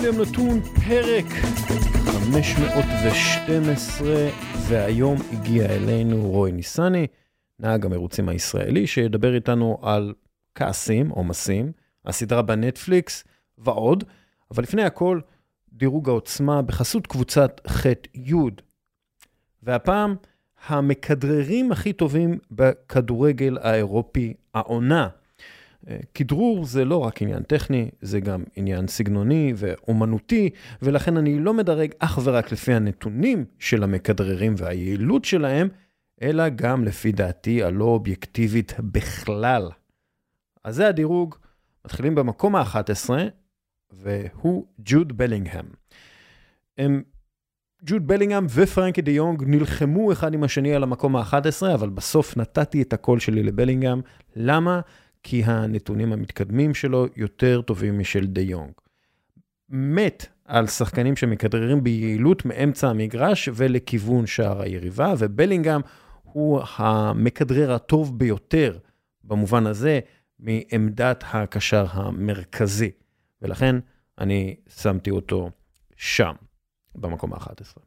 כל יום נתון פרק 512, והיום הגיע אלינו רוי ניסני, נהג המרוצים הישראלי, שידבר איתנו על כעסים, עומסים, הסדרה בנטפליקס ועוד, אבל לפני הכל, דירוג העוצמה בחסות קבוצת ח'-י'. והפעם, המכדררים הכי טובים בכדורגל האירופי העונה. כדרור זה לא רק עניין טכני, זה גם עניין סגנוני ואומנותי, ולכן אני לא מדרג אך ורק לפי הנתונים של המכדררים והיעילות שלהם, אלא גם לפי דעתי הלא אובייקטיבית בכלל. אז זה הדירוג, מתחילים במקום ה-11, והוא ג'וד בלינגהם. הם, ג'וד בלינגהם ופרנקי דה יונג נלחמו אחד עם השני על המקום ה-11, אבל בסוף נתתי את הקול שלי לבלינגהם. למה? כי הנתונים המתקדמים שלו יותר טובים משל דה יונג. מת על שחקנים שמכדררים ביעילות מאמצע המגרש ולכיוון שער היריבה, ובלינגהם הוא המכדרר הטוב ביותר במובן הזה מעמדת הקשר המרכזי, ולכן אני שמתי אותו שם, במקום ה-11.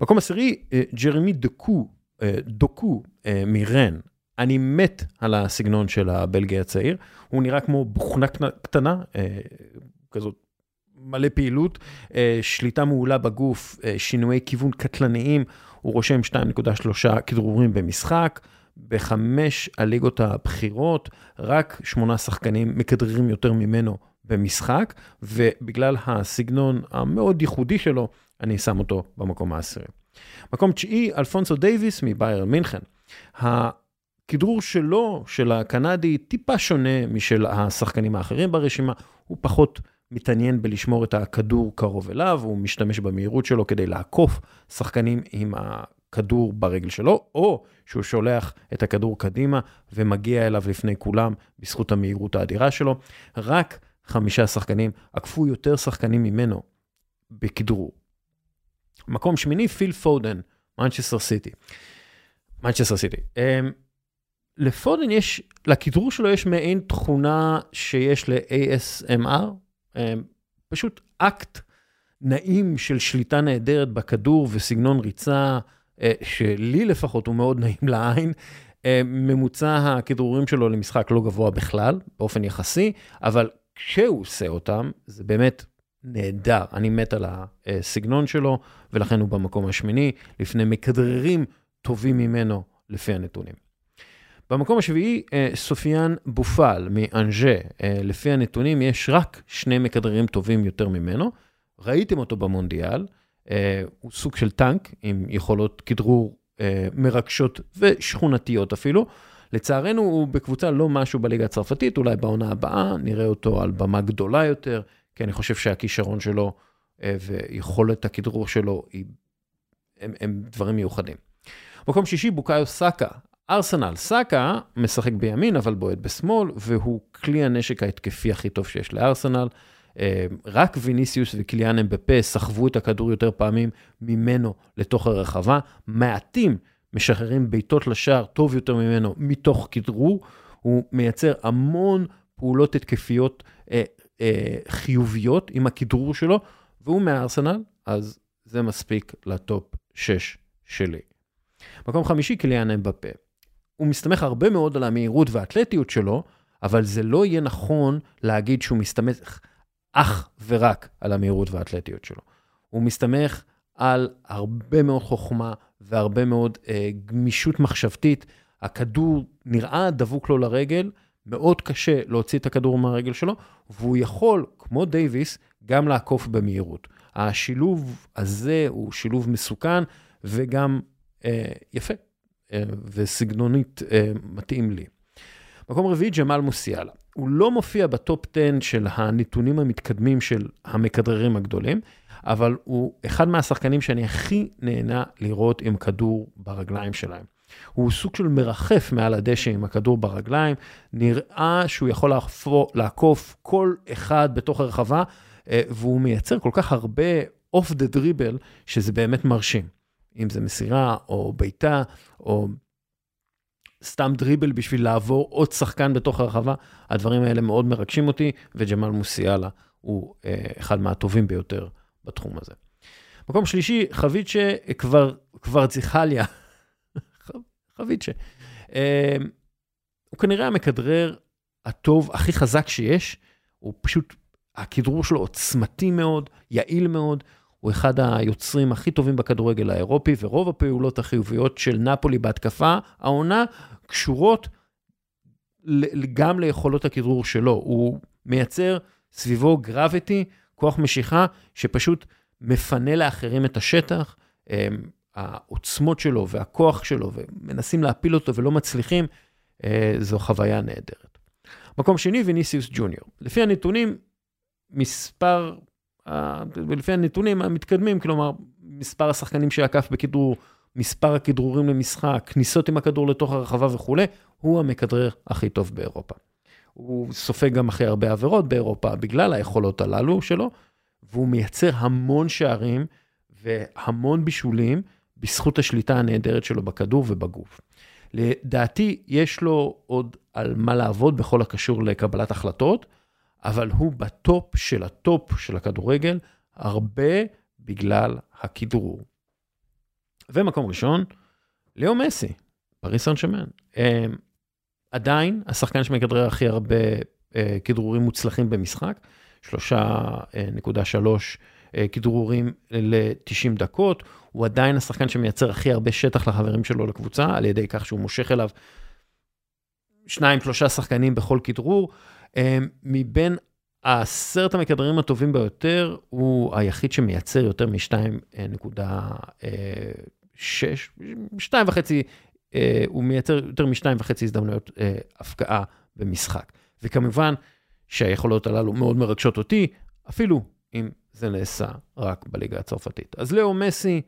מקום עשירי, אה, ג'רמי דוקו, אה, דוקו אה, מרן, אני מת על הסגנון של הבלגי הצעיר, הוא נראה כמו בוכנה קטנה, אה, כזאת מלא פעילות, אה, שליטה מעולה בגוף, אה, שינויי כיוון קטלניים, הוא רושם 2.3 כדרורים במשחק. בחמש הליגות הבכירות, רק שמונה שחקנים מכדררים יותר ממנו במשחק, ובגלל הסגנון המאוד ייחודי שלו, אני שם אותו במקום העשירי. מקום תשיעי, אלפונסו דייוויס מבייר מינכן. הכדרור שלו, של הקנדי, טיפה שונה משל השחקנים האחרים ברשימה, הוא פחות מתעניין בלשמור את הכדור קרוב אליו, הוא משתמש במהירות שלו כדי לעקוף שחקנים עם הכדור ברגל שלו, או שהוא שולח את הכדור קדימה ומגיע אליו לפני כולם בזכות המהירות האדירה שלו. רק חמישה שחקנים עקפו יותר שחקנים ממנו בכדרור. מקום שמיני, פיל פודן, מנצ'סטר סיטי. מנצ'סטר סיטי. לפודן יש, לכדרור שלו יש מעין תכונה שיש ל-ASMR, אמ, פשוט אקט נעים של שליטה נהדרת בכדור וסגנון ריצה, אה, שלי לפחות הוא מאוד נעים לעין. אה, ממוצע הכדרורים שלו למשחק לא גבוה בכלל, באופן יחסי, אבל כשהוא עושה אותם, זה באמת נהדר. אני מת על הסגנון שלו, ולכן הוא במקום השמיני, לפני מכדררים טובים ממנו לפי הנתונים. במקום השביעי, אה, סופיאן בופל מאנג'ה. אה, לפי הנתונים, יש רק שני מכדררים טובים יותר ממנו. ראיתם אותו במונדיאל, אה, הוא סוג של טנק עם יכולות כדרור מרגשות ושכונתיות אפילו. לצערנו, הוא בקבוצה לא משהו בליגה הצרפתית, אולי בעונה הבאה נראה אותו על במה גדולה יותר, כי אני חושב שהכישרון שלו ויכולת הכדרור שלו הם, הם דברים מיוחדים. מקום שישי, בוקאיו סאקה, ארסנל, סאקה משחק בימין אבל בועט בשמאל, והוא כלי הנשק ההתקפי הכי טוב שיש לארסנל. אה, רק ויניסיוס וקליאן אמבפה סחבו את הכדור יותר פעמים ממנו לתוך הרחבה. מעטים משחררים בעיטות לשער טוב יותר ממנו מתוך כדרור. הוא מייצר המון פעולות התקפיות אה, אה, חיוביות עם הכדרור שלו, והוא מארסנל, אז זה מספיק לטופ 6 שלי. מקום חמישי, קליאן אמבפה. הוא מסתמך הרבה מאוד על המהירות והאתלטיות שלו, אבל זה לא יהיה נכון להגיד שהוא מסתמך אך ורק על המהירות והאתלטיות שלו. הוא מסתמך על הרבה מאוד חוכמה והרבה מאוד אה, גמישות מחשבתית. הכדור נראה דבוק לו לרגל, מאוד קשה להוציא את הכדור מהרגל שלו, והוא יכול, כמו דייוויס, גם לעקוף במהירות. השילוב הזה הוא שילוב מסוכן וגם אה, יפה. אה, וסגנונית אה, מתאים לי. מקום רביעי, ג'מאל מוסיאלה. הוא לא מופיע בטופ 10 של הנתונים המתקדמים של המכדררים הגדולים, אבל הוא אחד מהשחקנים שאני הכי נהנה לראות עם כדור ברגליים שלהם. הוא סוג של מרחף מעל הדשא עם הכדור ברגליים, נראה שהוא יכול לעקוף כל אחד בתוך הרחבה, אה, והוא מייצר כל כך הרבה אוף דה דריבל, שזה באמת מרשים. אם זה מסירה או בעיטה, או סתם דריבל בשביל לעבור עוד שחקן בתוך הרחבה, הדברים האלה מאוד מרגשים אותי, וג'מאל מוסיאלה הוא אה, אחד מהטובים ביותר בתחום הזה. מקום שלישי, חביצ'ה כבר, כבר זיכליה. חביצ'ה. אה, הוא כנראה המכדרר הטוב, הכי חזק שיש. הוא פשוט, הכדרור שלו עוצמתי מאוד, יעיל מאוד. הוא אחד היוצרים הכי טובים בכדורגל האירופי, ורוב הפעולות החיוביות של נפולי בהתקפה, העונה, קשורות גם ליכולות הכדרור שלו. הוא מייצר סביבו גרביטי, כוח משיכה, שפשוט מפנה לאחרים את השטח. העוצמות שלו והכוח שלו, ומנסים להפיל אותו ולא מצליחים, אה, זו חוויה נהדרת. מקום שני, ויניסיוס ג'וניור. לפי הנתונים, מספר, לפי הנתונים המתקדמים, כלומר, מספר השחקנים שעקף בכדרור, מספר הכדרורים למשחק, כניסות עם הכדור לתוך הרחבה וכולי, הוא המכדרר הכי טוב באירופה. הוא סופג גם הכי הרבה עבירות באירופה בגלל היכולות הללו שלו, והוא מייצר המון שערים והמון בישולים בזכות השליטה הנהדרת שלו בכדור ובגוף. לדעתי, יש לו עוד על מה לעבוד בכל הקשור לקבלת החלטות, אבל הוא בטופ של הטופ של הכדורגל, הרבה בגלל הכדרור. ומקום ראשון, ליאו מסי, פריס סן שמן. אמ, עדיין השחקן שמכדרר הכי הרבה אה, כדרורים מוצלחים במשחק, 3.3 אה, כדרורים ל-90 דקות, הוא עדיין השחקן שמייצר הכי הרבה שטח לחברים שלו לקבוצה, על ידי כך שהוא מושך אליו שניים, שלושה שחקנים בכל כדרור. אה, מבין העשרת המכדררים הטובים ביותר, הוא היחיד שמייצר יותר מ-2.6, 2.5, הוא מייצר יותר מ-2.5 הזדמנויות אה, הפקעה במשחק. וכמובן שהיכולות הללו מאוד מרגשות אותי, אפילו אם זה נעשה רק בליגה הצרפתית. אז לאו מסי,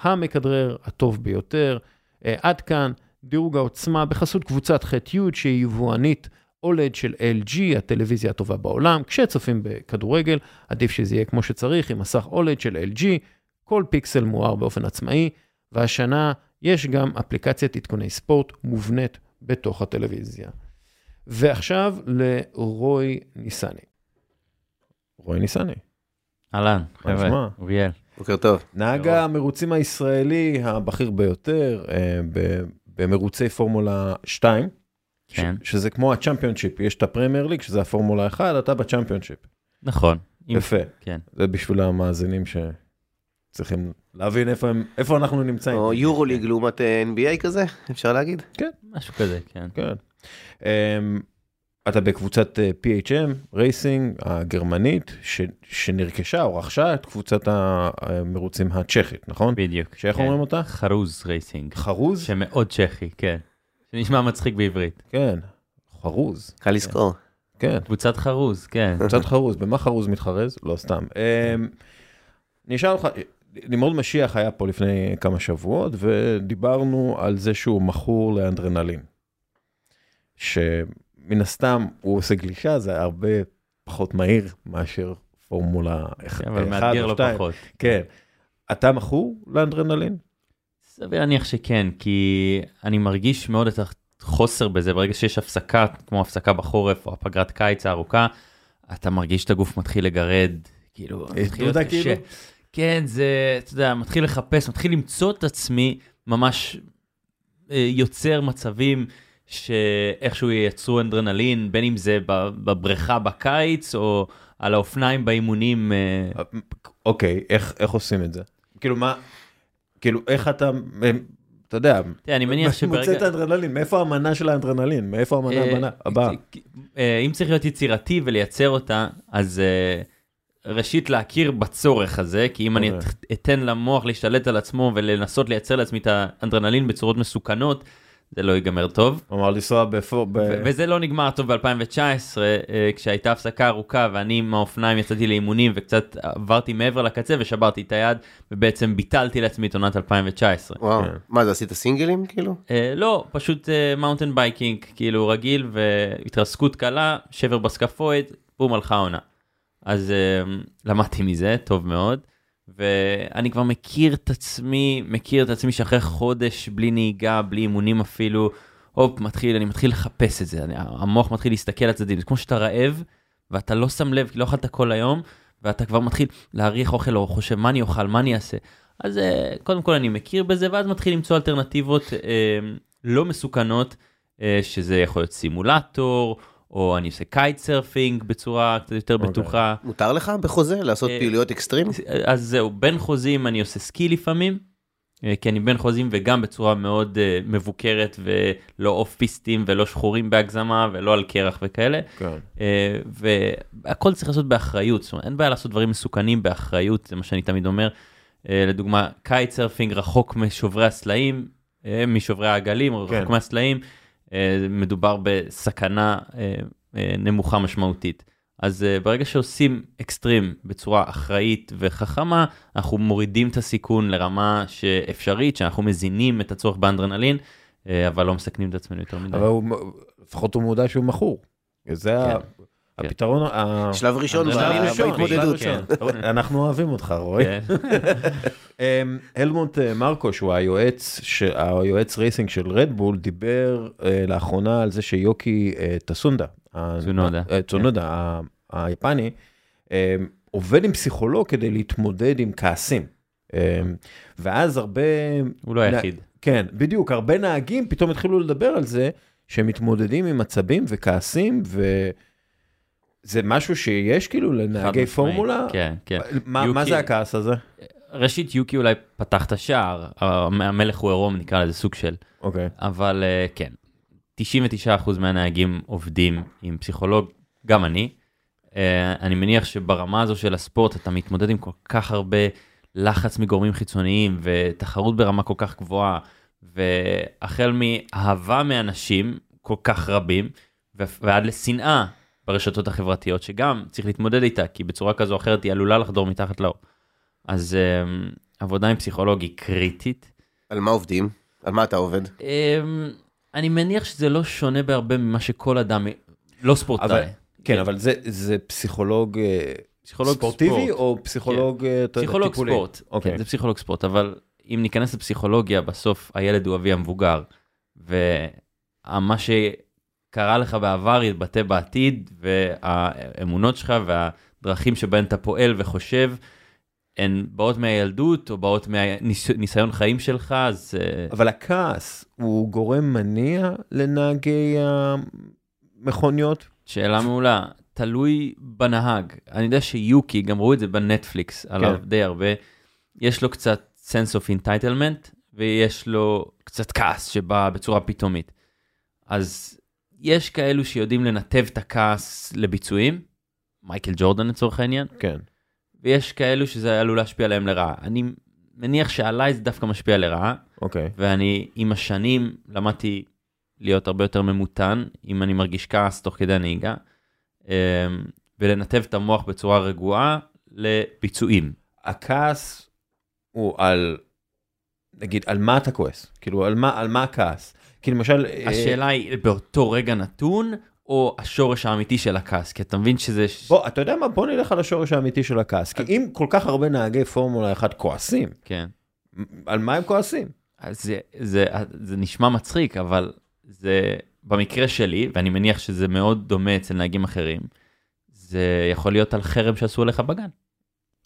המכדרר הטוב ביותר. עד כאן דירוג העוצמה בחסות קבוצת ח'-י' שהיא יבואנית אולד של LG, הטלוויזיה הטובה בעולם. כשצופים בכדורגל, עדיף שזה יהיה כמו שצריך, עם מסך אולד של LG, כל פיקסל מואר באופן עצמאי, והשנה יש גם אפליקציית עדכוני ספורט מובנית בתוך הטלוויזיה. ועכשיו לרוי ניסני. רוי ניסני. אהלן, חבר'ה, אוריאל. בוקר טוב. נהג המרוצים הישראלי הבכיר ביותר אה, במרוצי פורמולה 2, כן. שזה כמו הצ'מפיונשיפ, יש את הפרמייר ליג, שזה הפורמולה 1, אתה בצ'מפיונשיפ. נכון. יפה. כן. זה בשביל המאזינים שצריכים להבין איפה, הם, איפה אנחנו נמצאים. או יורו ליג לעומת אה, NBA כזה, אפשר להגיד? כן. משהו כזה, כן. כן. אמ, אתה בקבוצת אה, PHM Racing הגרמנית ש, שנרכשה או רכשה את קבוצת המרוצים הצ'כית נכון בדיוק שאיך כן. אומרים אותה Charouz Racing, Charouz שמאוד צ'כי כן שנשמע מצחיק בעברית כן חרוז קל לזכור כן קבוצת חרוז כן קבוצת חרוז במה חרוז מתחרז לא סתם אמ, אני אשאל אותך נמרוד משיח היה פה לפני כמה שבועות ודיברנו על זה שהוא מכור לאנדרנלין. שמן הסתם הוא עושה גלישה, זה הרבה פחות מהיר מאשר פורמולה 1 כן, אבל מאתגר לו פחות. כן. אתה מכור לאנדרנלין? סביר להניח שכן, כי אני מרגיש מאוד את החוסר בזה, ברגע שיש הפסקה, כמו הפסקה בחורף או הפגרת קיץ הארוכה, אתה מרגיש את הגוף מתחיל לגרד, כאילו, מתחיל להיות קשה. כאילו? כן, זה, אתה יודע, מתחיל לחפש, מתחיל למצוא את עצמי ממש אה, יוצר מצבים. שאיכשהו ייצרו אנדרנלין, בין אם זה בבריכה בקיץ, או על האופניים באימונים. אה. אוקיי, איך, איך עושים את זה? כאילו מה, כאילו איך אתה, אתה יודע, תראה, אני מניח שברגע... מוצא את האנדרנלין, מאיפה המנה של האנדרנלין? מאיפה המנה אה, המנה הבאה? אה, אם צריך להיות יצירתי ולייצר אותה, אז ראשית להכיר בצורך הזה, כי אם אני אוקיי. אתן למוח להשתלט על עצמו ולנסות לייצר לעצמי את האנדרנלין בצורות מסוכנות, זה לא ייגמר טוב. כלומר לנסוע בפור... ב... וזה לא נגמר טוב ב-2019, אה, כשהייתה הפסקה ארוכה ואני עם האופניים יצאתי לאימונים וקצת עברתי מעבר לקצה ושברתי את היד ובעצם ביטלתי לעצמי את עונת 2019. וואו, כן. מה זה עשית סינגלים כאילו? אה, לא, פשוט mountain אה, biking כאילו רגיל והתרסקות קלה, שבר ב scaphoid, בום הלכה עונה. אז אה, למדתי מזה, טוב מאוד. ואני כבר מכיר את עצמי, מכיר את עצמי שאחרי חודש בלי נהיגה, בלי אימונים אפילו, הופ, מתחיל, אני מתחיל לחפש את זה, אני, המוח מתחיל להסתכל על הצדדים, זה כמו שאתה רעב, ואתה לא שם לב, כי לא אכלת כל היום, ואתה כבר מתחיל להריח אוכל או חושב מה אני אוכל, מה אני אעשה. אז אה, קודם כל אני מכיר בזה, ואז מתחיל למצוא אלטרנטיבות אה, לא מסוכנות, אה, שזה יכול להיות סימולטור, או אני עושה kite surfing בצורה קצת יותר אוקיי. בטוחה. מותר לך בחוזה לעשות אה, פעילויות אקסטרים? אז זהו, בין חוזים אני עושה סקי לפעמים, אה, כי אני בין חוזים וגם בצורה מאוד אה, מבוקרת ולא off פיסטים ולא שחורים בהגזמה ולא על קרח וכאלה. כן. אה, והכל צריך לעשות באחריות, זאת אומרת, אין בעיה לעשות דברים מסוכנים באחריות, זה מה שאני תמיד אומר. לדוגמה, kite surfing רחוק משוברי הסלעים, משוברי הגלים, רחוק כן. מהסלעים, אה, מדובר בסכנה אה, אה, נמוכה משמעותית. אז ברגע שעושים אקסטרים בצורה אחראית וחכמה, אנחנו מורידים את הסיכון לרמה שאפשרית, שאנחנו מזינים את הצורך באנדרנלין, אבל לא מסכנים את עצמנו יותר מדי. אבל הוא, לפחות הוא מודע שהוא מכור. זה כן. ה- שלב ראשון שלב ראשון, בהתמודדות. כן. אנחנו אוהבים אותך, רועי. כן. אמ, הלמונט אה, מרקו, שהוא היועץ, היועץ רייסינג של רדבול, דיבר אה, לאחרונה על זה שיוקי אה, טסונדה, צונודה. היפני, אה, עובד עם פסיכולוג כדי להתמודד עם כעסים. אה, ואז הרבה... הוא לא היחיד. כן, בדיוק, הרבה נהגים פתאום התחילו לדבר על זה, שהם מתמודדים עם עצבים וכעסים, וזה משהו שיש כאילו לנהגי. פורמולה? כן, כן. מה, מה יוקי- זה הכעס הזה? ראשית, יוקי אולי פתח את השער, המ- המלך הוא עירום, נקרא לזה סוג של, אוקיי. אבל אה, כן, 99% מהנהגים עובדים עם פסיכולוג, גם אני. אה, אני מניח שברמה הזו של הספורט אתה מתמודד עם כל כך הרבה לחץ מגורמים חיצוניים ותחרות ברמה כל כך גבוהה, והחל מאהבה מאנשים כל כך רבים, ועד לשנאה ברשתות החברתיות, שגם צריך להתמודד איתה, כי בצורה כזו או אחרת היא עלולה לחדור מתחת לאור. אז אה, עבודה עם פסיכולוג היא קריטית. על מה עובדים? על מה אתה עובד? אמ, אני מניח שזה לא שונה בהרבה ממה שכל אדם, לא ספורטאי. אבל- כן, אבל זה, זה פסיכולוג, אה, פסיכולוג ספורטיבי ספורט. או פסיכולוג אה, ת- פסיכולוג טיפולי? ספורט, אוקיי. כן, זה פסיכולוג ספורט, אבל אם ניכנס לפסיכולוגיה, בסוף הילד הוא אבי המבוגר, ומה שקרה לך בעבר יתבטא בעתיד, והאמונות שלך והדרכים שבהן אתה פועל וחושב, הן באות מהילדות או באות מהניסיון חיים שלך, אז אה, אבל הכעס הוא גורם מניע לנהגי המכוניות? שאלה מעולה, תלוי בנהג. אני יודע שיוקי, גם ראו את זה בנטפליקס, עליו די הרבה, יש לו קצת sense of entitlement, ויש לו קצת כעס שבא בצורה פתאומית. אז יש כאלו שיודעים לנתב את הכעס לביצועים, מייקל ג'ורדן לצורך העניין, כן. ויש כאלו שזה עלול להשפיע עליהם לרעה. אני מניח שעליי זה דווקא משפיע לרעה, אוקיי. ואני עם השנים למדתי להיות הרבה יותר ממותן, אם אני מרגיש כעס תוך כדי הנהיגה, אמ, ולנתב את המוח בצורה רגועה לביצועים. הכעס הוא על, נגיד, על מה אתה כועס? כאילו, על מה, על מה הכעס? כי למשל... אה, השאלה היא באותו רגע נתון, או השורש האמיתי של הכעס, כי אתה מבין שזה... בוא, אתה יודע מה? בוא נלך על השורש האמיתי של הכעס. כי אם כל כך הרבה נהגי פורמולה 1 כועסים, כן. על מה הם כועסים? אז זה, זה, זה נשמע מצחיק, אבל זה במקרה שלי, ואני מניח שזה מאוד דומה אצל נהגים אחרים, זה יכול להיות על חרם שעשו עליך בגן.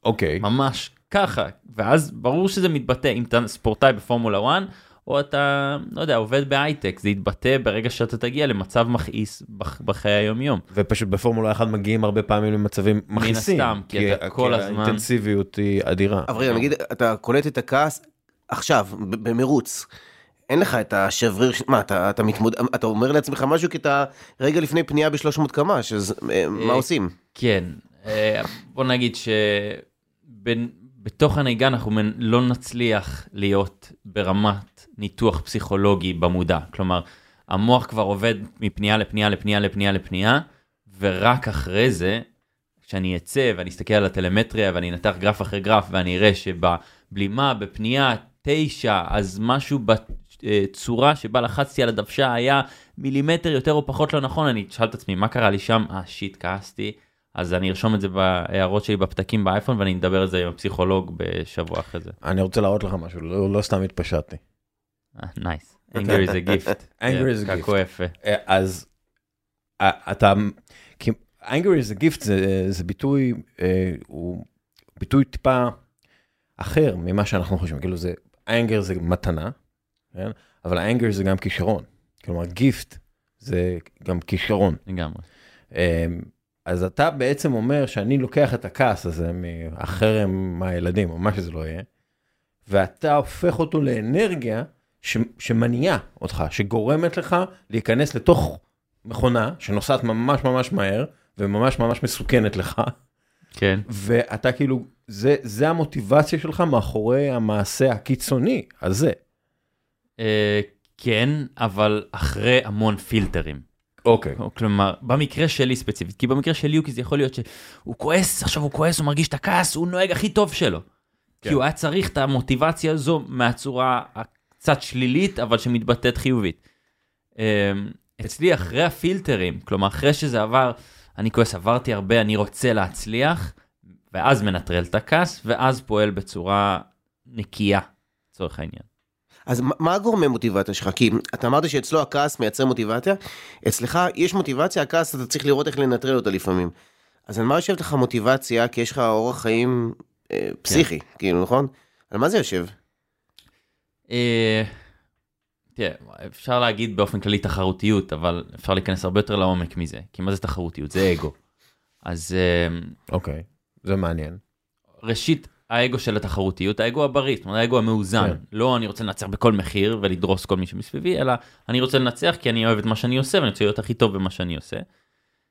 אוקיי. ממש ככה, ואז ברור שזה מתבטא אם אתה ספורטאי בפורמולה 1, או אתה, לא יודע, עובד בהייטק, זה יתבטא ברגע שאתה תגיע למצב מכעיס בח- בחיי היומיום. ופשוט בפורמולה 1 מגיעים הרבה פעמים למצבים מכעיסים. הסתם, כי אתה כל הזמן- האינטנסיביות היא אדירה. אבל רגע, נגיד, אתה קולט את הכעס עכשיו, במרוץ. אין לך את השבריר, מה, אתה, אתה מתמודד, אתה אומר לעצמך משהו כי אתה רגע לפני פנייה ב-300 קמ"ש, אז אה, מה עושים? כן, אה, בוא נגיד שבתוך הנהיגה אנחנו לא נצליח להיות ברמת ניתוח פסיכולוגי במודע. כלומר, המוח כבר עובד מפנייה לפנייה לפנייה לפנייה לפנייה, ורק אחרי זה, כשאני אצא ואני אסתכל על הטלמטריה ואני אנתח גרף אחרי גרף ואני אראה שבבלימה, בפנייה 9, אז משהו בצורה שבה לחצתי על הדוושה היה מילימטר יותר או פחות לא נכון, אני אשאל את עצמי, מה קרה לי שם? אה, שיט, כעסתי. אז אני ארשום את זה בהערות שלי בפתקים באייפון ואני אדבר על זה עם הפסיכולוג בשבוע אחרי זה. אני רוצה להראות לך משהו, לא לא סתם התפשטתי. נייס. anger is a gift. Anger is a כן, gift. יפה. אה, אז אה, אתה, כי anger is a gift זה, זה ביטוי, אה, הוא ביטוי טיפה אחר ממה שאנחנו חושבים, כאילו זה, anger זה מתנה, כן? אבל anger זה גם כישרון, כלומר gift זה גם כישרון. לגמרי. אה, אז אתה בעצם אומר שאני לוקח את הכעס הזה מהחרם מהילדים, או מה שזה לא יהיה, ואתה הופך אותו לאנרגיה שמניעה אותך, שגורמת לך להיכנס לתוך מכונה שנוסעת ממש ממש מהר, וממש ממש מסוכנת לך, כן. ואתה כאילו, זה, זה המוטיבציה שלך מאחורי המעשה הקיצוני הזה. אה, כן, אבל אחרי המון פילטרים. אוקיי. או, כלומר, במקרה שלי ספציפית, כי במקרה של יוקי זה יכול להיות שהוא כועס, עכשיו הוא כועס, הוא מרגיש את הכעס, הוא נוהג הכי טוב שלו. כן. כי הוא היה צריך את המוטיבציה הזו מהצורה הקצת שלילית, אבל שמתבטאת חיובית. אמ, אצלי אחרי הפילטרים, כלומר אחרי שזה עבר, אני כועס, עברתי הרבה, אני רוצה להצליח, ואז מנטרל את הכעס, ואז פועל בצורה נקייה, לצורך העניין. אז מה- הגורמי מוטיבציה שלך? כי אתה אמרת שאצלו הכעס מייצר מוטיבציה, אצלך יש מוטיבציה, הכעס אתה צריך לראות איך לנטרל אותה לפעמים. אז על מה יושבת לך מוטיבציה? כי יש לך אורח חיים אה, פסיכי, כאילו, נכון? על מה זה יושב? אה, תראה, אפשר להגיד באופן כללי תחרותיות, אבל אפשר להיכנס הרבה יותר לעומק מזה. כי מה זה תחרותיות? זה אגו. אז אה, אוקיי, זה מעניין. ראשית, האגו של התחרותיות, האגו הבריא, זאת אומרת, האגו המאוזן. כן. לא אני רוצה לנצח בכל מחיר ולדרוס כל מי שמסביבי, אלא אני רוצה לנצח כי אני אוהב את מה שאני עושה ואני רוצה להיות הכי טוב במה שאני עושה.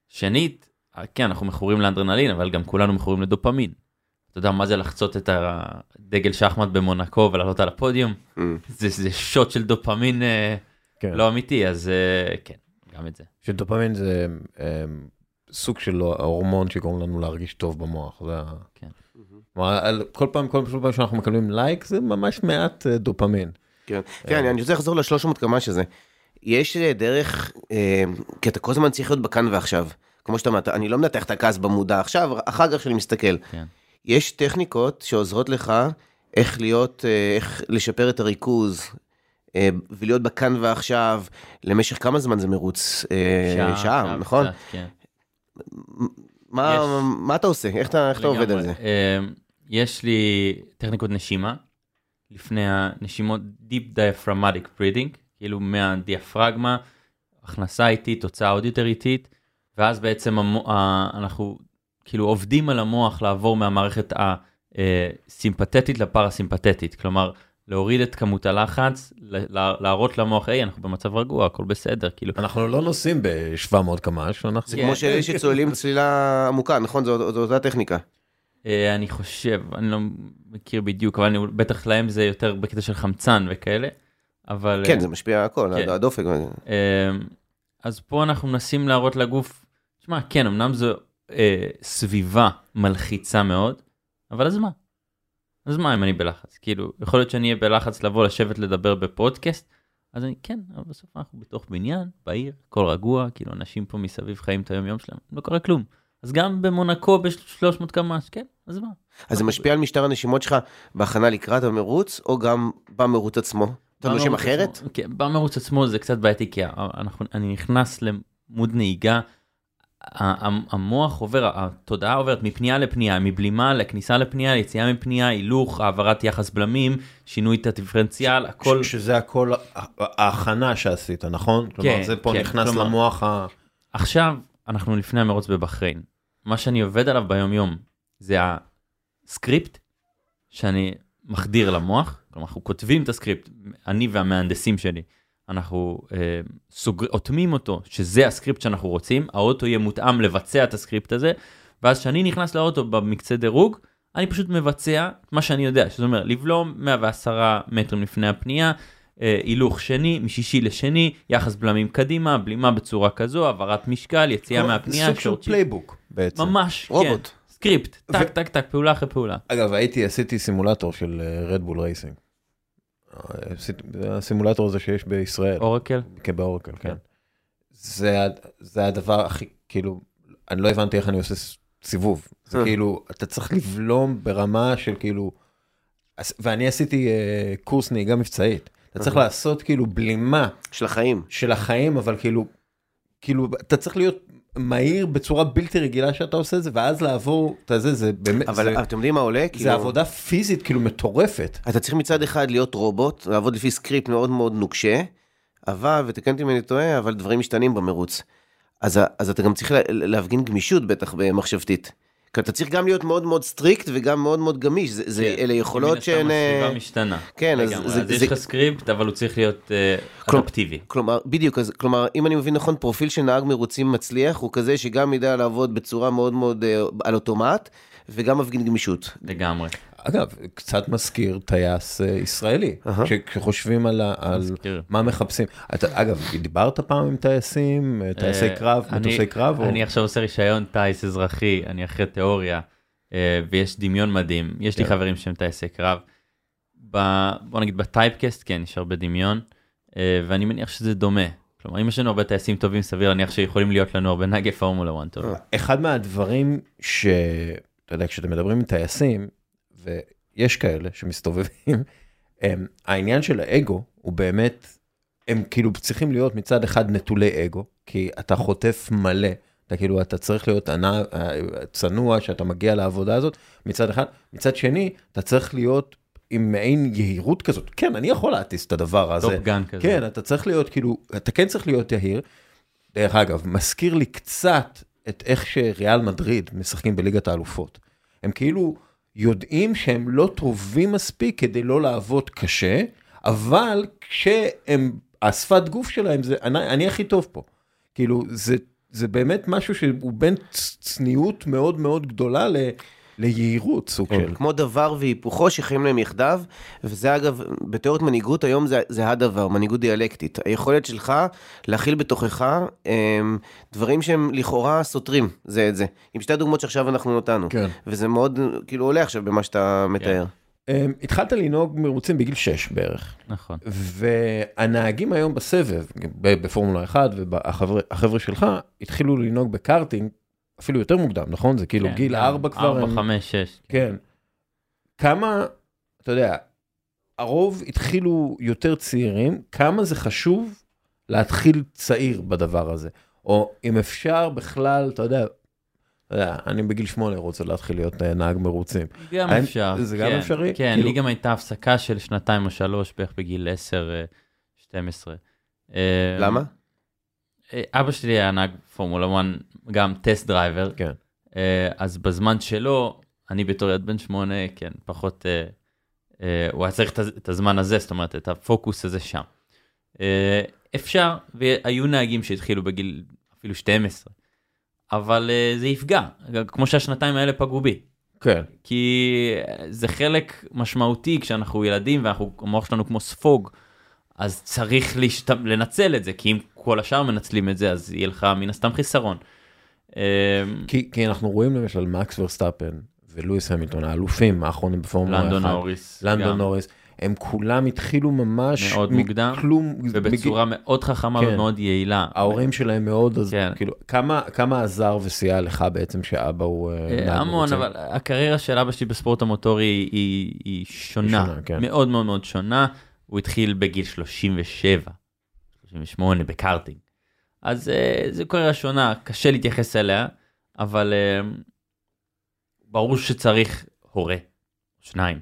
שנית, כן, אנחנו מכורים לאנדרנלין, אבל גם כולנו מכורים לדופמין. אתה יודע מה זה לחצות את הדגל שחמט במונקו ולעלות על הפודיום? Mm. זה, זה שוט של דופמין אה, כן. לא אמיתי, אז אה, כן, גם את זה. שדופמין זה אה, סוג של ההורמון שגורם לנו להרגיש טוב במוח. זה. כן. כלומר, על- כל פעם, כל פעם שאנחנו מקבלים לייק זה ממש מעט אה, דופמין. כן, כן, אני- אני רוצה לחזור ל-300 קמ"ש שזה. יש דרך, אה, כי אתה כל הזמן צריך להיות בכאן ועכשיו. כמו שאתה אמרת, אני לא מנתח את הכעס במודע עכשיו, אחר כך שאני מסתכל. כן. יש טכניקות שעוזרות לך איך להיות, אה, איך לשפר את הריכוז, אה, ולהיות בכאן ועכשיו, למשך כמה זמן זה מרוץ? אה, שעה, נכון? קצת, כן. מה, יש. מה אתה עושה? איך אתה, איך אתה עובד על. זה? יש לי טכניקות נשימה, לפני הנשימות Deep Diaphragmatic Breathing, כאילו מהדיאפרגמה, הכנסה איטית, תוצאה עוד יותר איטית, ואז בעצם המו, ה, אנחנו כאילו עובדים על המוח לעבור מהמערכת הסימפתטית לפרסימפתטית, כלומר להוריד את כמות הלחץ, להראות למוח, היי, אנחנו במצב רגוע, הכל בסדר, כאילו, אנחנו לא נוסעים ב-700 קמ"ש, אנחנו... זה כמו שאלה שצוללים צלילה עמוקה, נכון? זו, אותה טכניקה. אה, אני חושב, אני לא מכיר בדיוק, אבל אני, בטח להם זה יותר בקטע של חמצן וכאלה, אבל... כן, זה משפיע הכל, כן. הדופק. אה, אז פה אנחנו מנסים להראות לגוף, תשמע, כן, אמנם זו אה, סביבה מלחיצה מאוד, אבל אז מה? אז מה אם אני בלחץ? כאילו, יכול להיות שאני אהיה בלחץ לבוא לשבת לדבר בפודקאסט, אז אני, כן, אבל בסוף אנחנו בתוך בניין, בעיר, הכל רגוע, כאילו, אנשים פה מסביב חיים את היום יום שלהם, לא קורה כלום. אז גם במונקו ב-300 קמ"ש, כן, אז מה? אז זה משפיע על משטר הנשימות שלך בהכנה לקראת המרוץ, או גם במרוץ עצמו? אתה נושם אחרת? כן, במרוץ עצמו זה קצת בעייתי, כי אנחנו, אני נכנס למוד נהיגה, המוח עובר, התודעה עוברת מפנייה לפנייה, מבלימה לכניסה לפנייה, יציאה מפנייה, הילוך, העברת יחס בלמים, שינוי את הדיפרנציאל, הכל, ש- שזה הכל ההכנה שעשית, נכון? כלומר, זה פה כן, נכנס כלומר- למוח ה... עכשיו אנחנו לפני המרוץ בבחריין. מה שאני עובד עליו ביום יום זה הסקריפט שאני מחדיר למוח, כלומר אנחנו כותבים את הסקריפט, אני והמהנדסים שלי, אנחנו אה, סוגר, אוטמים אותו, שזה הסקריפט שאנחנו רוצים, האוטו יהיה מותאם לבצע את הסקריפט הזה, ואז כשאני נכנס לאוטו במקצה דירוג, אני פשוט מבצע מה שאני יודע, שזה אומר לבלום 110 מטרים לפני הפנייה, אה, הילוך שני, משישי לשני, יחס בלמים קדימה, בלימה בצורה כזו, העברת משקל, יציאה מהפנייה, סוג של. playbook בעצם. ממש, רובוט. כן. סקריפט, ו- טק טק טק, פעולה אחרי פעולה. אגב, הייתי, עשיתי סימולטור של רדבול רייסינג. הסימולטור הזה שיש בישראל. אורקל? כן, באורקל, כן. כן. זה, זה הדבר הכי, כאילו, אני לא הבנתי איך אני עושה סיבוב. זה אה. כאילו, אתה צריך לבלום ברמה של כאילו, ואני עשיתי אה, קורס נהיגה מבצעית. אתה צריך לעשות כאילו בלימה של החיים. של החיים, אבל כאילו, כאילו, אתה צריך להיות מהיר בצורה בלתי רגילה שאתה עושה את זה, ואז לעבור את הזה, זה באמת, אבל זה, אתם יודעים מה עולה? כאילו, זה עבודה פיזית כאילו מטורפת. אתה צריך מצד אחד להיות רובוט, לעבוד לפי סקריפט מאוד מאוד נוקשה, אבל, ותקן אותי אם אני טועה, אבל דברים משתנים במרוץ. אז, אז אתה גם צריך לה- להפגין גמישות בטח במחשבתית. כי אתה צריך גם להיות מאוד מאוד strict וגם מאוד מאוד גמיש, זה, זה, כן. אלה יכולות שהן... אה, הסביבה משתנה. כן, אז. זה- אז יש זה- לך סקריפט, אבל הוא צריך להיות אה, כלומר- אדפטיבי. כלומר, בדיוק, אז, כלומר, אם אני מבין נכון, פרופיל של נהג מרוצים מצליח, הוא כזה שגם ידע לעבוד בצורה מאוד מאוד אה, על אוטומט, וגם מפגין גמישות. לגמרי. אגב, קצת מזכיר טייס אה, ישראלי, כשחושבים על. מה מחפשים. אתה, אגב, דיברת פעם עם טייסים, אה, טייסי אה, קרב, מטוסי קרב? או- אני עכשיו עושה רישיון טייס אזרחי, אני אחרי תיאוריה, ויש דמיון מדהים. יש לי כן. חברים שהם טייסי קרב. ב- בוא נגיד בטייפקאסט, כן, יש הרבה דמיון, ואני מניח שזה דומה. כלומר, אם יש לנו הרבה טייסים טובים, סביר להניח שיכולים להיות לנו הרבה נהגי פורמולה 1 טוב. אחד מהדברים ש... אתה יודע, כשאתם מדברים עם טייסים, ויש כאלה שמסתובבים, הם, העניין של האגו הוא באמת, הם כאילו צריכים להיות מצד אחד נטולי אגו, כי אתה חוטף מלא, אתה כאילו, אתה צריך להיות ענו, צנוע שאתה מגיע לעבודה הזאת, מצד אחד. מצד שני, אתה צריך להיות עם מעין יהירות כזאת. כן, אני יכול להטיס את הדבר הזה. Top Gun כזה. כן, אתה צריך להיות כאילו, אתה כן צריך להיות יהיר. דרך אגב, מזכיר לי קצת את איך שריאל מדריד משחקים בליגת האלופות. הם כאילו יודעים שהם לא טובים מספיק כדי לא לעבוד קשה, אבל כשהם, השפת גוף שלהם זה, אני, אני הכי טוב פה. כאילו, זה, זה באמת משהו שהוא בין צניעות מאוד מאוד גדולה ל, ליהירות, סוג של. כמו דבר והיפוכו שחיים להם יחדיו, וזה אגב, בתיאוריות מנהיגות היום זה, זה הדבר, מנהיגות דיאלקטית. היכולת שלך להכיל בתוכך הם, דברים שהם לכאורה סותרים זה את זה. עם שתי הדוגמאות שעכשיו אנחנו נתנו. כן. וזה מאוד כאילו עולה עכשיו במה שאתה מתאר. אמ, התחלת לנהוג מרוצים בגיל 6 בערך. נכון. והנהגים היום בסבב, בפורמולה 1 והחבר'ה שלך, התחילו לנהוג בקארטינג אפילו יותר מוקדם, נכון? זה כאילו כן, גיל כן. 4 כבר. ארבע, הם- חמש, שש. כן. כמה, אתה יודע, הרוב התחילו יותר צעירים, כמה זה חשוב להתחיל צעיר בדבר הזה? או אם אפשר בכלל, אתה יודע, אתה יודע, אני בגיל שמונה רוצה להתחיל להיות אה, נהג מרוצים. גם האם- אפשר. זה גם כן. אפשרי? כן, כאילו- לי גם הייתה הפסקה של שנתיים או שלוש, בערך בגיל 10, אה, 12. אה, למה? אה, אבא שלי היה נהג פורמולה 1, גם test driver. כן. אה, אז בזמן שלו, אני בתור ילד בן שמונה, כן, פחות, אה, אה, הוא היה צריך את הז- את הזמן הזה, זאת אומרת, את הפוקוס הזה שם. אפשר, והיו נהגים שהתחילו בגיל אפילו 12, אבל זה יפגע, כמו שהשנתיים האלה פגעו בי. כן. כי זה חלק משמעותי כשאנחנו ילדים ואנחנו, המוח שלנו כמו ספוג, אז צריך להשת... לנצל את זה, כי אם כל השאר מנצלים את זה, אז יהיה לך מן הסתם חיסרון. אמ, כי, כי אנחנו רואים למשל מקס ורסטאפן ולואיס המילטון, האלופים האחרונים בפורמולה 1. לנדון נוריס. לנדון נוריס. הם כולם התחילו ממש... מאוד מוקדם, כולם. ובצורה מאוד חכמה כן. ומאוד יעילה. ההורים שלהם מאוד, אז כן. כאילו, כמה, כמה עזר וסייע לך בעצם שאבא הוא אה, אה, המון? אבל הקריירה של אבא שלי בספורט המוטורי היא, היא שונה, היא שונה, כן. מאוד מאוד מאוד שונה. הוא התחיל בגיל 37, 38 בקארטינג. אז אה, זו קריירה שונה, קשה להתייחס אליה, אבל אה, ברור שצריך הורה, שניים,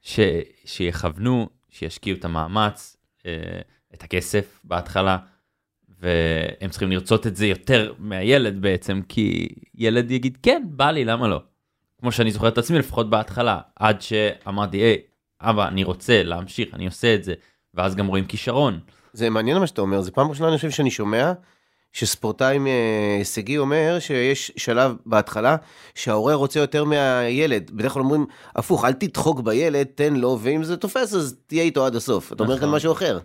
ש, שיכוונו, שישקיעו את המאמץ, אה, את הכסף בהתחלה, והם צריכים לרצות את זה יותר מהילד בעצם, כי ילד יגיד, כן, בא לי, למה לא? כמו שאני זוכר את עצמי, לפחות בהתחלה, עד שאמרתי, היי, אבא, אני רוצה להמשיך, אני עושה את זה, ואז גם רואים כישרון. זה מעניין מה שאתה אומר, זה פעם ראשונה אני חושב שאני שומע שספורטאי אה, הישגי אומר שיש שלב בהתחלה שההורה רוצה יותר מהילד. בדרך כלל אומרים, הפוך, אל תדחוק בילד, תן לו, ואם זה תופס אז תהיה איתו עד הסוף. אתה אומר כאן נכון. משהו אחר.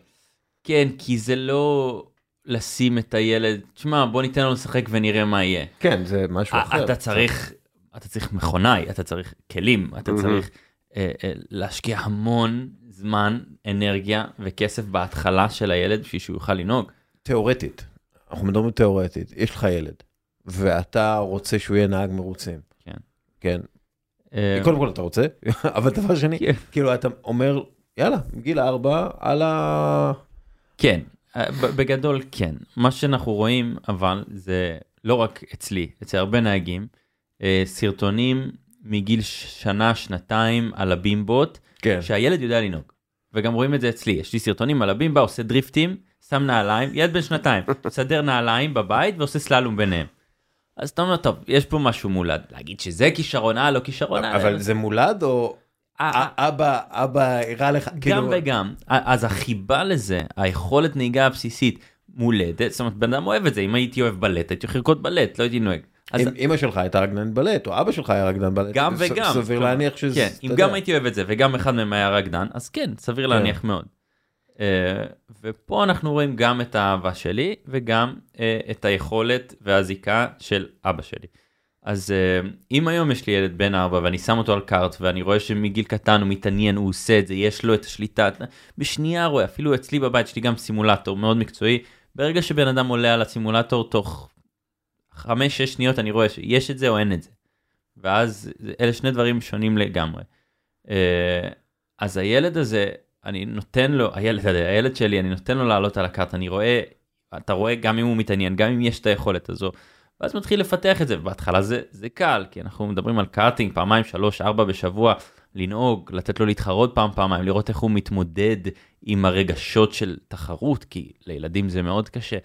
כן, כי זה לא לשים את הילד, תשמע, בוא ניתן לו לשחק ונראה מה יהיה. כן, זה משהו אחר. אתה צריך, אתה צריך מכונאי, אתה צריך כלים, אתה. צריך אה, אה, להשקיע המון זמן, אנרגיה וכסף בהתחלה של הילד בשביל שהוא יוכל לנהוג. תיאורטית, אנחנו מדברים תיאורטית, יש לך ילד, ואתה רוצה שהוא יהיה נהג מרוצים. כן. כן. אה, קודם כל אתה רוצה, אבל דבר שני, כן. כאילו אתה אומר, יאללה, גיל ארבע, על ה... כן, אה, בגדול כן. מה שאנחנו רואים אבל זה לא רק אצלי, אצל הרבה נהגים, אה, סרטונים מגיל שנה, שנתיים על הבימבוט, כן. שהילד יודע לנהוג. וגם רואים את זה אצלי, יש לי סרטונים על הבימבה, עושה דריפטים, שם נעליים, ילד בן שנתיים, מסדר נעליים בבית ועושה סללום ביניהם. אז אתה אומר, טוב, יש פה משהו מולד. להגיד שזה כישרון על, לא כישרון על. אבל זה מולד או אה, אה, אבא, אבא הראה לך, גם כאילו, וגם. אז החיבה לזה, היכולת נהיגה הבסיסית מולדת, זאת אומרת, בן אדם אוהב את זה, אם הייתי אוהב בלט, הייתי הולך לרקוד בלט, לא הייתי נוהג. אז אמא שלך הייתה רקדן בלט, או אבא שלך היה רקדן בלט, גם וגם. סביר להניח שזה, כן, אם. גם הייתי אוהב את זה וגם אחד מהם היה רקדן, אז כן, סביר להניח מאוד. אה, ופה אנחנו רואים גם את האהבה שלי וגם אה, את היכולת והזיקה של אבא שלי. אז אה, אם היום יש לי ילד בן ארבע ואני שם אותו על קארט ואני רואה שמגיל קטן הוא מתעניין, הוא עושה את זה, יש לו את השליטה, בשנייה רואה, אפילו אצלי בבית יש לי גם סימולטור מאוד מקצועי, ברגע שבן אדם עולה על הסימולטור תוך 5-6 שניות אני רואה שיש את זה או אין את זה. ואז אלה שני דברים שונים לגמרי. אה, אז הילד הזה, אני נותן לו, הילד, הילד שלי, אני נותן לו לעלות על הקארט, אני רואה, אתה רואה גם אם הוא מתעניין, גם אם יש את היכולת הזו, ואז מתחיל לפתח את זה, ובהתחלה זה, זה קל, כי אנחנו מדברים על קארטינג פעמיים, שלוש, ארבע בשבוע, לנהוג, לתת לו להתחרות פעם, פעמיים, לראות איך הוא מתמודד עם הרגשות של תחרות, כי לילדים זה מאוד קשה.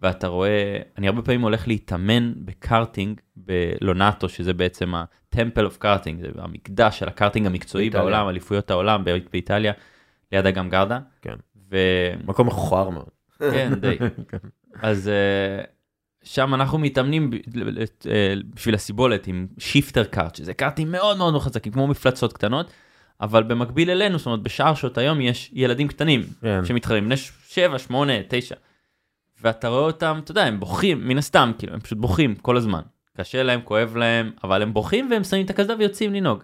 ואתה רואה, אני הרבה פעמים הולך להתאמן בקארטינג בלונאטו, שזה בעצם ה-Temple of Karting, זה המקדש של הקארטינג המקצועי באיטליה. בעולם, אליפויות העולם באיטליה, ליד אגם גרדה. כן. ו... מקום מכוער מאוד. כן, די. אז אה, שם אנחנו מתאמנים אה, בשביל הסיבולת עם שיפטר קארט, שזה קארטים מאוד מאוד חזקים, כמו מפלצות קטנות, אבל במקביל אלינו, זאת אומרת, בשאר שעות היום יש ילדים קטנים כן. שמתחרים, בני 7, 8, 9. ואתה רואה אותם, אתה יודע, הם בוכים, מן הסתם, כאילו, הם פשוט בוכים כל הזמן. קשה להם, כואב להם, אבל הם בוכים והם שמים את הקסדה ויוצאים לנהוג.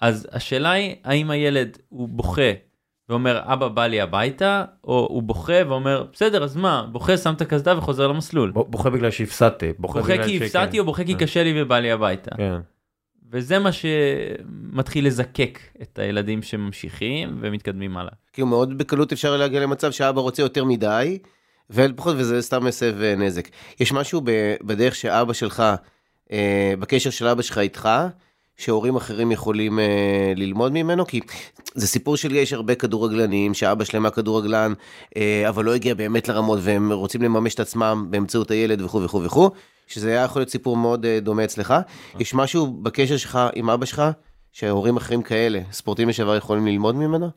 אז השאלה היא, האם הילד הוא בוכה ואומר, אבא בא לי הביתה, או הוא בוכה ואומר, בסדר, אז מה, בוכה, שם את הקסדה וחוזר למסלול. ב- בוכה בגלל שהפסדתי. בוכה בגלל כי שכן. הפסדתי או בוכה כי כן. קשה לי ובא לי הביתה. כן. וזה מה שמתחיל לזקק את הילדים שממשיכים ומתקדמים הלאה. כאילו מאוד בקלות אפשר להגיע למצב שאבא רוצה יותר מדי, ופחות וזה סתם מסב אה, נזק. יש משהו בדרך שאבא שלך, אה, בקשר של אבא שלך איתך, שהורים אחרים יכולים אה, ללמוד ממנו? כי זה סיפור שלי, יש הרבה כדורגלנים, שאבא שלהם היה כדורגלן, אה, אבל לא הגיע באמת לרמות, והם רוצים לממש את עצמם באמצעות הילד וכו' וכו' וכו', שזה היה יכול להיות סיפור מאוד אה, דומה אצלך. יש משהו בקשר שלך עם אבא שלך, שהורים אחרים כאלה, ספורטאים לשעבר יכולים ללמוד ממנו?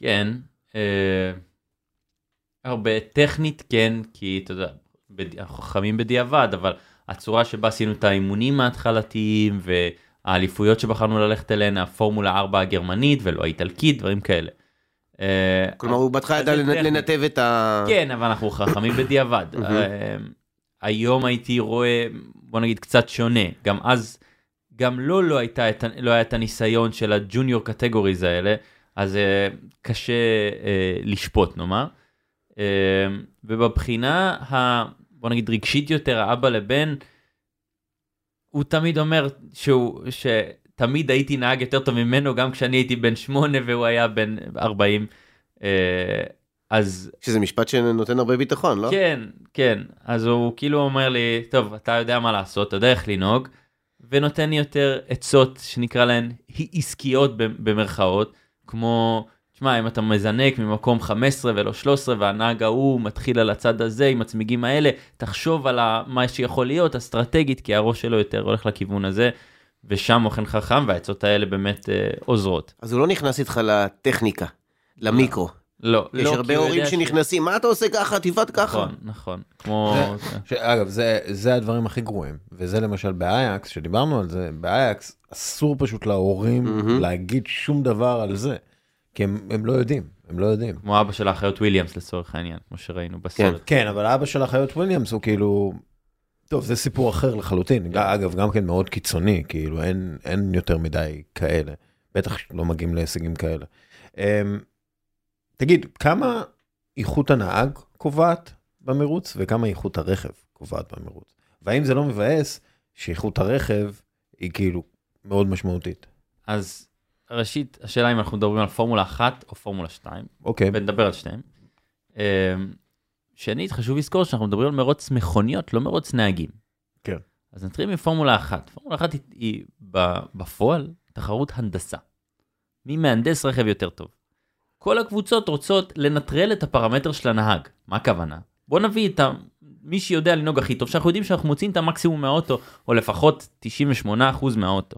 כן, אה, הרבה טכנית כן, כי אתה יודע, בד- אנחנו חכמים בדיעבד, אבל הצורה שבה עשינו את האימונים ההתחלתיים והאליפויות שבחרנו ללכת אליהן, הפורמולה 4 הגרמנית ולא האיטלקית, דברים כאלה. אה, כלומר, הוא בהתחלה ידע. לנתב את ה... כן, אבל אנחנו חכמים בדיעבד. אה, היום הייתי רואה, בוא נגיד, קצת שונה. גם אז, גם לו לא, הייתה את, לא היה את הניסיון של הג'וניור קטגוריז האלה, אז אה, קשה לשפוט, נאמר. אה, ובבחינה, ה, בוא נגיד, רגשית יותר, האבא לבן, הוא תמיד אומר שהוא, שתמיד הייתי נהג יותר טוב ממנו, גם כשאני הייתי בן שמונה והוא היה בן 40. אה, אז שזה משפט שנותן הרבה ביטחון, לא? כן, כן. אז הוא כאילו אומר לי, טוב, אתה יודע מה לעשות, אתה יודע איך לנהוג, ונותן לי יותר עצות שנקרא להן עסקיות במרכאות, כמו, תשמע, אם אתה מזנק ממקום 15 ולא 13, והנהג ההוא מתחיל על הצד הזה עם הצמיגים האלה, תחשוב על מה שיכול להיות אסטרטגית, כי הראש שלו יותר הולך לכיוון הזה, ושם אוכן חכם, והעצות האלה באמת אה, עוזרות. אז הוא לא נכנס איתך לטכניקה, למיקרו. לא, יש לא, הרבה הוא הורים יודע ש- שנכנסים, מה אתה עושה ככה, תבעט ככה. נכון, נכון. כמו... ש- אגב, זה, זה הדברים הכי גרועים, וזה למשל באייאקס, שדיברנו על זה, באייאקס אסור פשוט להורים מהמם. להגיד שום דבר על זה, כי הם, הם לא יודעים, הם לא יודעים. כמו אבא של האחיות וויליאמס לצורך העניין, כמו שראינו בסרט. כן, אבל אבא של האחיות וויליאמס הוא כאילו, טוב, זה סיפור אחר לחלוטין, ג- אגב, גם כן מאוד קיצוני, כאילו אין, אין יותר מדי כאלה, בטח לא מגיעים להישגים כאלה. אמ, תגיד, כמה איכות הנהג קובעת במרוץ, וכמה איכות הרכב קובעת במרוץ? והאם זה לא מבאס שאיכות הרכב היא כאילו מאוד משמעותית? אז ראשית, השאלה אם אנחנו מדברים על פורמולה 1 או פורמולה 2, אוקיי, ונדבר על שניהם. אמ, שנית, חשוב לזכור שאנחנו מדברים על מרוץ מכוניות, לא מרוץ נהגים. כן. אז נתחיל מפורמולה אחת. פורמולה אחת היא, היא בפועל תחרות הנדסה. מי מהנדס רכב יותר טוב. כל הקבוצות רוצות לנטרל את הפרמטר של הנהג. מה הכוונה? בוא נביא את. מי שיודע לנהוג הכי טוב, שאנחנו יודעים שאנחנו מוצאים את המקסימום מהאוטו, או לפחות 98% מהאוטו.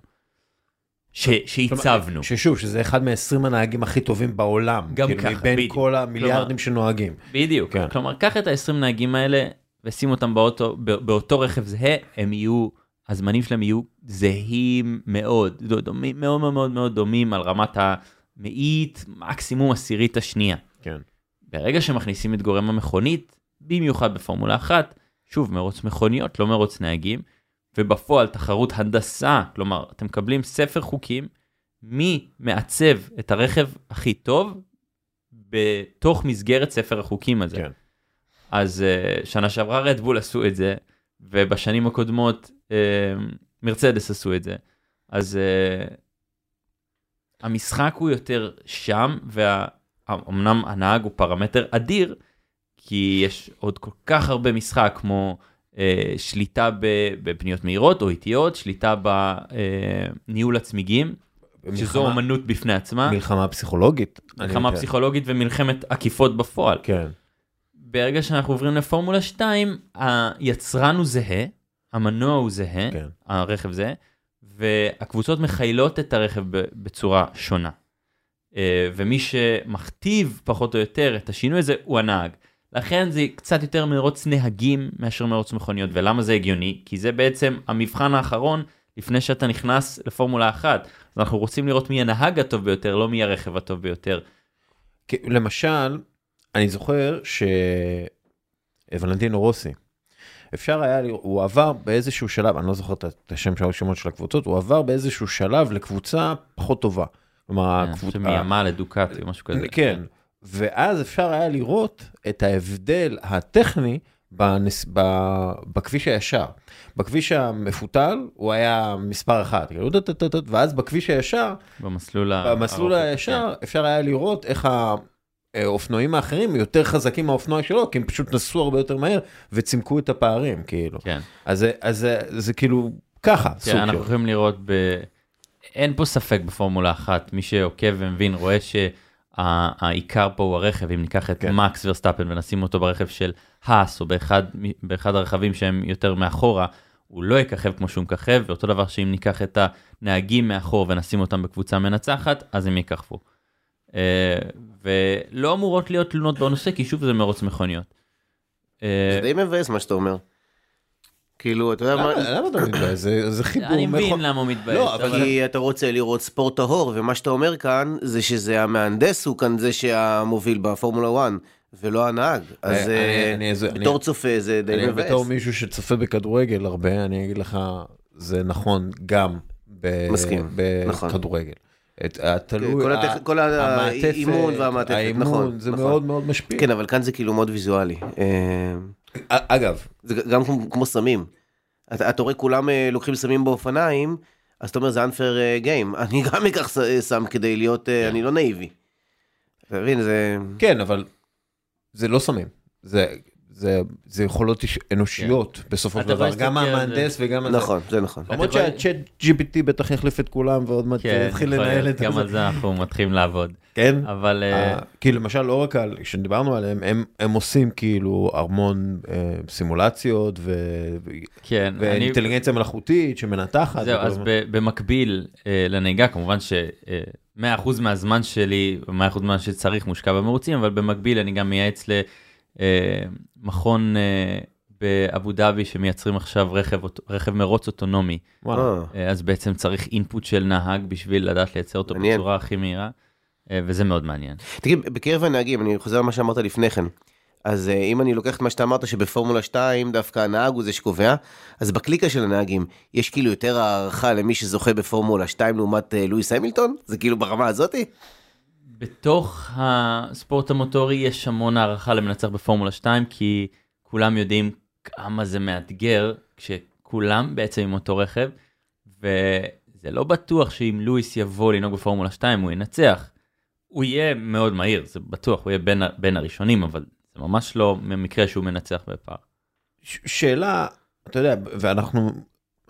ש... שהצבנו. ששוב, שזה אחד מ-20 הנהגים הכי טובים בעולם. גם כאילו, ככה, מבין בדיוק. כל המיליארדים שנוהגים. בדיוק. כן. כלומר, קח את ה-20 נהגים האלה ושים אותם באוטו, באותו רכב זהה, הם יהיו, הזמנים שלהם יהיו זהים מאוד, דומים, מאוד מאוד מאוד מאוד דומים על רמת המאית, מקסימום עשירית השנייה. כן. ברגע שמכניסים את גורם המכונית, במיוחד בפורמולה אחת, שוב, מרוץ מכוניות, לא מרוץ נהגים, ובפועל תחרות הנדסה, כלומר, אתם מקבלים ספר חוקים, מי מעצב את הרכב הכי טוב בתוך מסגרת ספר החוקים הזה. כן. אז uh, שנה שעברה רדבול עשו את זה, ובשנים הקודמות uh, מרצדס עשו את זה. אז uh, המשחק הוא יותר שם, ואומנם הנהג הוא פרמטר אדיר, כי יש עוד כל כך הרבה משחק כמו שליטה ב- בפניות מהירות או איטיות, שליטה בניהול הצמיגים, שזו מלחמה- אמנות בפני עצמה, מלחמה פסיכולוגית. מלחמה פסיכולוגית ומלחמת עקיפות בפועל. כן. ברגע שאנחנו עוברים לפורמולה 2, היצרן הוא זהה, המנוע הוא זהה, כן. הרכב זהה, והקבוצות מכיילות את הרכב בצורה שונה. אה, ומי שמכתיב פחות או יותר את השינוי הזה הוא הנהג. לכן זה קצת יותר מרוץ נהגים מאשר מרוץ מכוניות. ולמה זה הגיוני? כי זה בעצם המבחן האחרון לפני שאתה נכנס לפורמולה 1. אז אנחנו רוצים לראות מי הנהג הטוב ביותר, לא מי הרכב הטוב ביותר. למשל, אני זוכר שוולנטינו רוסי, אפשר היה, הוא עבר באיזשהו שלב, אני לא זוכר את השם של השמות של הקבוצות, הוא עבר באיזשהו שלב לקבוצה פחות טובה. כלומר, חושב הקבוצה... מימה לדוקטי או משהו כזה. כן, ואז אפשר היה לראות את ההבדל הטכני בנס... ב... בכביש הישר. בכביש המפותל הוא היה מספר אחת, כאילו, ואז בכביש הישר, במסלול ה- במסלול הארוך, הישר, אפשר היה לראות איך האופנועים האחרים יותר חזקים מהאופנוע שלו, כי הם פשוט נסעו הרבה יותר מהר וצימקו את הפערים, כאילו. כן. אז אז זה, זה כאילו ככה, סוג כן, אנחנו של... יכולים לראות ב... אין פה ספק בפורמולה אחת, מי שעוקב ומבין רואה שהעיקר פה הוא הרכב, אם ניקח את כן. מקס ורסטאפן ונשים אותו ברכב של האס או באחד, באחד הרכבים שהם יותר מאחורה, הוא לא יככב כמו שהוא מככב, ואותו דבר שאם ניקח את הנהגים מאחור ונשים אותם בקבוצה מנצחת, אז הם יככבו. אה, ולא אמורות להיות תלונות בנושא, כי שוב זה מרוץ מכוניות. אה, זה די מבאס מה שאתה אומר. כאילו, אתה יודע מה... למה אתה מתבאס? זה זה חיבור. אני מבין למה הוא מתבאס. לא, אבל כי אתה רוצה לראות ספורט טהור, ומה שאתה אומר כאן, זה שזה המהנדס הוא כאן זה שהמוביל בפורמולה 1, ולא הנהג. אז אני- אה, אני- אני- בתור צופה זה די אני מבאס. בתור מישהו שצופה בכדורגל הרבה, אני אגיד לך, זה נכון גם ב- מסכים, נכון. בכדורגל. את- התלוי, כל ה- הטכ- כל המעטפת, האימון והמעטפת, האימון, נכון, זה נכון. מאוד מאוד משפיע. כן, אבל כאן זה כאילו מאוד ויזואלי. אה, אגב, זה גם כמו- כמו סמים. אתה אתה רואה כולם אה, לוקחים סמים באופניים, אז אתה אומר זה unfair game. אני גם אקח אה, סם כדי להיות, אה, אני לא נאיבי. אתה מבין, זה... כן, אבל זה לא סמים. זה... זה, זה יכולות אנושיות בסופו של דבר, גם המהנדס וגם... הזה. נכון, זה נכון. למרות שהצ'אט GPT בטח יחליף את כולם ועוד מעט כן, יתחיל לנהל את גם זה. על זה אנחנו מתחילים לעבוד. כן? אבל אה, כי למשל אורקל, שדיברנו עליהם, הם, הם עושים כאילו המון אה, סימולציות ו... כן, אני... ואינטליגנציה מלאכותית שמנתחת. זהו, אז. ב- במקביל אה, לנהיגה, כמובן ש-100% מהזמן שלי, 100% מהזמן שצריך מושקע במרוצים, אבל במקביל אני גם מייעץ למכון אה, באבו דאבי שמייצרים עכשיו רכב, רכב מרוץ אוטונומי. וואלה. אה, אה, אז בעצם צריך אינפוט של נהג בשביל לדעת לייצר אותו מעניין. בצורה הכי מהירה, אה, וזה מאוד מעניין. תגיד, בקרב הנהגים, אני חוזר למה שאמרת לפני כן. אז אה, אם אני לוקח את מה שאתה אמרת שבפורמולה 2 דווקא הנהג הוא זה שקובע, אז בקליקה של הנהגים יש כאילו יותר הערכה למי שזוכה בפורמולה 2 לעומת אה, לואיס המילטון? זה כאילו ברמה הזאתי? בתוך הספורט המוטורי יש המון הערכה למנצח בפורמולה 2 כי כולם יודעים כמה זה מאתגר כשכולם בעצם עם אותו רכב וזה לא בטוח שאם לואיס יבוא לנהוג בפורמולה 2 הוא ינצח. הוא יהיה מאוד מהיר זה בטוח הוא יהיה בין, בין הראשונים אבל זה ממש לא מקרה שהוא מנצח בפער. ש- שאלה, אתה יודע, ואנחנו,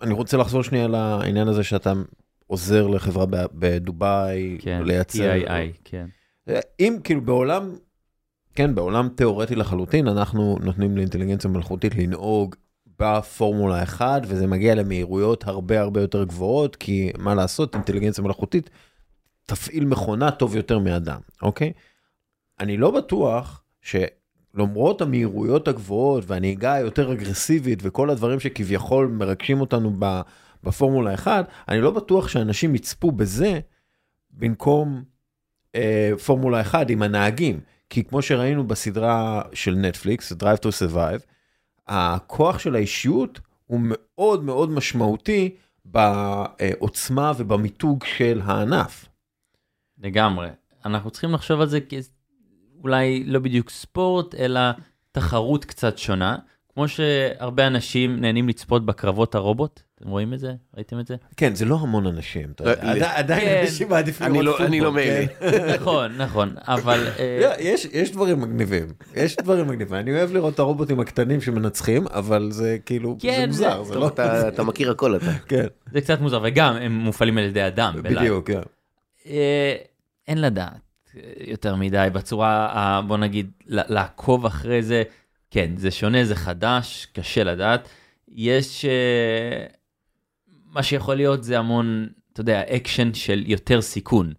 אני רוצה לחזור שנייה לעניין הזה שאתה עוזר לחברה בדובאי, כן, לייצר, TII, כן. אם כאילו בעולם, כן, בעולם תיאורטי לחלוטין, אנחנו נותנים לאינטליגנציה מלאכותית לנהוג בפורמולה 1, וזה מגיע למהירויות הרבה הרבה יותר גבוהות, כי מה לעשות, אינטליגנציה מלאכותית תפעיל מכונה טוב יותר מאדם, אוקיי? אני לא בטוח שלמרות המהירויות הגבוהות והנהיגה היותר אגרסיבית וכל הדברים שכביכול מרגשים אותנו ב- בפורמולה 1, אני לא בטוח שאנשים יצפו בזה במקום אה, פורמולה 1 עם הנהגים. כי כמו שראינו בסדרה של נטפליקס, Drive to Survive, הכוח של האישיות הוא מאוד מאוד משמעותי בעוצמה ובמיתוג של הענף. לגמרי. אנחנו צריכים לחשוב על זה כאולי לא בדיוק ספורט, אלא תחרות קצת שונה. כמו שהרבה אנשים נהנים לצפות בקרבות הרובוט. אתם רואים את זה? ראיתם את זה? כן, זה לא המון אנשים, אתה יודע, לי- עדי- עדיין כן. אנשים מעדיפים לראות לא- אני לא פוטבול, מאלה. כן. נכון, נכון, אבל... אה, לא, יש, יש דברים מגניבים, יש דברים מגניבים. אני אוהב לראות את הרובוטים הקטנים שמנצחים, אבל זה כאילו, זה כן, מוזר, לא... אתה מכיר הכל אתה. כן, זה קצת מוזר, וגם הם מופעלים על ידי אדם. בדיוק, כן. אה, אין לדעת אה, יותר מדי בצורה, בוא נגיד, לעקוב אחרי זה. כן, זה שונה, זה חדש, קשה לדעת. יש, אה, מה שיכול להיות זה המון, אתה יודע, אקשן של יותר סיכון.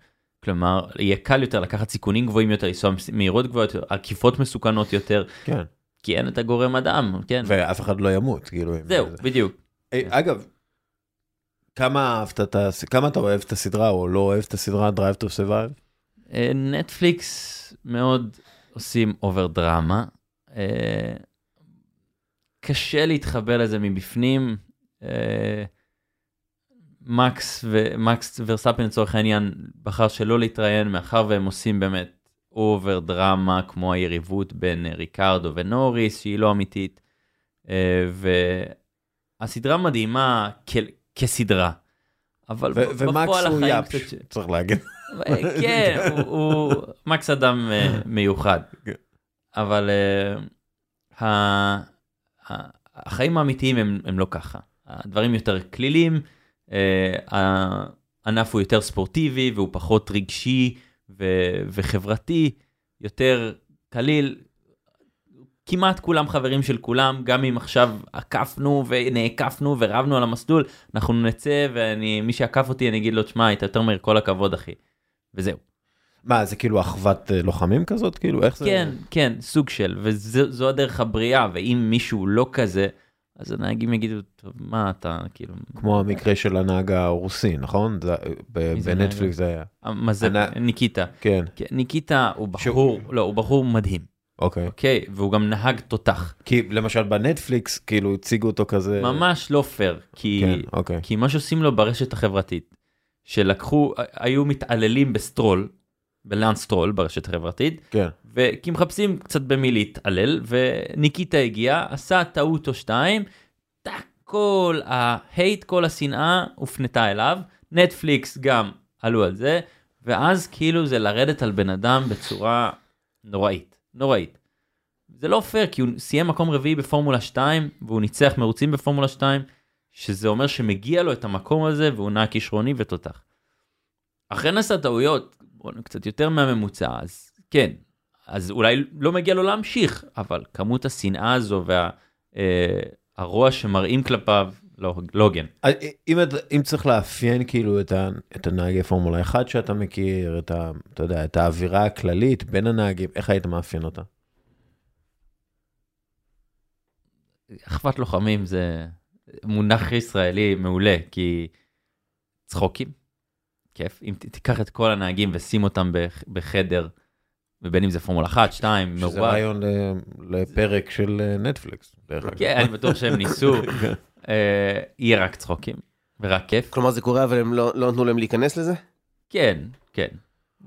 כלומר, יהיה קל יותר לקחת סיכונים גבוהים יותר, לנסוע מהירות גבוהות עקיפות מסוכנות יותר, כן, כי אין את הגורם אדם, כן. ואף אחד לא ימות, כאילו. זהו, זה- בדיוק. אה, אגב, כמה אהבת את הס... כמה אתה אוהב את הסדרה או לא אוהב את הסדרה Drive to Survive? אה, נטפליקס מאוד עושים over דרמה. אה, קשה להתחבר לזה מבפנים. אה, מקס ומקס ורסטאפן לצורך העניין בחר שלא להתראיין מאחר והם עושים באמת אובר דרמה כמו היריבות בין אה, ריקרדו ונוריס שהיא לא אמיתית. והסדרה מדהימה כ- כסדרה. אבל ו- ומקס בפועל הוא החיים יאפש, קצת ש- צריך להגיד. כן, הוא, הוא מקס אדם מיוחד. אבל אה, ה- החיים האמיתיים הם, הם לא ככה. הדברים יותר כלילים, אה, הענף הוא יותר ספורטיבי והוא פחות רגשי ו- וחברתי, יותר קליל. כמעט כולם חברים של כולם, גם אם עכשיו עקפנו ונעקפנו ורבנו על המסלול, אנחנו נצא ואני, מי שעקף אותי אני אגיד לו, תשמע, היית יותר מהר, כל הכבוד אחי. וזהו. מה, זה כאילו אחוות אה, לוחמים כזאת? כאילו, איך זה? כן, כן, סוג של, וזו הדרך הבריאה, ואם מישהו לא כזה, אז הנהגים יגידו, טוב, מה אתה, כאילו, כמו המקרה של הנהג הרוסי, נכון? זה בנטפליקס זה היה. מה זה, ניקיטה. כן, כן, ניקיטה הוא בחור, לא, הוא בחור מדהים, אוקיי. אוקיי? והוא גם נהג תותח. כי למשל בנטפליקס, כאילו הציגו אותו כזה... ממש לא פייר, כי... כן, אוקיי. כי מה שעושים לו ברשת החברתית, שלקחו, היו מתעללים בסטרול, בלאנס סטרול ברשת החברתית, כן. וכי מחפשים קצת במי להתעלל, וניקיטה הגיע, עשה טעות או שתיים, טאק, כל ההייט, כל השנאה הופנתה אליו, נטפליקס גם עלו על זה, ואז כאילו זה לרדת על בן אדם בצורה נוראית, נוראית. זה לא פייר, כי הוא סיים מקום רביעי בפורמולה 2, והוא ניצח מרוצים בפורמולה 2, שזה אומר שמגיע לו את המקום הזה, והוא נהג כישרוני ותותח. אחרי נעשה טעויות, קצת יותר מהממוצע, אז כן, אז אולי לא מגיע לו להמשיך, אבל כמות השנאה הזו והרוע שמראים כלפיו, לא לא הוגן. אז אם, אם צריך לאפיין כאילו את, ה, את הנהגי פורמולה 1 שאתה מכיר, את, ה, אתה יודע, את האווירה הכללית בין הנהגים, איך היית מאפיין אותה? אחוות לוחמים זה מונח ישראלי מעולה, כי צחוקים, כיף. אם ת- תיקח את כל הנהגים ושים אותם בח- בחדר, ובין אם זה פורמולה 1, 2, שזה מעורב. רעיון לפרק של אה, נטפליקס, דרך אגב. כן, אני בטוח שהם ניסו. אה, יהיה רק צחוקים, ורק כיף. כלומר זה קורה אבל הם לא לא נתנו להם להיכנס לזה? כן, כן.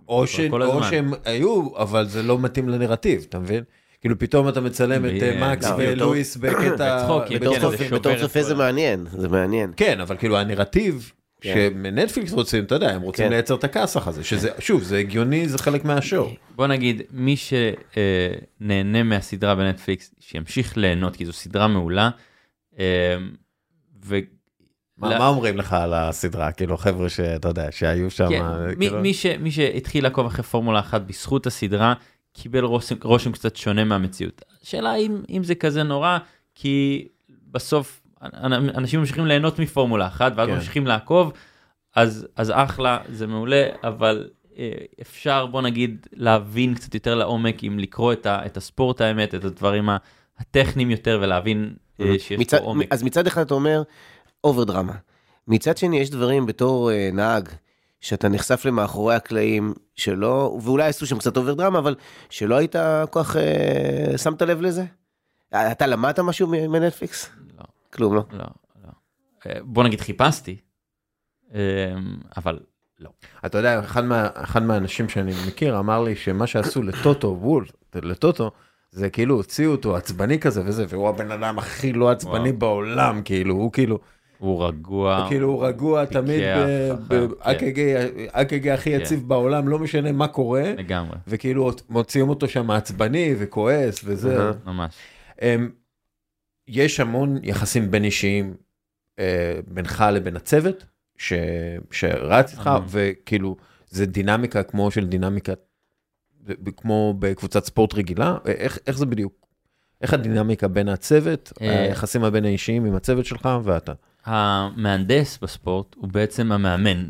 או, ש... או. שהם היו, אבל זה לא מתאים לנרטיב, אתה מבין? כאילו פתאום אתה מצלם את אה, מקס לא, ולואיס בקטע... בתור כן, צופה- זה כל זה מעניין, זה מעניין. כן, אבל כאילו הנרטיב כן. שמנטפליקס רוצים, אתה יודע, הם רוצים כן. לייצר את הכסח הזה, שזה, שוב, זה הגיוני, זה חלק מהשואו. בוא נגיד, מי שנהנה מהסדרה בנטפליקס, שימשיך ליהנות, כי זו סדרה מעולה. אה, ו... מה לא- מה אומרים לך על הסדרה? כאילו, חבר'ה שאתה יודע, שהיו שם, כן, מי, כאילו... מי, ש, מי שהתחיל לעקוב אחרי פורמולה 1 בזכות הסדרה, קיבל רושם, רושם קצת שונה מהמציאות. השאלה אם, אם זה כזה נורא, כי בסוף אנשים ממשיכים ליהנות מפורמולה 1 ואז כן. ממשיכים לעקוב, אז, אז אחלה, זה מעולה, אבל אה, אפשר בוא נגיד להבין קצת יותר לעומק אם לקרוא את, ה, את הספורט האמת, את הדברים הטכניים יותר ולהבין אה, שיש מצד, פה עומק. אז מצד אחד אתה אומר, over דרמה. מצד שני, יש דברים בתור אה, נהג, שאתה נחשף למאחורי הקלעים שלא, ואולי עשו שם קצת over דרמה, אבל שלא היית כל כך אה, שמת לב לזה? אה, אתה למדת משהו מנטפליקס? כלום, לא? לא, לא. אה, בוא נגיד חיפשתי, אה, אבל לא. אתה יודע, אחד, מה, אחד מהאנשים שאני מכיר אמר לי שמה שעשו לטוטו וול, לטוטו, זה כאילו הוציאו אותו עצבני כזה וזה, והוא הבן אדם הכי לא עצבני וואו. בעולם, כאילו, הוא כאילו, הוא רגוע. הוא כאילו הוא רגוע תמיד, פיקח, אחר, ב-AKG הכי יציב בעולם, לא משנה מה קורה, לגמרי, וכאילו מוציאים אותו שם עצבני וכועס וזה. ממש. יש המון יחסים בין אישיים אה, בינך לבין הצוות ש, שרץ איתך. וכאילו זה דינמיקה כמו של דינמיקה כמו בקבוצת ספורט רגילה אה, איך, איך זה בדיוק. איך הדינמיקה בין הצוות, אה, היחסים הבין האישיים עם הצוות שלך ואתה. המהנדס בספורט הוא בעצם המאמן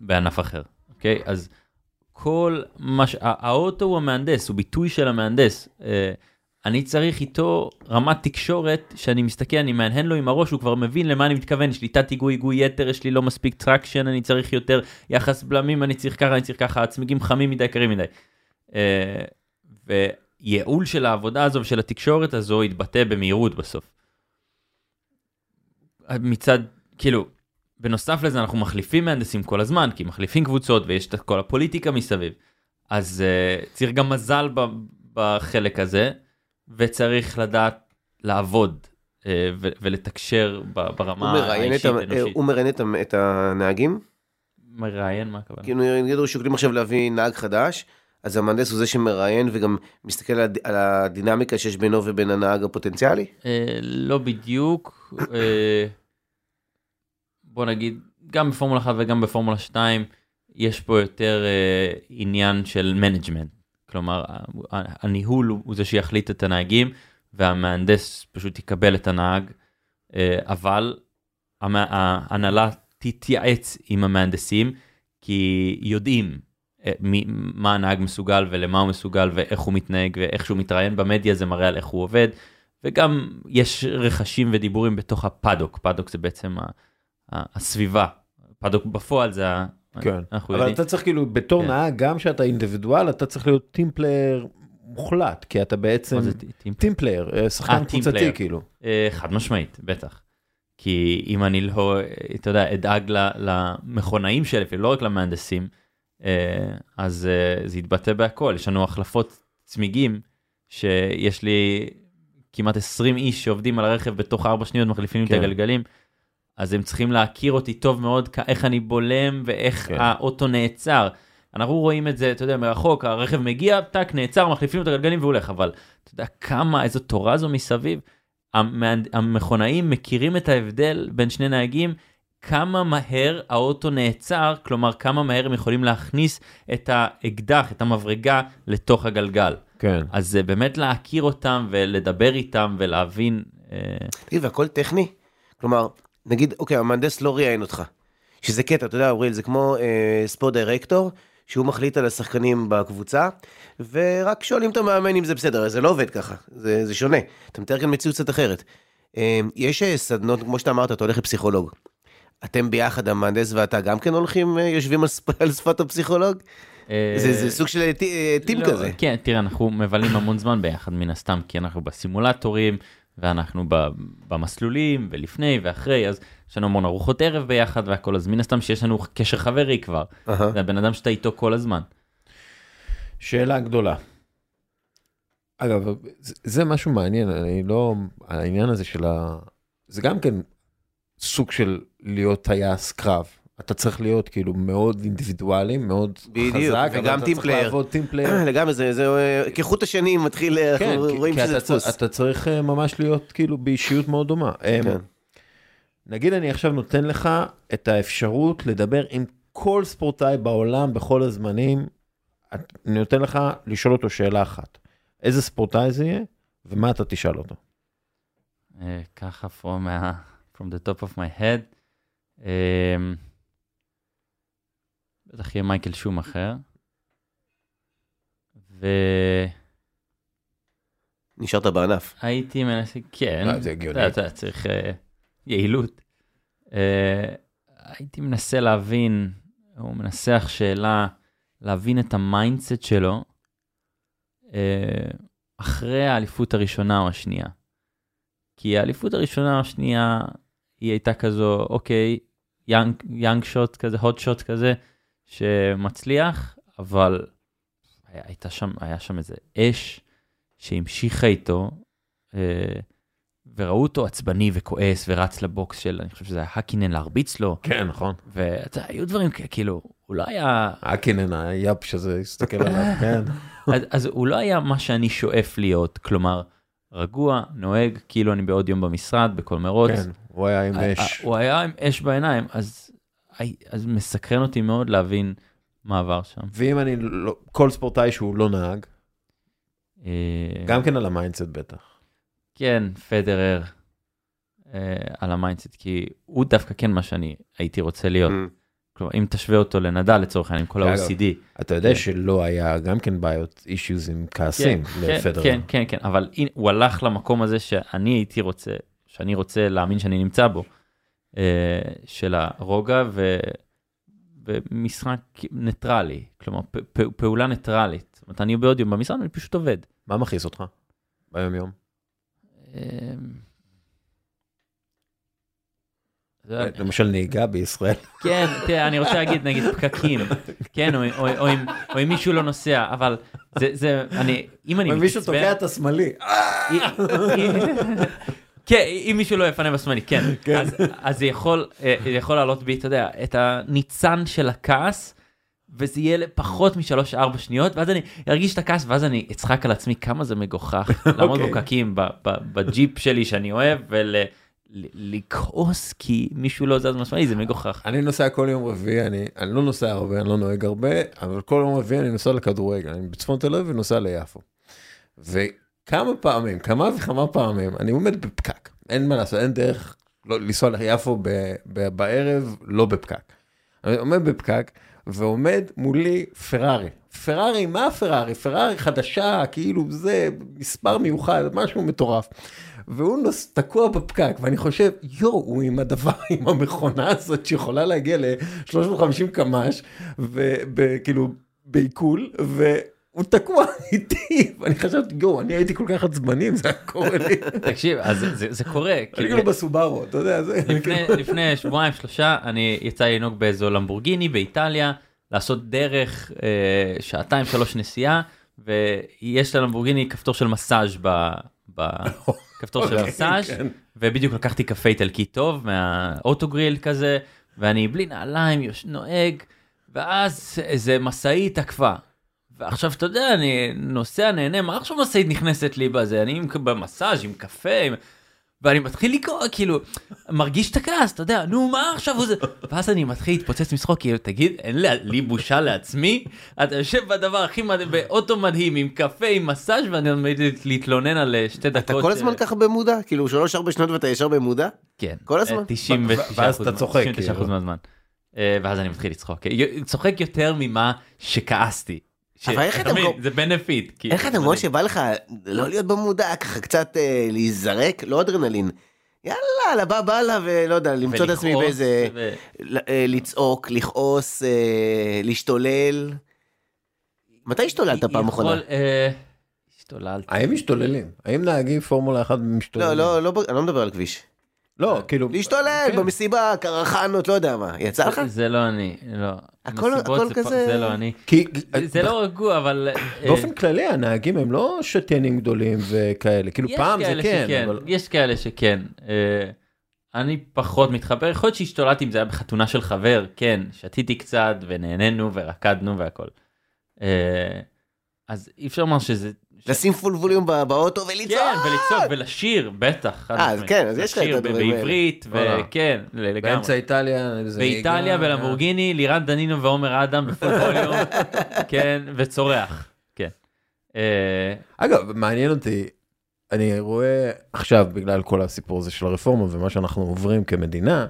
בענף אחר, אוקיי? אז כל מה ש... האוטו הוא המהנדס, הוא ביטוי של המהנדס. אני צריך איתו רמת תקשורת שאני מסתכל, אני מהנהן לו עם הראש, הוא כבר מבין למה אני מתכוון, שליטת היגוי, היגוי יתר, יש לי לא מספיק traction, אני צריך יותר יחס בלמים, אני צריך ככה, אני צריך ככה, הצמיגים חמים מדי, קרים מדי. אה, וייעול של העבודה הזו ושל התקשורת הזו יתבטא במהירות בסוף. מצד, כאילו, בנוסף לזה אנחנו מחליפים מהנדסים כל הזמן, כי מחליפים קבוצות ויש את כל הפוליטיקה מסביב. אז uh, צריך גם מזל בחלק הזה, וצריך לדעת לעבוד uh, ו- ולתקשר הוא ברמה האישית ה- האנושית. הוא מראיין את את הנהגים? מראיין, מה הכוונה? כאילו נגיד שוקלים עכשיו להביא נהג חדש, אז המהנדס הוא זה שמראיין וגם מסתכל על הד- על הדינמיקה שיש בינו ובין הנהג הפוטנציאלי? אה, לא בדיוק. אה, בוא נגיד, גם בפורמולה 1 וגם בפורמולה 2, יש פה יותר אה, עניין של management. כלומר, הניהול הוא זה שיחליט את הנהגים, והמהנדס פשוט יקבל את הנהג, אה, אבל ההנהלה תתייעץ עם המהנדסים, כי יודעים אה, מה הנהג מסוגל ולמה הוא מסוגל ואיך הוא מתנהג ואיך שהוא מתראיין במדיה זה מראה על איך הוא עובד. וגם יש רחשים ודיבורים בתוך ה paddock, paddock זה בעצם הסביבה, paddock בפועל זה. כן. אבל יודעים. אתה צריך כאילו בתור כן. נהג גם שאתה אינדיבידואל אתה צריך להיות team player מוחלט כי אתה בעצם מה זה ט- team? player אה, שחקן אה, קבוצתי. כאילו. אה, חד משמעית, בטח. כי אם אני לא, אתה יודע, אדאג למכונאים שלי, ולא רק למהנדסים, אז זה יתבטא בהכל. יש לנו החלפות צמיגים, שיש לי כמעט 20 איש שעובדים על הרכב בתוך 4 שניות מחליפים כן. את הגלגלים, אז הם צריכים להכיר אותי טוב מאוד, איך אני בולם ואיך כן. האוטו נעצר. אנחנו רואים את זה, אתה יודע, מרחוק, הרכב מגיע, טאק, נעצר, מחליפים את הגלגלים והולך, אבל אתה יודע כמה, איזו תורה זו מסביב. המכונאים מכירים את ההבדל בין שני נהגים, כמה מהר האוטו נעצר, כלומר כמה מהר הם יכולים להכניס את האקדח, את המברגה, לתוך הגלגל. כן. אז זה באמת להכיר אותם ולדבר איתם ולהבין. אה, תגיד, והכל טכני? כלומר, נגיד, אוקיי, המהנדס לא ראיין אותך. שזה קטע, אתה יודע, אוריאל, זה כמו אה, ספורט דירקטור, שהוא מחליט על השחקנים בקבוצה, ורק שואלים את המאמן אם זה בסדר, זה לא עובד ככה, זה, זה שונה. אתה מתאר כאן מציאות קצת אחרת. אה, יש אה, סדנות, כמו שאתה אמרת, אתה הולך לפסיכולוג. אתם ביחד, המהנדס ואתה, גם כן הולכים, אה, יושבים על, שפ- על שפת הפסיכולוג? אה, זה, זה סוג של טי- טים לא, כזה. כן, תראה, אנחנו מבלים המון זמן ביחד מן הסתם, כי אנחנו בסימולטורים, ואנחנו במסלולים, ולפני ואחרי, אז יש לנו המון ארוחות ערב ביחד והכל, אז מן הסתם שיש לנו קשר חברי כבר. אהה. זה הבן אדם שאתה איתו כל הזמן. שאלה גדולה. אגב, זה, זה משהו מעניין, אני לא, העניין הזה של ה... זה גם כן סוג של להיות טייס קרב. אתה צריך להיות כאילו מאוד אינדיבידואלי, מאוד בדיוק, חזק, אבל וגם אתה team צריך player. לעבוד team player. לגמרי, זה, זה כחוט השני מתחיל, כן, אנחנו כי- רואים כי שזה אתה צריך- דפוס. אתה צריך אה, ממש להיות כאילו באישיות מאוד דומה. אה, כן. נגיד אני עכשיו נותן לך את האפשרות לדבר עם כל ספורטאי בעולם בכל הזמנים, אני נותן לך לשאול אותו שאלה אחת. איזה ספורטאי זה יהיה, ומה אתה תשאל אותו. אה, ככה from, ה- from the top of my head. אה, בטח יהיה מייקל שומאכר. נשארת בענף. והייתי מנסה, כן, לא, זה הגיוני. אתה יודע, צריך אה, יעילות. אה, הייתי מנסה להבין, הוא מנסח שאלה, להבין את ה mindset שלו אה, אחרי האליפות הראשונה או השנייה. כי האליפות הראשונה או השנייה, היא הייתה כזו, אוקיי, יאנג, יאנג שוט כזה, הוט שוט כזה, שמצליח, אבל הייתה שם, היה שם איזה אש שהמשיכה איתו, אה, וראו אותו עצבני וכועס ורץ לבוקס של, אני חושב שזה היה הקינן להרביץ לו, כן, נכון. ואתה יודע, היו דברים כאילו, הוא לא היה, הקינן, היאפ שזה הסתכל עליו, כן. אז, אז הוא לא היה מה שאני שואף להיות, כלומר, רגוע, נוהג, כאילו אני בעוד יום במשרד, בכל מרוץ. כן, הוא היה עם ה- אש. ה- הוא היה עם אש בעיניים, אז, אז מסקרן אותי מאוד להבין מה עבר שם. ואם אני לא, כל ספורטאי שהוא לא נהג, אה, גם כן על ה mindset בטח. כן, פדרר אה, על ה mindset, כי הוא דווקא כן מה שאני הייתי רוצה להיות. Mm. כלומר, אם תשווה אותו לנדל לצורך העניין, עם כל ה-OCD. אתה יודע כן. שלא היה גם כן בעיות, אישיוז עם כעסים כן, לפדרר. כן, כן, כן, אבל הנה, הוא הלך למקום הזה שאני הייתי רוצה, שאני רוצה להאמין שאני נמצא בו, של הרוגע ו... ומשחק ניטרלי, כלומר פ- פעולה ניטרלית. זאת אומרת, אני בעוד יום במשרד, אני פשוט עובד. מה מכעיס אותך ביום יום? אה, למשל נהיגה בישראל. כן, תראה, אני רוצה להגיד, נגיד פקקים, כן, או, אם, אם מישהו לא נוסע, אבל זה, אני, אם אני מישהו מתעצבן- תוקע את השמאלי. כן, אם מישהו לא יפנה בשמאלי, כן. כן. אז, אז זה יכול, אה, זה יכול לעלות בי, אתה יודע, את הניצן של הכעס, וזה יהיה לפחות משלוש-ארבע שניות, ואז אני ארגיש את הכעס, ואז אני אצחק על עצמי כמה זה מגוחך לעמוד אוקיי. בפקקים ב- ב- בג'יפ שלי שאני אוהב, ולכעוס כי מישהו לא זז בשמאלי, זה מגוחך. אני נוסע כל יום רביעי, אני, אני לא נוסע הרבה, אני לא נוהג הרבה, אבל כל יום רביעי אני נוסע לכדורגל, אני בצפון תל אביב ונוסע ליפו. וכמה פעמים, כמה וכמה פעמים, אני עומד בפקק, אין מה לעשות, אין דרך לא, לנסוע ליפו ב, ב, בערב, לא בפקק. אני עומד בפקק, ועומד מולי פרארי. פרארי, מה פרארי? פרארי חדשה, כאילו זה מספר מיוחד, משהו מטורף. והוא נוס, תקוע בפקק, ואני חושב, יואו, הוא עם הדבר, עם המכונה הזאת שיכולה להגיע ל-350 קמ"ש, וכאילו, בעיכול, והוא תקוע איתי, ואני חשבתי, יואו, אני הייתי כל כך עצבני אם זה היה קורה לי. תקשיב, אז זה- קורה. אני כאילו, בסובארו, אתה יודע, זה... לפני, לפני שבועיים שלושה אני יצא לי לנהוג באיזו למבורגיני באיטליה לעשות דרך אה, שעתיים שלוש נסיעה ויש ללמבורגיני כפתור של מסאז' ב... בכפתור של אוקיי, מסאז' כן. ובדיוק לקחתי קפה איטלקי טוב מהאוטוגריל כזה ואני בלי נעליים. נוהג ואז איזה משאית עקפה. ועכשיו אתה יודע אני נוסע נהנה מה עכשיו משאית נכנסת לי בזה אני עם- במסאז' עם קפה עם... ואני מתחיל לקרוא כאילו מרגיש את הכעס אתה יודע נו מה עכשיו הוא זה ואז אני מתחיל להתפוצץ משחוק כאילו תגיד אין לי, לי בושה לעצמי אתה יושב בדבר הכי מדהים באוטו מדהים עם קפה עם מסאז' ואני עומד להתלונן על אה, שתי דקות. אתה כל ש- הזמן ככה במודע? כאילו שלוש ארבע שניות ואתה ישר במודע? כן. כל הזמן? אה, 99 ואז אתה צוחק, 99 כאילו. מהזמן. אה, ואז אני מתחיל לצחוק. אה, צוחק יותר ממה שכעסתי. ש- אבל איך אתה מבין? זה בנפיט. כאילו, איך אתה מדהים. שבא לך לא להיות במודע, ככה קצת אה, להיזרק? לא אדרנלין. יאללה, לבא בא לה ולא יודע, למצוא את עצמי באיזה... ו- ל- אה, לצעוק, לכעוס, אה, להשתולל. מתי השתוללת פעם יכול, אחרונה? אה, השתוללתי. האם משתוללים? האם נהגי פורמולה 1 משתוללים? לא, לא, לא, אני לא מדבר על כביש. לא, כאילו... להשתולל כן. במסיבה, קרחנות, לא יודע מה. יצא לך? זה לא אני, לא. הכל- כזה- זה לא אני. זה- לא רגוע, אבל... אה, באופן כללי הנהגים הם לא שתיינים גדולים וכאלה, כאילו פעם זה כן, אבל... יש כאלה שכן. אה, אני פחות מתחבר, יכול להיות שהשתוללתי אם זה היה בחתונה של חבר, כן, שתיתי קצת ונהנינו ורקדנו והכל. אה, אז אי אפשר לומר שזה... לשים פול ווליום בא- באוטו ולצעוק. כן, ולצעוק ולשיר, בטח. אה, אז. כן, אז יש לך את הדברים האלה. בעברית. וכן, לגמרי. באמצע איטליה, באיטליה נהיגה. בלמבורגיני, לירן דנינו ועומר אדם בפול ווליום, כן, וצורח, כן. אה, אגב, מעניין אותי, אני רואה עכשיו, בגלל כל הסיפור הזה של הרפורמה ומה שאנחנו עוברים כמדינה,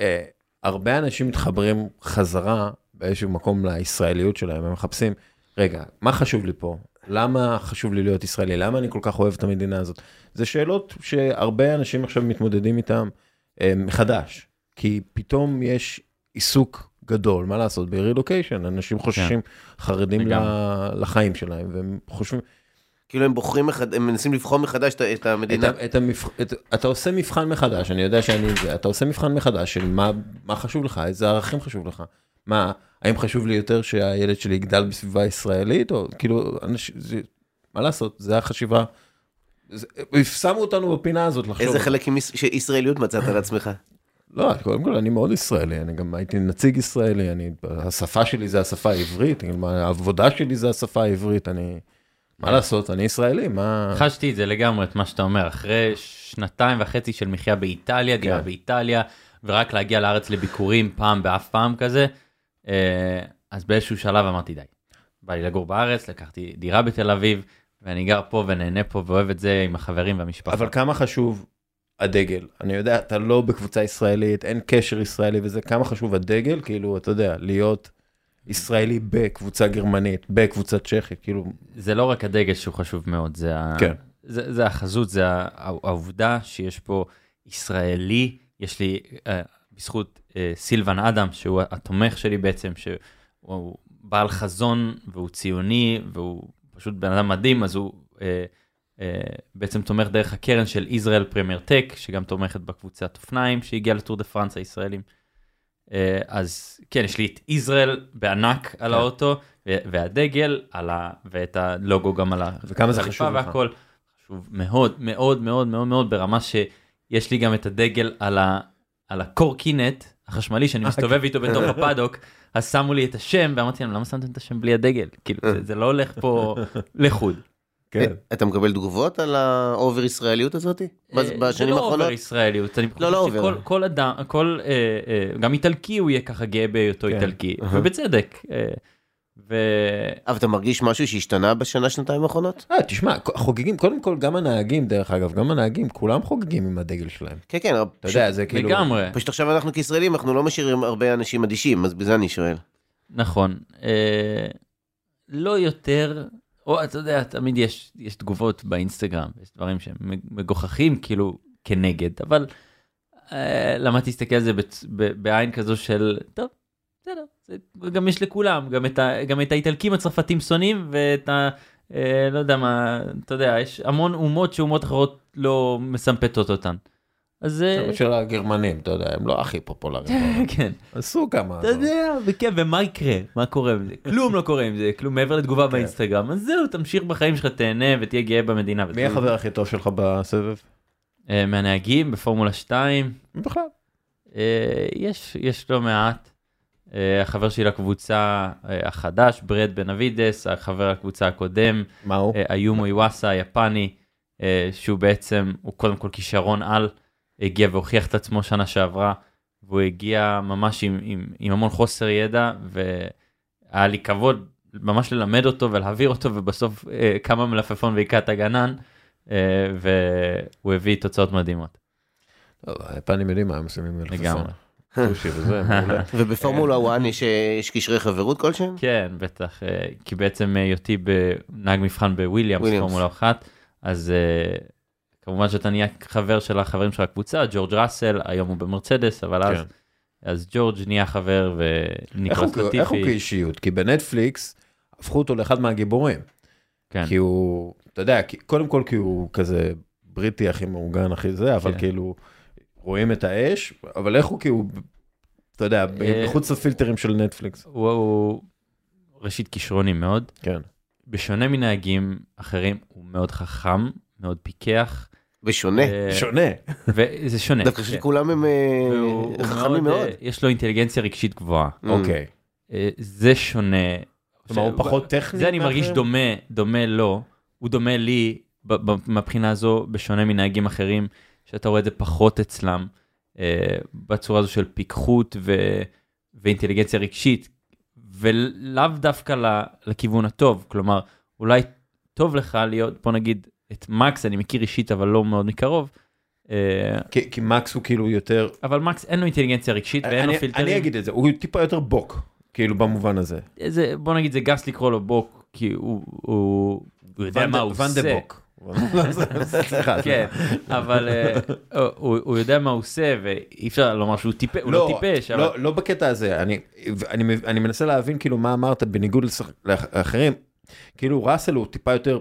אה, הרבה אנשים מתחברים חזרה באיזשהו מקום לישראליות שלהם, הם מחפשים, רגע, מה חשוב לי פה? למה חשוב לי להיות ישראלי? למה אני כל כך אוהב את המדינה הזאת? זה שאלות שהרבה אנשים עכשיו מתמודדים איתם אה, מחדש, כי פתאום יש עיסוק גדול, מה לעשות, ברילוקיישן, אנשים חוששים, חרדים לגמרי. ל- לחיים שלהם, והם חושבים, כאילו הם בוחרים, מחד- הם מנסים לבחון מחדש את- את המדינה. את, את המבח... את... אתה עושה מבחן מחדש, אני יודע שאני אתה עושה מבחן מחדש של מה, מה חשוב לך, איזה ערכים חשוב לך. מה, האם חשוב לי יותר שהילד שלי יגדל בסביבה ישראלית, או כאילו, אנשים, זה, מה לעשות, זה החשיבה. זה, שמו אותנו בפינה הזאת לחשוב. איזה חלק עם יש- של ישראליות מצאת על עצמך? לא, קודם כל אני מאוד ישראלי, אני גם הייתי נציג ישראלי, אני, השפה שלי זה השפה העברית, העבודה שלי זה השפה העברית, אני, מה לעשות, אני ישראלי, מה... חשתי את זה לגמרי, את מה שאתה אומר, אחרי שנתיים וחצי של מחיה באיטליה, דירה כן. באיטליה, ורק להגיע לארץ לביקורים פעם באף פעם כזה, אז באיזשהו שלב אמרתי די. בא לי לגור בארץ, לקחתי דירה בתל אביב, ואני גר פה ונהנה פה ואוהב את זה עם החברים והמשפחה. אבל כמה חשוב הדגל? אני יודע, אתה לא בקבוצה ישראלית, אין קשר ישראלי וזה, כמה חשוב הדגל? כאילו, אתה יודע, להיות ישראלי בקבוצה גרמנית, בקבוצה צ'כית, כאילו, זה לא רק הדגל שהוא חשוב מאוד, זה, ה... כן. זה, זה החזות, זה ה- העובדה שיש פה ישראלי, יש לי, אה, בזכות אה, סילבן אדם, שהוא התומך שלי בעצם, שהוא בעל חזון והוא ציוני והוא פשוט בן אדם מדהים, אז הוא אה, אה, בעצם תומך דרך הקרן של ישראל פרמייר טק, שגם תומכת בקבוצת אופניים שהגיעה לטור דה פרנס הישראלים. אה, אז כן, יש לי את ישראל בענק על כן. האוטו, והדגל על ה... ואת הלוגו גם על וכמה זה החליפה חשוב לך? והכל. חשוב מאוד מאוד מאוד מאוד מאוד ברמה שיש לי גם את הדגל על, ה... על הקורקינט החשמלי שאני אה, מסתובב איתו בתוך ה paddock, אז שמו לי את השם ואמרתי להם למה שמתם את השם בלי הדגל? כאילו זה, זה לא הולך פה לחוד. כן. אתה מקבל תגובות על ה over ישראליות הזאת? אה, בשנים זה לא האחרונות? over ישראליות, אני לא, לא חושב שכל אדם, כל, אה, אה, גם איטלקי הוא יהיה ככה גאה בהיותו כן. איטלקי. ובצדק. ו... אבל אתה מרגיש משהו שהשתנה בשנה, שנתיים האחרונות? אה, תשמע, חוגגים, קודם כל, גם הנהגים, דרך אגב, גם הנהגים, כולם חוגגים עם הדגל שלהם. כן, כן, אתה פשוט- יודע, זה כאילו... לגמרי. פשוט עכשיו אנחנו כישראלים, אנחנו לא משאירים הרבה אנשים אדישים, אז בזה אני שואל. נכון. אה, לא יותר, או אתה יודע, תמיד יש, יש תגובות באינסטגרם, יש דברים שהם מגוחכים כאילו כנגד, אבל אה, למדתי להסתכל על זה בצ- ב- בעין כזו של, טוב, בסדר, גם יש לכולם, גם את, ה, גם את האיטלקים הצרפתים שונאים ואת ה... אה, לא יודע מה, אתה יודע, יש המון אומות שאומות אחרות לא מסמפתות אותן. אז אה, של הגרמנים, אתה יודע, הם לא הכי פופולריים. כן. עשו כמה. אתה יודע, וכן, ומה יקרה? מה קורה עם זה? כלום לא קורה עם זה, כלום מעבר לתגובה באינסטגרם, אז זהו, תמשיך בחיים שלך, תהנה ותהיה גאה במדינה. מי החבר הכי טוב שלך בסבב? אה, מהנהגים בפורמולה 2, בכלל. אה, יש, יש לא מעט. אה, החבר שלי לקבוצה אה, החדש, ברד בן אבידס, החבר לקבוצה הקודם, מה הוא? אה, איומו איוואסה היפני, שהוא בעצם, הוא קודם כל כישרון על, הגיע והוכיח את עצמו שנה שעברה, והוא הגיע ממש עם, עם, עם המון חוסר ידע, והיה לי כבוד ממש ללמד אותו ולהעביר אותו, ובסוף קמה מלפפון והיכה את הגנן, והוא הביא תוצאות מדהימות. טוב, היפנים יודעים מה הם עושים עם מלפפון. לגמרי. סושי וזה. ובפורמולה 1 יש, אה, יש קשרי חברות כלשהם? כן, בטח, אה, כי בעצם אה, היותי בנהג מבחן בוויליאמס, וויליאמס. פורמולה 1, אז אה, כמובן שאתה נהיה חבר של החברים של הקבוצה, ג'ורג' ראסל, היום הוא במרצדס, אבל אז, כן. אז ג'ורג' נהיה חבר וניקולס הוא- איך הוא לטיפי, כאישיות? כי בנטפליקס הפכו אותו לאחד מהגיבורים. כן, כי הוא, אתה יודע, כי- קודם כל כי הוא כזה בריטי הכי מאורגן הכי זה, אבל כן. כאילו, רואים את האש, אבל איך הוא כי הוא, אתה יודע, אה, מחוץ לפילטרים של נטפליקס. הוא, ראשית כישרוני מאוד, כן. בשונה מנהגים אחרים, הוא מאוד חכם, מאוד פיקח, ושונה. אה, שונה. וזה שונה. דווקא כן. שכולם הם אה, חכמים מאוד, מאוד. יש לו אינטליגנציה רגשית גבוהה. אוקיי. אה, זה שונה. כלומר, הוא פחות טכני זה אני מרגיש? דומה, דומה לו, הוא דומה לי מהבחינה הזו, בשונה מנהגים אחרים, שאתה רואה את זה פחות אצלם, אה, בצורה הזו של פיקחות ו- ואינטליגנציה רגשית, ולאו דווקא ל- לכיוון הטוב, כלומר, אולי טוב לך להיות, בוא נגיד, את מקס אני מכיר אישית אבל לא מאוד מקרוב, אה, כי כי מקס הוא כאילו יותר... אבל מקס אין לו אינטליגנציה רגשית ואין לו אני- פילטרים. אני אגיד את זה, הוא טיפה יותר בוק, כאילו במובן הזה. זה, בוא נגיד זה גס לקרוא לו בוק, כי הוא, הוא, הוא יודע ואן מה הוא ואן דה עושה. בוק. סליחה. כן, אבל אה, הוא, הוא יודע מה הוא עושה ואי אפשר לומר שהוא טיפש, הוא לא טיפש, אבל לא, לא בקטע הזה, אני, מנסה להבין כאילו מה אמרת בניגוד לאחרים, כאילו ראסל הוא טיפה יותר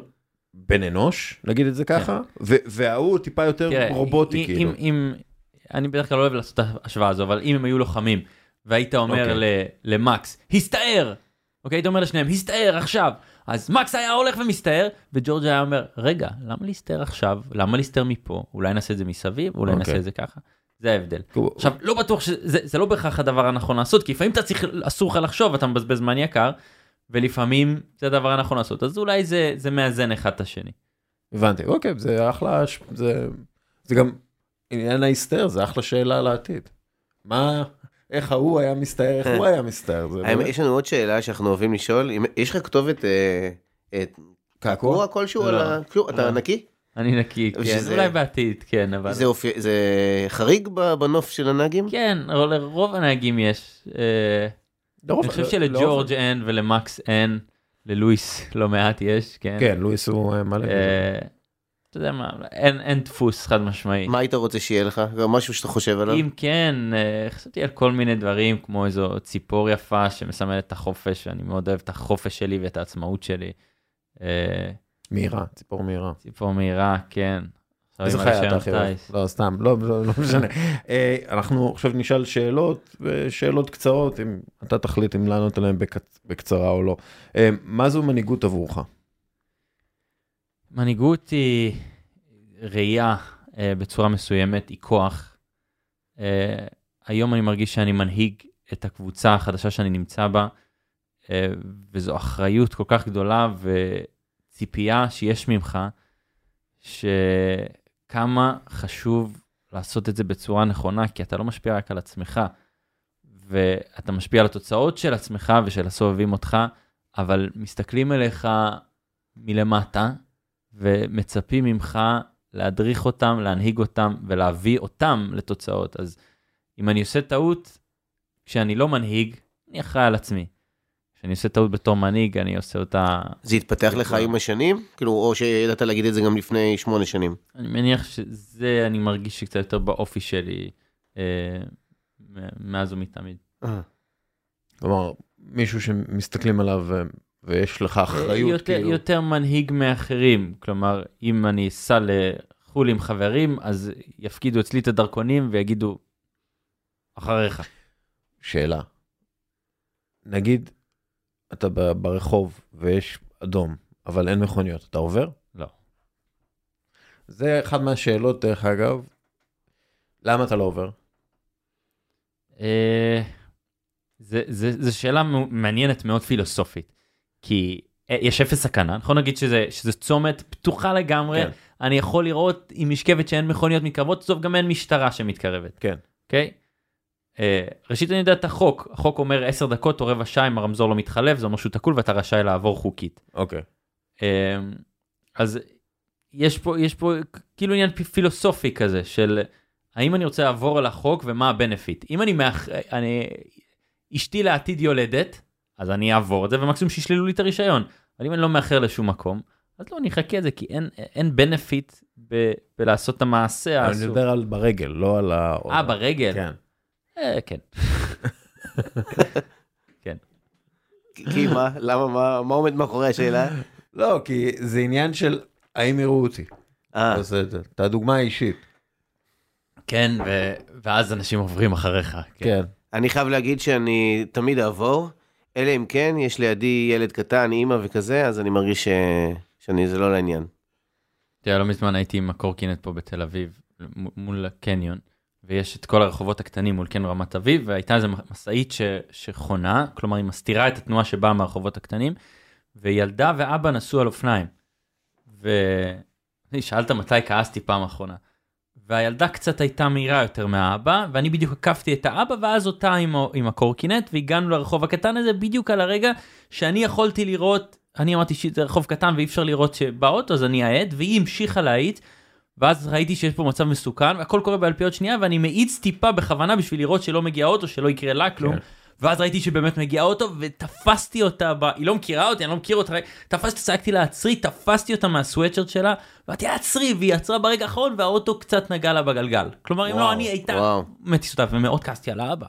בן אנוש, נגיד את זה ככה, ו- וההוא טיפה יותר רובוטי כאילו. אני בדרך כלל לא אוהב לעשות את ההשוואה הזו, אבל אם הם היו לוחמים והיית אומר אוקיי. למקס, הסתער, אוקיי, היית אומר לשניהם, הסתער עכשיו, אז מקס היה הולך ומסתער, וג'ורג' היה אומר, רגע, למה להסתער עכשיו? למה להסתער מפה? אולי נעשה את זה מסביב, אולי נעשה אוקיי. את זה ככה. זה ההבדל. עכשיו, לא בטוח שזה זה לא בהכרח הדבר הנכון לעשות, כי לפעמים אתה צריך, אסור לך לחשוב, אתה מבזבז זמן יקר, ולפעמים זה הדבר הנכון לעשות, אז אולי זה, זה מאזן אחד את השני. הבנתי, אוקיי, זה אחלה, זה, זה גם עניין ההסתר, זה אחלה שאלה לעתיד. מה, איך ההוא היה מסתער, איך הוא היה מסתער, זה יש לנו עוד שאלה שאנחנו אוהבים לשאול, יש לך כתובת אה, אה, קעקוע כלשהו לא. על ה... כלום, אתה לא. נקי? אני נקי, כן, שזה- אולי בעתיד, כן, אבל... זה אופי- זה חריג ב- בנוף של הנהגים? כן, אבל לרוב הנהגים יש. אה, לרוב- אני חושב לא- שלג'ורג' אין ולמקס אין, ללואיס לא מעט יש, כן. כן, לואיס הוא אה, מלא. אתה יודע מה, אין אין דפוס חד משמעי. מה היית רוצה שיהיה לך? גם משהו שאתה חושב עליו? אם כן, אה, חשבתי על כל מיני דברים, כמו איזו ציפור יפה שמסמלת את החופש, אני מאוד אוהב את החופש שלי ואת העצמאות שלי. אה, מהירה, ציפור מהירה. ציפור מהירה, כן. איזה חיה אתה הכי אוהב? לא, סתם, לא, לא, לא משנה. אה, אנחנו עכשיו נשאל שאלות, ושאלות קצרות, אם אתה תחליט אם לענות עליהן בקצ- בקצרה או לא. מה זו מנהיגות עבורך? מנהיגות היא ראייה אה, בצורה מסוימת, היא כוח. אה, היום אני מרגיש שאני מנהיג את הקבוצה החדשה שאני נמצא בה, אה, וזו אחריות כל כך גדולה וציפייה שיש ממך, שכמה חשוב לעשות את זה בצורה נכונה, כי אתה לא משפיע רק על עצמך, ואתה משפיע על התוצאות של עצמך ושל הסובבים אותך, אבל מסתכלים אליך מלמטה, ומצפים ממך להדריך אותם, להנהיג אותם ולהביא אותם לתוצאות. אז אם אני עושה טעות, כשאני לא מנהיג, אני אחראי על עצמי. כשאני עושה טעות בתור מנהיג, אני עושה אותה... זה התפתח לך עם השנים? כאילו, או שידעת להגיד את זה גם לפני שמונה שנים? אני מניח שזה, אני מרגיש שקצת יותר באופי שלי אה, מאז ומתמיד. אה. כלומר, מישהו שמסתכלים עליו ו- ויש לך אחריות, יותר, כאילו. יותר מנהיג מאחרים, כלומר, אם אני אסע לחו"ל עם חברים, אז יפקידו אצלי את הדרכונים ויגידו, אחריך. שאלה. נגיד, אתה ברחוב ויש אדום, אבל אין מכוניות, אתה עובר? לא. זה אחד מהשאלות, דרך אגב. למה אתה לא עובר? אה, זה, זה, זה שאלה מעניינת מאוד פילוסופית, כי אה, יש אפס סכנה, נכון נגיד שזה, שזה צומת פתוחה לגמרי, כן. אני יכול לראות עם משכבת שאין מכוניות מתקרבות, בסוף גם אין משטרה שמתקרבת. כן. אוקיי? אה, ראשית אני יודע את החוק, החוק אומר 10 דקות או רבע שעה אם הרמזור לא מתחלף, זה אומר שהוא תקול ואתה רשאי לעבור חוקית. אוקיי. אה, אז יש פה, יש פה כאילו עניין פילוסופי כזה של האם אני רוצה לעבור על החוק ומה הבנפיט. אם אני, מאח... אני, אשתי לעתיד יולדת, אז אני אעבור את זה ומקסימום שישללו לי את הרישיון. אבל אם אני לא מאחר לשום מקום, אז לא, אני אחכה את זה כי אין, אין בנפיט ב, בלעשות את המעשה אני האסור. מדבר על ברגל, לא על ה... אה, ברגל? כן. אה, כן. כי כי מה? למה? מה- מה עומד מאחורי השאלה? לא, כי זה עניין של האם יראו אותי. אה, עושה את הדוגמה האישית. כן, ו... ואז אנשים עוברים אחריך. כן. אני חייב להגיד שאני תמיד אעבור, אלא אם כן יש לידי ילד קטן, אימא וכזה, אז אני מרגיש. שאני, זה לא לעניין. תראה, לא מזמן הייתי עם הקורקינט פה בתל אביב, מול הקניון, ויש את כל הרחובות הקטנים מול קניון רמת אביב, והייתה איזו משאית שחונה, כלומר היא מסתירה את התנועה שבאה מהרחובות הקטנים, וילדה ואבא נסעו על אופניים. ושאלת מתי כעסתי פעם אחרונה. והילדה קצת הייתה מהירה יותר מהאבא, ואני בדיוק עקפתי את האבא, ואז אותה עם, עם הקורקינט, והגענו לרחוב הקטן הזה בדיוק על הרגע שאני יכולתי לראות, אני אמרתי שזה רחוב קטן ואי אפשר לראות שבאוטו, אז אני אאט, והיא המשיכה להאיט, ואז ראיתי שיש פה מצב מסוכן, והכל קורה באלפיות שנייה, ואני מאיץ טיפה בכוונה בשביל לראות שלא מגיע אוטו, שלא יקרה לה כלום. כן. ואז ראיתי שבאמת מגיע אוטו, ותפסתי אותה, ב... היא לא מכירה אותי, אני לא מכיר אותה, תפסתי, צעקתי לה עצרי, תפסתי אותה מהסוואטשרט שלה, ואמרתי עצרי, והיא עצרה ברגע האחרון, והאוטו קצת נגע לה בגלגל. כלומר, אם לא אני הייתה. מטיס אותה, ומאוד כעסתי על האבא.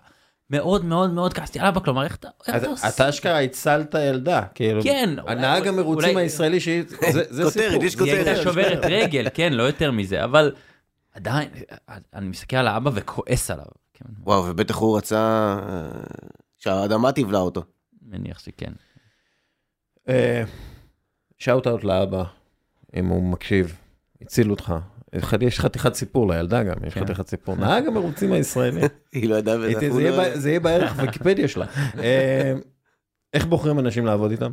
מאוד מאוד מאוד כעסתי על האבא, כלומר, איך אתה עושה? אתה אשכרה הצלת ילדה, כאילו. כן, הנהג המרוצים הישראלי, שהיא- זה כותרת, סיפור. יש היא כותרת. הייתה שוברת רגל, כן, לא יותר מזה, אבל עדיין, אני מסתכל על האבא וכועס עליו. כן, וואו, ובטח הוא רצה אה, שהאדמה תבלע אותו. מניח שכן. שאוט אאוט לאבא, אם הוא מקשיב, הציל אותך. אחד- יש חתיכת סיפור לילדה גם, יש כן. חתיכת סיפור. נהג המרוצים הישראלי. היא לא ידעה בזה. זה יהיה לא- זה יהיה בערך ויקיפדיה שלה. אה, איך בוחרים אנשים לעבוד איתם?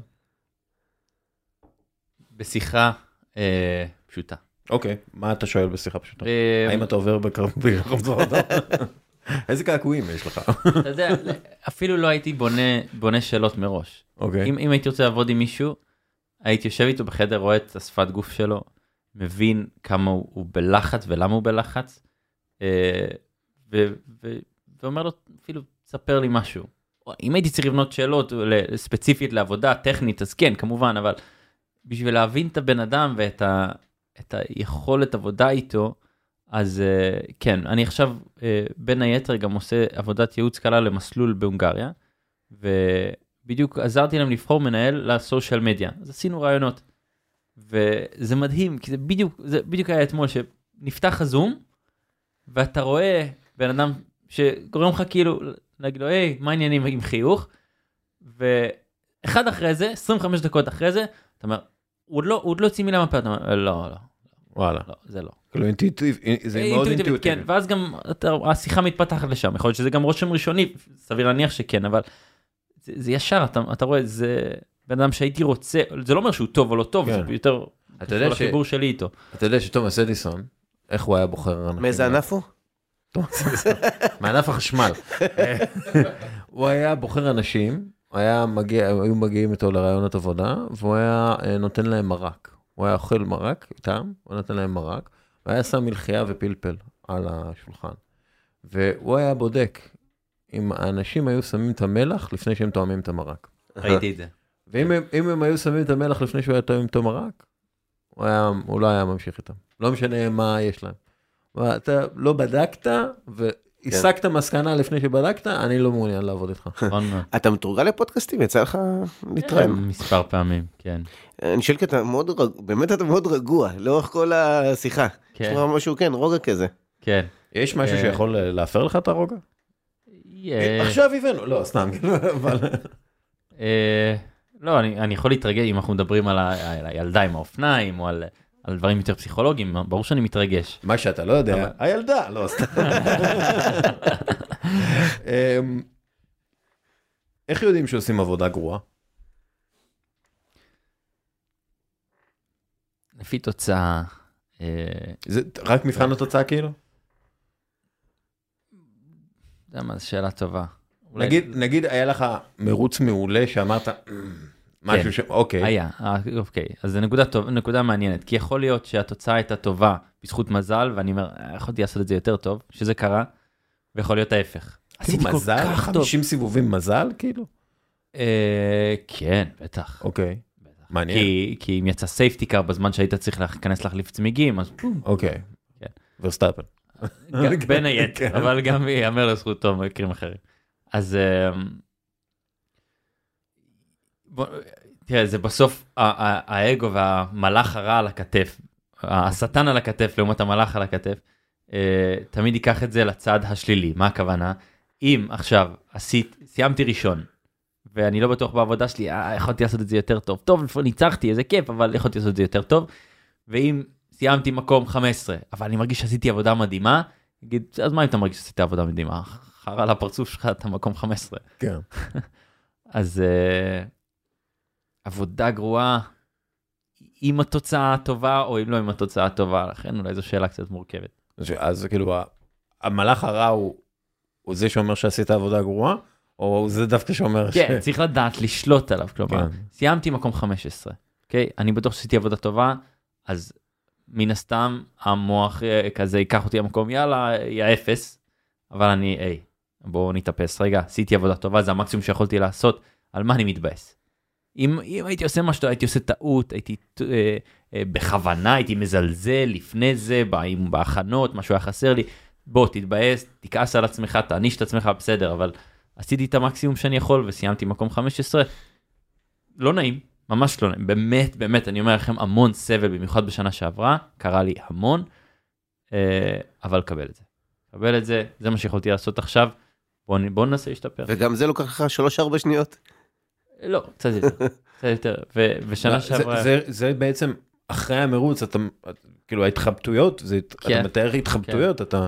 בשיחה אה, פשוטה. אוקיי, מה אתה שואל בשיחה פשוטה? אה, האם אתה עובר ברחוב אדם? איזה קעקועים יש לך? אתה יודע, אפילו לא הייתי בונה, בונה שאלות מראש. אוקיי. אם, אם הייתי רוצה לעבוד עם מישהו, הייתי יושב איתו בחדר, רואה את השפת גוף שלו, מבין כמה הוא, הוא בלחץ ולמה הוא בלחץ, אה, ו, ו, ואומר לו, אפילו, ספר לי משהו. אם הייתי צריך לבנות שאלות ספציפית לעבודה טכנית, אז כן, כמובן, אבל בשביל להבין את הבן אדם ואת ה, את היכולת עבודה איתו, אז אה, כן, אני עכשיו אה, בין היתר גם עושה עבודת ייעוץ קלה למסלול בהונגריה, ובדיוק עזרתי להם לבחור מנהל לסושיאל מדיה, אז עשינו רעיונות. וזה מדהים, כי זה בדיוק, זה בדיוק היה אתמול, שנפתח הזום, ואתה רואה בן אדם שגורם לך כאילו להגיד לו, היי, מה העניינים עם חיוך? ואחד אחרי זה, 25 דקות אחרי זה, אתה אומר, לא, הוא עוד לא הוציא מילה מהפה, אתה אומר, לא, לא, וואלה. לא, זה לא. כאילו אינטואיטיב, זה מאוד אינטואיטיבי. כן, ואז גם אתה, השיחה מתפתחת לשם, יכול להיות שזה גם רושם ראשוני, סביר להניח שכן, אבל זה, זה ישר, אתה, אתה רואה, זה בן אדם שהייתי רוצה, זה לא אומר שהוא טוב או לא טוב, כן. זה יותר אתה יודע קשור ש- לחיבור שלי איתו. אתה יודע שתומאס אדיסון, איך הוא היה בוחר אנשים? מאיזה ענף הוא? תומאס אדיסון, מענף החשמל. הוא היה בוחר אנשים, היה מגיע, היו מגיעים איתו לרעיונות עבודה, והוא היה אה, נותן להם מרק. הוא היה אוכל מרק איתם, הוא נותן להם מרק, והיה שם מלחייה ופלפל על השולחן. והוא היה בודק אם האנשים היו שמים את המלח לפני שהם טועמים את המרק. ראיתי את זה. ואם הם, היו שמים את המלח לפני שהוא היה טועם איתו מרק, הוא, היה, הוא לא היה ממשיך איתם. לא משנה מה יש להם. אתה לא בדקת והסקת מסקנה לפני שבדקת, אני לא מעוניין לעבוד איתך. אתה מתורגל לפודקאסטים? יצא לך להתראיין? מספר פעמים, כן. אני שואל כי אתה מאוד רגוע, באמת אתה מאוד רגוע לאורך כל השיחה. יש כן, לך משהו, כן, רוגע כזה. כן. יש משהו אה. שיכול להפר לך את הרוגע? אה, עכשיו הבאנו, לא, סתם, אבל... אה, לא, אני, אני יכול להתרגש, אם אנחנו מדברים על, הילדה עם האופניים, או על, על דברים יותר פסיכולוגיים, ברור שאני מתרגש. מה שאתה לא יודע, הילדה, לא, סתם. אמ, איך יודעים שעושים עבודה גרועה? לפי תוצאה, אה, זה רק מבחן התוצאה כאילו? אתה יודע מה, זו שאלה טובה. נגיד, נגיד היה לך מרוץ מעולה שאמרת, "אמ, משהו ש... אוקיי. היה, אה, אוקיי, אז זו נקודה, טוב, נקודה מעניינת, כי יכול להיות שהתוצאה הייתה טובה בזכות מזל, ואני אומר, "אה, יכולתי לעשות את זה יותר טוב, שזה קרה, ויכול להיות ההפך. עשיתי כל מזל? כך טוב. 50 סיבובים מזל כאילו? כן, בטח. אוקיי. מעניין. כי, כי אם יצא safety car בזמן שהיית צריך להיכנס להחליף צמיגים, אז בום, אוקיי. כן. ורסטאפן. גם- בין היתר, כן. אבל גם ייאמר לזכותו במקרים אחרים. אז אמ, בוא, תראה, זה בסוף האגו והמלאך הרע על הכתף, השטן על הכתף לעומת המלאך על הכתף, אה, תמיד ייקח את זה לצד השלילי. מה הכוונה? אם עכשיו עשית, סיימתי ראשון, ואני לא בטוח בעבודה שלי, אה, יכולתי לעשות את זה יותר טוב. טוב, ניצחתי, איזה כיף, אבל יכולתי לעשות את זה יותר טוב. ואם סיימתי מקום 15, אבל אני מרגיש שעשיתי עבודה מדהימה, אגיד, אז מה אם אתה מרגיש שעשית עבודה מדהימה? חרא לפרצוף שלך, אתה מקום 15. כן. אז uh, עבודה גרועה, עם התוצאה הטובה או אם לא עם התוצאה הטובה, לכן אולי זו שאלה קצת מורכבת. אז- אז כאילו, המלאך הרע הוא, הוא זה שאומר שעשית עבודה גרועה, או זה דווקא שאומר כן, צריך לדעת לשלוט עליו, כלומר, כן. סיימתי מקום 15, אוקיי? אני בטוח שעשיתי עבודה טובה, אז מן הסתם המוח אה, כזה ייקח אותי למקום, יאללה, יא אפס, אבל אני, היי, בואו נתאפס רגע, עשיתי עבודה טובה, זה המקסימום שיכולתי לעשות, על מה אני מתבאס? אם, אם הייתי עושה משהו, הייתי עושה טעות, הייתי אה, אה, בכוונה, הייתי מזלזל לפני זה, בהכנות, משהו היה חסר לי, בוא תתבאס, תכעס על עצמך, תעניש את עצמך, בסדר, אבל עשיתי את המקסימום שאני יכול וסיימתי מקום 15. לא נעים, ממש לא נעים, באמת, באמת, אני אומר לכם, המון סבל, במיוחד בשנה שעברה, קרה לי המון, אה, אבל קבל את זה. קבל את זה, זה מה שיכולתי לעשות עכשיו, בואו בוא ננסה להשתפר. וגם זה לוקח לך 3-4 שניות. לא, קצת יותר, קצת יותר, ו- ושנה זה- שעברה, זה, זה בעצם אחרי המרוץ, אתה, כאילו ההתחבטויות, זה, כן. אתה מתאר התחבטויות, אתה,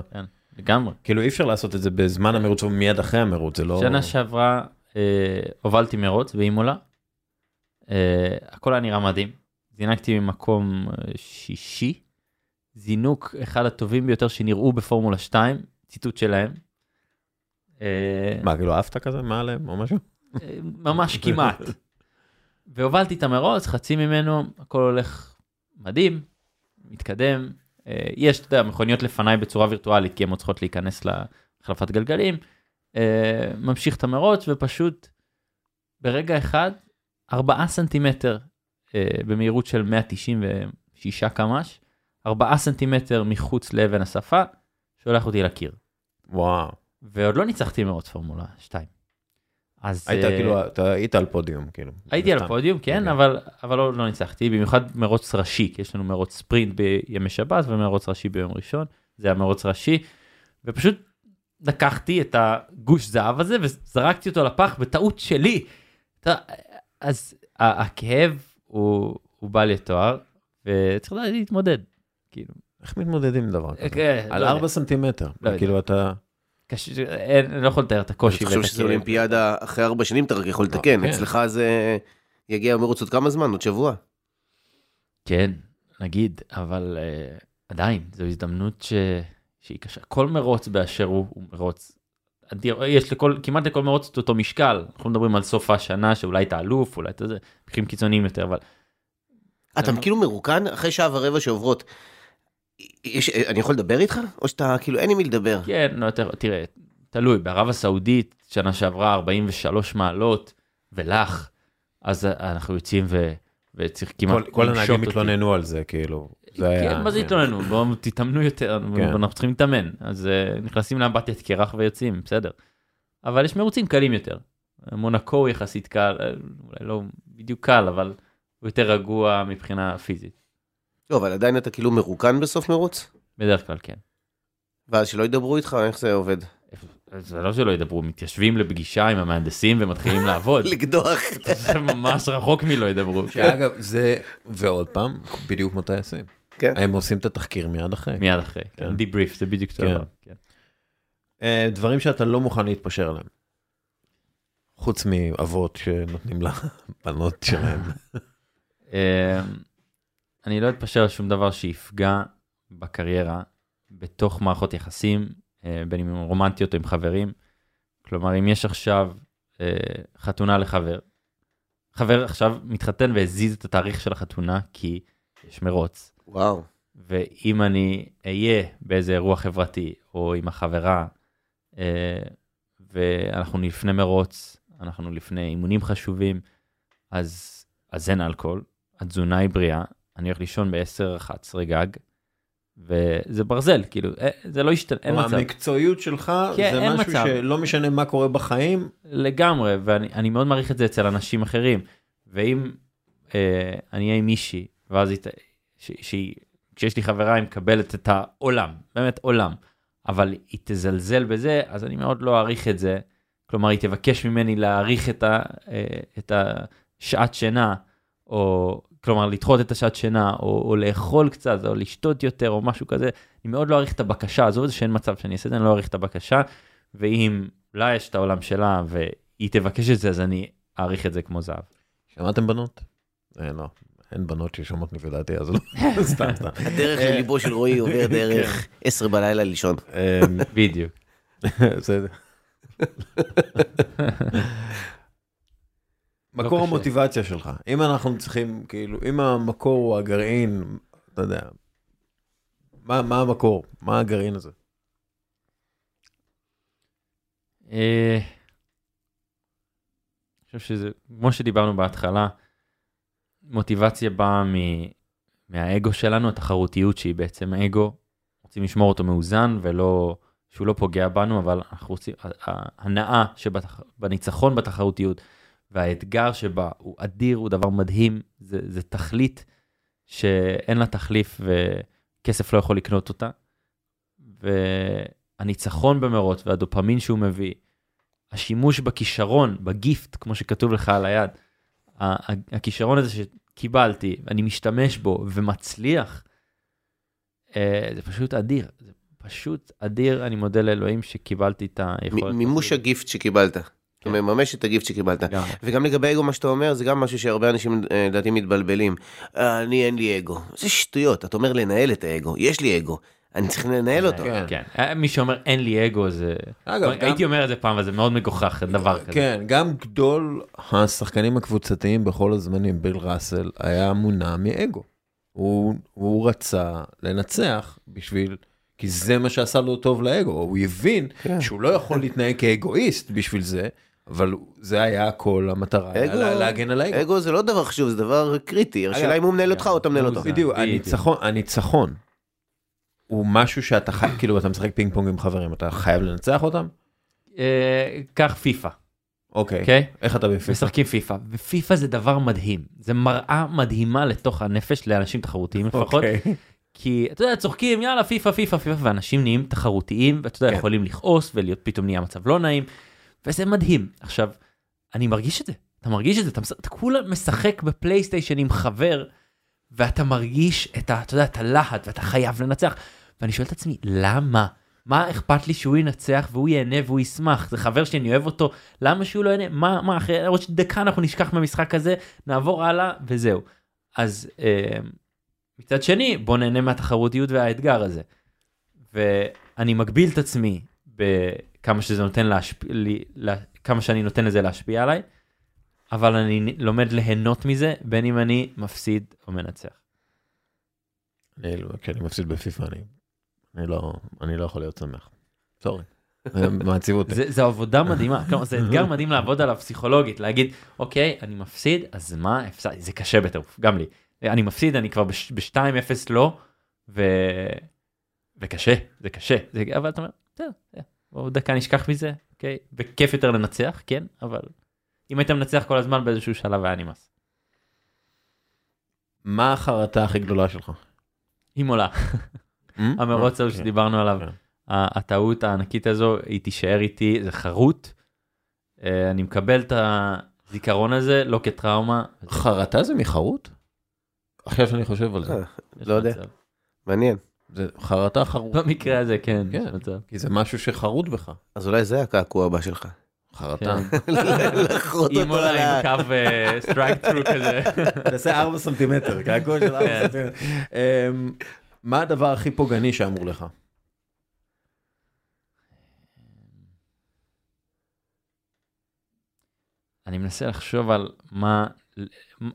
לגמרי. כאילו אי אפשר לעשות את זה בזמן המרוץ או מיד אחרי המרוץ, זה לא... שנה שעברה אה, הובלתי מרוץ באימולה, אה, הכל היה נראה מדהים, זינקתי ממקום אה, שישי, זינוק אחד הטובים ביותר שנראו בפורמולה 2, ציטוט שלהם. אה, מה, כאילו אהבת כזה מעליהם או משהו? אה, ממש כמעט. והובלתי את המרוץ, חצי ממנו, הכל הולך מדהים, מתקדם. אה, יש, אתה יודע, מכוניות לפניי בצורה וירטואלית, כי הן עוד צריכות להיכנס להחלפת גלגלים. אה, ממשיך את המרוץ, ופשוט ברגע אחד, 4 סנטימטר אה, במהירות של 196 קמ"ש, 4 סנטימטר מחוץ לאבן השפה, שולח אותי לקיר. וואו. ועוד לא ניצחתי מרוץ פורמולה 2. אז היית אה, כאילו, אתה היית על פודיום, כאילו. הייתי על סתם. הפודיום, כן, אוקיי. אבל, אבל לא, לא ניצחתי, במיוחד מרוץ ראשי, כי יש לנו מרוץ ספרינט בימי שבת ומרוץ ראשי ביום ראשון, זה המרוץ ראשי, ופשוט לקחתי את הגוש זהב הזה וזרקתי אותו לפח בטעות שלי. אז הכאב הוא, הוא בא לתואר, וצריך להתמודד. כאילו, איך מתמודדים עם דבר כזה? כן, על לא 4 יודע. סנטימטר. לא. כאילו אתה... קשה, אין, אני לא יכול לתאר את הקושי. אני חושב הכאב. אולימפיאדה אחרי 4 שנים אתה רק יכול לתקן, כן. אצלך זה יגיע המרוץ עוד כמה זמן, עוד שבוע. כן, נגיד, אבל uh, עדיין, זו הזדמנות ש... שהיא קשה. כל מרוץ באשר הוא, הוא מרוץ. אדיר, יש לכל, כמעט לכל מרוץ את אותו משקל. אנחנו מדברים על סוף השנה שאולי אתה אלוף, אולי אתה זה, מקרים קיצוניים יותר, אבל אתה. כאילו מרוקן אחרי שעה ורבע שעוברות. יש, אני יכול לדבר איתך? או שאתה כאילו אין עם מי לדבר? כן, לא יותר, תראה, תלוי, בערב הסעודית, שנה שעברה 43 מעלות, ולח, אז אנחנו יוצאים ו... וצריך כמעט כל- כל הנהגים. התלוננו על זה, כאילו. זה היה... כן, מה זה התלוננו? בואו תתאמנו יותר, כן. אנחנו צריכים להתאמן. אז אה, נכנסים לאמבטיית קרח ויוצאים, בסדר. אבל יש מרוצים קלים יותר. מונקו הוא יחסית קל, אה, אולי לא בדיוק קל, אבל הוא יותר רגוע מבחינה פיזית. לא, אבל עדיין אתה כאילו מרוקן בסוף מרוץ? בדרך כלל כן. ואז שלא ידברו איתך, איך זה עובד? זה לא שלא ידברו, מתיישבים לפגישה עם המהנדסים ומתחילים לעבוד. לקדוח. זה ממש רחוק מלא ידברו. שאגב, זה, ועוד פעם, בדיוק כמו טייסים. כן. הם עושים את התחקיר מיד אחרי. מיד אחרי, כן. דיבריף, זה בדיוק אותו כן. דבר. כן. אה, דברים שאתה לא מוכן להתפשר עליהם. חוץ מאבות שנותנים לבנות שלהם. אני לא אתפשר על שום דבר שיפגע בקריירה בתוך מערכות יחסים, אה, בין אם הן רומנטיות או עם חברים. כלומר, אם יש עכשיו אה, חתונה לחבר, חבר עכשיו מתחתן והזיז את התאריך של החתונה כי יש מרוץ, וואו. ואם אני אהיה באיזה אירוע חברתי או עם החברה, אה, ואנחנו לפני מרוץ, אנחנו לפני אימונים חשובים, אז, אז אין אלכוהול, התזונה היא בריאה, אני הולך לישון ב-10-11 גג, וזה ברזל, כאילו, אה, זה לא ישתנה, אין מצב. המקצועיות שלך כן, זה משהו מצב. שלא משנה מה קורה בחיים, לגמרי, ואני אני מאוד מעריך את זה אצל אנשים אחרים. ואם אה, אני אהיה עם מישהי, ואז היא, ש- שהיא, כשיש לי חברה, היא מקבלת את העולם, באמת עולם, אבל היא תזלזל בזה, אז אני מאוד לא אעריך את זה. כלומר, היא תבקש ממני להעריך את, ה, אה, את השעת שינה, או כלומר לדחות את השעת שינה, או, או לאכול קצת, או לשתות יותר, או משהו כזה, אני מאוד לא אעריך את הבקשה, עזוב את זה שאין מצב שאני אעשה את זה, אני לא אעריך את הבקשה, ואם לה יש את העולם שלה, והיא תבקש את זה, אז אני אעריך את זה כמו זהב. שמעתם בנות? אה, לא, אין בנות ששומעות לפי דעתי, אז לא, סתם, סתם. הדרך לליבו של רועי עובר דרך 10 בלילה לישון. אמ, בדיוק. בסדר. מקור קשה. המוטיבציה שלך, אם אנחנו צריכים, כאילו, אם המקור הוא הגרעין, אתה יודע, מה מה המקור? מה הגרעין הזה? אה, אני חושב שזה, כמו שדיברנו בהתחלה, מוטיבציה באה מ- מהאגו שלנו, התחרותיות שהיא בעצם אגו, רוצים לשמור אותו מאוזן ולא, שהוא לא פוגע בנו, אבל אנחנו רוצים, ההנאה שבניצחון בתחרותיות והאתגר שבה הוא אדיר, הוא דבר מדהים, זה, זה תכלית שאין לה תחליף וכסף לא יכול לקנות אותה. והניצחון במרוץ והדופמין שהוא מביא, השימוש בכישרון, בגיפט, כמו שכתוב לך על היד, הכישרון הזה שקיבלתי, אני משתמש בו ומצליח, אה, זה פשוט אדיר. זה פשוט אדיר, אני מודה לאלוהים שקיבלתי את היכולת. מימוש. הגיפט שקיבלת. כן. מממש את הגיפט שקיבלת. לגמרי. וגם לגבי אגו, מה שאתה אומר, זה גם משהו שהרבה אנשים אה, לדעתי מתבלבלים. אני אין לי אגו. זה שטויות, אתה אומר לנהל את האגו. יש לי אגו, אני צריך לנהל אותו. כן. כן, אה, מי שאומר אין לי אגו זה... אגב, גם- הייתי אומר את זה פעם, אבל זה מאוד מגוחך, דבר כזה. כן, גם גדול השחקנים הקבוצתיים בכל הזמנים, ביל ראסל, היה מונע מאגו. הוא, הוא רצה לנצח בשביל, כי זה מה שעשה לו טוב לאגו. הוא הבין כן. שהוא לא יכול להתנהג כאגואיסט בשביל זה, אבל זה היה כל המטרה, היה אגו- לה- להגן על האגו. אגו זה לא דבר חשוב, זה דבר קריטי. השאלה אם הוא מנהל אותך או אתה מנהל אותו. בדיוק. הניצחון, הניצחון הוא משהו שאתה חי, כאילו אתה משחק פינג פונג עם חברים, אתה חייב לנצח אותם? אה, קח פיפא, אוקיי. אוקיי? איך אתה בפיפ"א? משחקים פיפא, ופיפא זה דבר מדהים, זה מראה מדהימה לתוך הנפש לאנשים תחרותיים לפחות, אוקיי. כי אתה יודע צוחקים יאללה פיפא פיפא פיפא ואנשים נהיים תחרותיים ואתה יודע כן. יכולים לכעוס ולהיות פתאום נהיה מצב לא נעים וזה מדהים עכשיו אני מרגיש את זה אתה מרגיש את זה אתה, אתה כולה משחק בפלייסטיישן עם חבר ואתה מרגיש את ה... אתה יודע את הלהט ואתה חייב לנצח ואני שואל את עצמי למה. מה אכפת לי שהוא ינצח והוא ייהנה והוא ישמח זה חבר שאני אוהב אותו למה שהוא לא ייהנה מה מה אחרי עוד דקה אנחנו נשכח מהמשחק הזה נעבור הלאה וזהו. אז אה, מצד שני בוא נהנה מהתחרותיות והאתגר הזה. ואני מגביל את עצמי בכמה שזה נותן להשפיע לי לה, כמה שאני נותן לזה להשפיע עליי אבל אני לומד ליהנות מזה בין אם אני מפסיד או מנצח. אני לא, כי אני מפסיד בפיפ"א, אני, אני לא, אני לא יכול להיות שמח. סורי. מעציב אותי. זה, זה עבודה מדהימה, כלומר זה אתגר מדהים לעבוד עליו פסיכולוגית, להגיד אוקיי אני מפסיד אז מה הפסדתי, זה קשה בטירוף, גם לי. אני מפסיד אני כבר ב-2-0 לא, ו... וקשה, זה קשה, זה... אבל אתה אומר, "בסדר, אה, עוד דקה נשכח מזה, אוקיי, וכיף יותר לנצח, כן, אבל אם היית מנצח כל הזמן באיזשהו שלב היה נמאס. מה החרטה הכי גדולה שלך? אם עולה, המרוץ ההוא כן. שדיברנו עליו, כן. הטעות הענקית הזו היא תישאר איתי זה חרוט. אה, אני מקבל את הזיכרון הזה לא כטראומה. חרטה זה מחרוט? עכשיו שאני חושב על זה. אה, לא יודע. מעניין. זה חרטה חרוט. במקרה הזה כן. כן. כי זה משהו שחרוט בך. אז אולי זה הקעקוע הבא שלך. חרטה. כן. לחרוט עם. עם קו strike through כזה. תעשה 4 סנטימטר, קעקוע של 4 כן. סנטימטר. אמ, מה הדבר הכי פוגעני שאמור לך? אני מנסה לחשוב על מה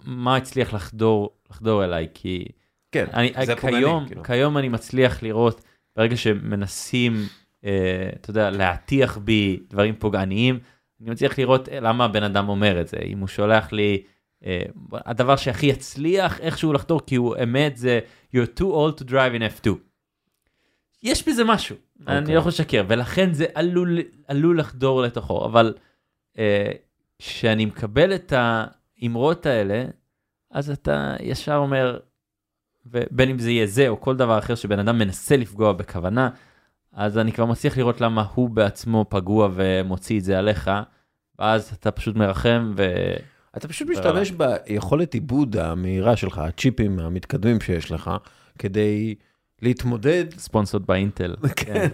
מה הצליח לחדור לחדור אליי כי כן, אני, זה פוגעני, כיום, כאילו. כיום אני מצליח לראות ברגע שמנסים, אה, אתה יודע, להטיח בי דברים פוגעניים, אני מצליח לראות אה, למה הבן אדם אומר את זה. אם הוא שולח לי, אה, הדבר שהכי יצליח איכשהו לחדור, כי הוא אמת, זה you're too old to drive in F2. יש בזה משהו, okay. אני אוקיי. לא יכול לשקר, ולכן זה עלול, עלול לחדור לתוכו, אבל אה, כשאני מקבל את האמרות האלה, אז אתה ישר אומר, ובין אם זה יהיה זה או כל דבר אחר שבן אדם מנסה לפגוע בכוונה, אז אני כבר מצליח לראות למה הוא בעצמו פגוע ומוציא את זה עליך, ואז אתה פשוט מרחם ו... אתה פשוט משתמש ביכולת עיבוד המהירה שלך, הצ'יפים המתקדמים שיש לך, כדי להתמודד, ספונסות באינטל. כן.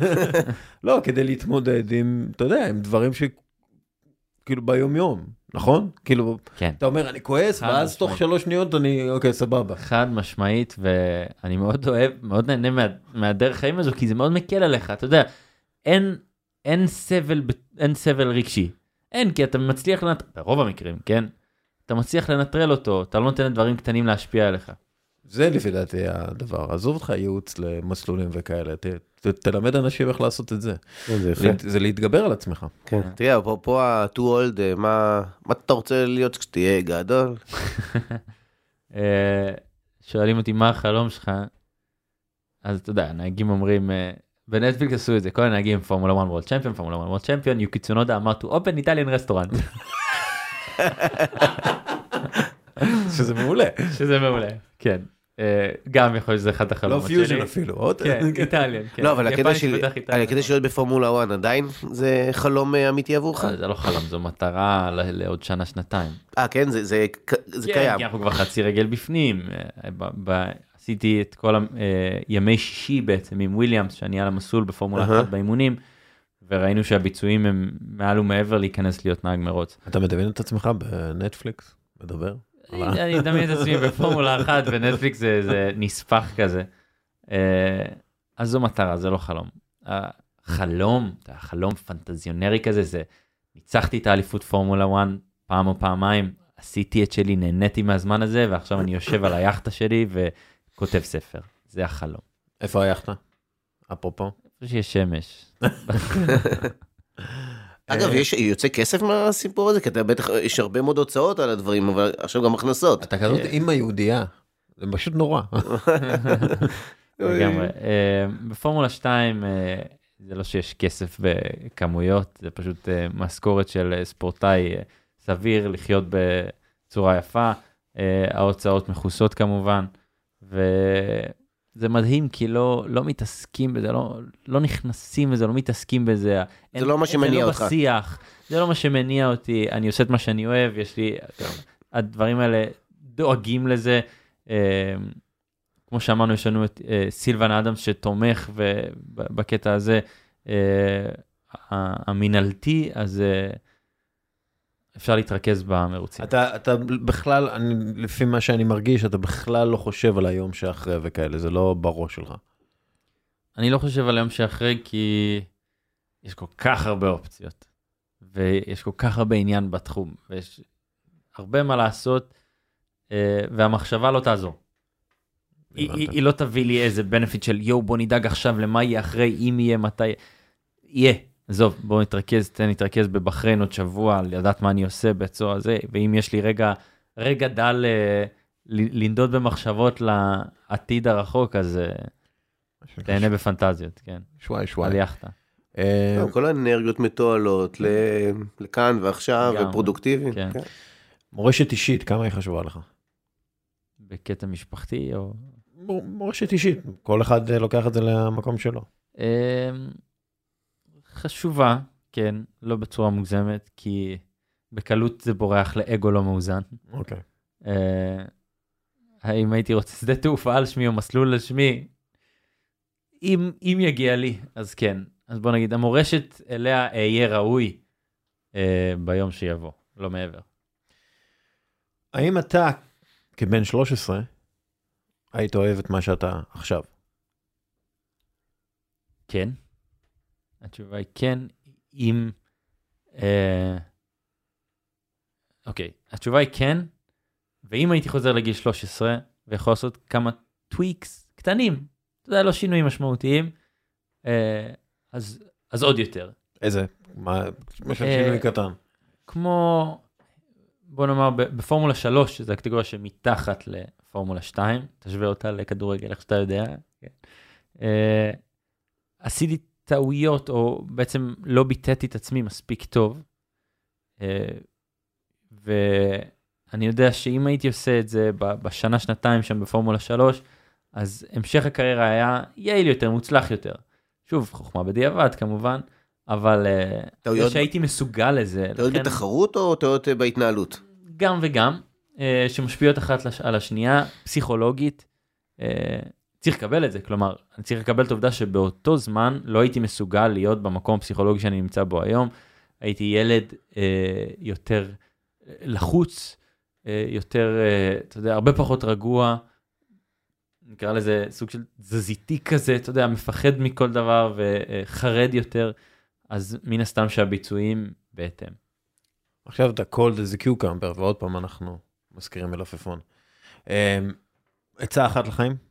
לא, כדי להתמודד עם, אתה יודע, עם דברים ש... כאילו ביום-יום, נכון? כאילו, כן. אתה אומר, אני כועס, ואז תוך משמעית. שלוש שניות אני, אוקיי, סבבה. חד משמעית, ואני מאוד אוהב, מאוד נהנה מה, מהדרך חיים הזו, כי זה מאוד מקל עליך, אתה יודע, אין, אין סבל, אין סבל רגשי. אין, כי אתה מצליח, לנט... ברוב המקרים, כן? אתה מצליח לנטרל אותו, אתה לא נותן לדברים קטנים להשפיע עליך. זה לפי דעתי הדבר. עזוב אותך ייעוץ למסלולים וכאלה, ת, ת, תלמד אנשים איך לעשות את זה. זה יפה. זה, זה להתגבר על עצמך. כן. תראה, פה- פה ה-too old, אה, מה מה אתה רוצה להיות כשתהיה גדול? אה, שואלים אותי מה החלום שלך, אז אתה יודע, הנהגים אומרים, אה, בנטפליקס עשו את זה, כל הנהגים פורמולה 1 world champion, פורמולה 1 world champion, יוקי צונודה אמר to open Italian restaurant, שזה מעולה. שזה מעולה, כן. אה, גם יכול להיות שזה אחד לא החלומות שלי. פיוז'ן אפילו. עוד- כן, Italian, כן. לא, אבל של להיות בפורמולה 1 עדיין זה חלום אה, אמיתי עבורך? אה, זה לא חלום, זו מטרה לעוד שנה, שנתיים. אה, כן, זה- זה ק- זה כן, קיים. כי אנחנו כבר חצי רגל בפנים. עשיתי את כל הימי שישי בעצם עם וויליאמס, שאני על המסלול בפורמולה אהה. 1 באימונים, וראינו שהביצועים הם מעל ומעבר להיכנס להיות נהג מרוץ. אתה מדמיין את עצמך בנטפליקס? מדבר? אני מדמיין את עצמי בפורמולה 1 ונטפליקס זה זה נספח כזה. אה, אז זו מטרה, זה לא חלום. החלום, החלום פנטזיונרי כזה, זה ניצחתי את האליפות פורמולה 1 פעם או פעמיים, עשיתי את שלי, נהניתי מהזמן הזה, ועכשיו אני יושב על היאכטה שלי וכותב ספר. זה החלום. איפה היאכטה? אפרופו. איפה שיש שמש. אגב, יש יוצא כסף מהסיפור הזה? כי אתה בטח, יש הרבה מאוד הוצאות על הדברים, אבל עכשיו גם הכנסות. אתה כזאת אימא יהודייה. זה פשוט נורא. לגמרי. אה, בפורמולה 2 אה, זה לא שיש כסף בכמויות, זה פשוט אה, משכורת של אה, ספורטאי אה, סביר לחיות בצורה יפה, אה, ההוצאות מכוסות כמובן, וזה מדהים כי לא, לא מתעסקים בזה, לא, לא נכנסים בזה, לא מתעסקים בזה. אין- לא מה שמניע זה לא אותך. בשיח, זה לא מה שמניע אותי, אני עושה את מה שאני אוהב, יש לי, הדברים האלה דואגים לזה. אה, כמו שאמרנו, יש לנו את אה, סילבן אדמס שתומך ו- בקטע הזה אה, המינהלתי, אז אה, אפשר להתרכז במרוצים. אתה, אתה בכלל, אני, לפי מה שאני מרגיש, אתה בכלל לא חושב על היום שאחרי וכאלה, זה לא בראש שלך. אני לא חושב על היום שאחרי, כי יש כל כך הרבה אופציות, ויש כל כך הרבה עניין בתחום, ויש הרבה מה לעשות, אה, והמחשבה לא תעזור. היא, היא. היא לא תביא לי איזה בנפיט של יואו בוא נדאג עכשיו למה יהיה אחרי אם יהיה מתי יהיה עזוב בוא נתרכז תן נתרכז בבחריין עוד שבוע לדעת מה אני עושה בצורה הזה ואם יש לי רגע רגע דל אה, ל- לנדוד במחשבות לעתיד הרחוק אז אה, תהנה בפנטזיות כן שוואי שוואי. על יאכטה. אה, לא, כל האנרגיות מתועלות ל- לכאן ועכשיו לגמרי. ופרודוקטיביים. כן. כן. מורשת אישית, כמה היא חשובה לך? בקטע משפחתי או מור- מורשת אישית, כל אחד לוקח את זה למקום שלו. חשובה כן לא בצורה מוגזמת כי בקלות זה בורח לאגו לא מאוזן. אוקיי. אה, האם הייתי רוצה שדה תעופה על שמי או מסלול על שמי? אם, אם יגיע לי, אז כן. אז בוא נגיד, המורשת אליה אהיה ראוי אה, ביום שיבוא, לא מעבר. האם אתה, כבן 13, היית אוהב את מה שאתה עכשיו? כן. התשובה היא כן, אם... אה, אוקיי, התשובה היא כן, ואם הייתי חוזר לגיל 13 ויכול לעשות כמה טוויקס קטנים, אתה יודע, לא שינויים משמעותיים, אה, אז, אז עוד יותר. איזה? מה? למשל אה, שינוי קטן. כמו... בוא נאמר בפורמולה 3 שזה הקטגוריה שמתחת לפורמולה 2 תשווה אותה לכדורגל איך שאתה יודע. כן. אה, עשיתי טעויות או בעצם לא ביטאתי את עצמי מספיק טוב. אה, ואני יודע שאם הייתי עושה את זה בשנה שנתיים שם בפורמולה 3 אז המשך הקריירה היה יעיל יותר מוצלח יותר. שוב חוכמה בדיעבד כמובן אבל אה, טעויות- שהייתי מסוגל לזה. טעויות לכן- בתחרות או טעויות אה, בהתנהלות? גם וגם, שמשפיעות אחת על השנייה, פסיכולוגית. אה, צריך לקבל את זה, כלומר, אני צריך לקבל את העובדה שבאותו זמן לא הייתי מסוגל להיות במקום הפסיכולוגי שאני נמצא בו היום. הייתי ילד אה, יותר אה, לחוץ, אה, יותר, אה, אתה יודע, הרבה פחות רגוע. נקרא לזה סוג של תזזיתי כזה, אתה יודע, מפחד מכל דבר וחרד יותר, אז מן הסתם שהביצועים בהתאם. עכשיו אתה cold as a ועוד פעם אנחנו מזכירים מלפפון. אמ, עצה אחת לחיים?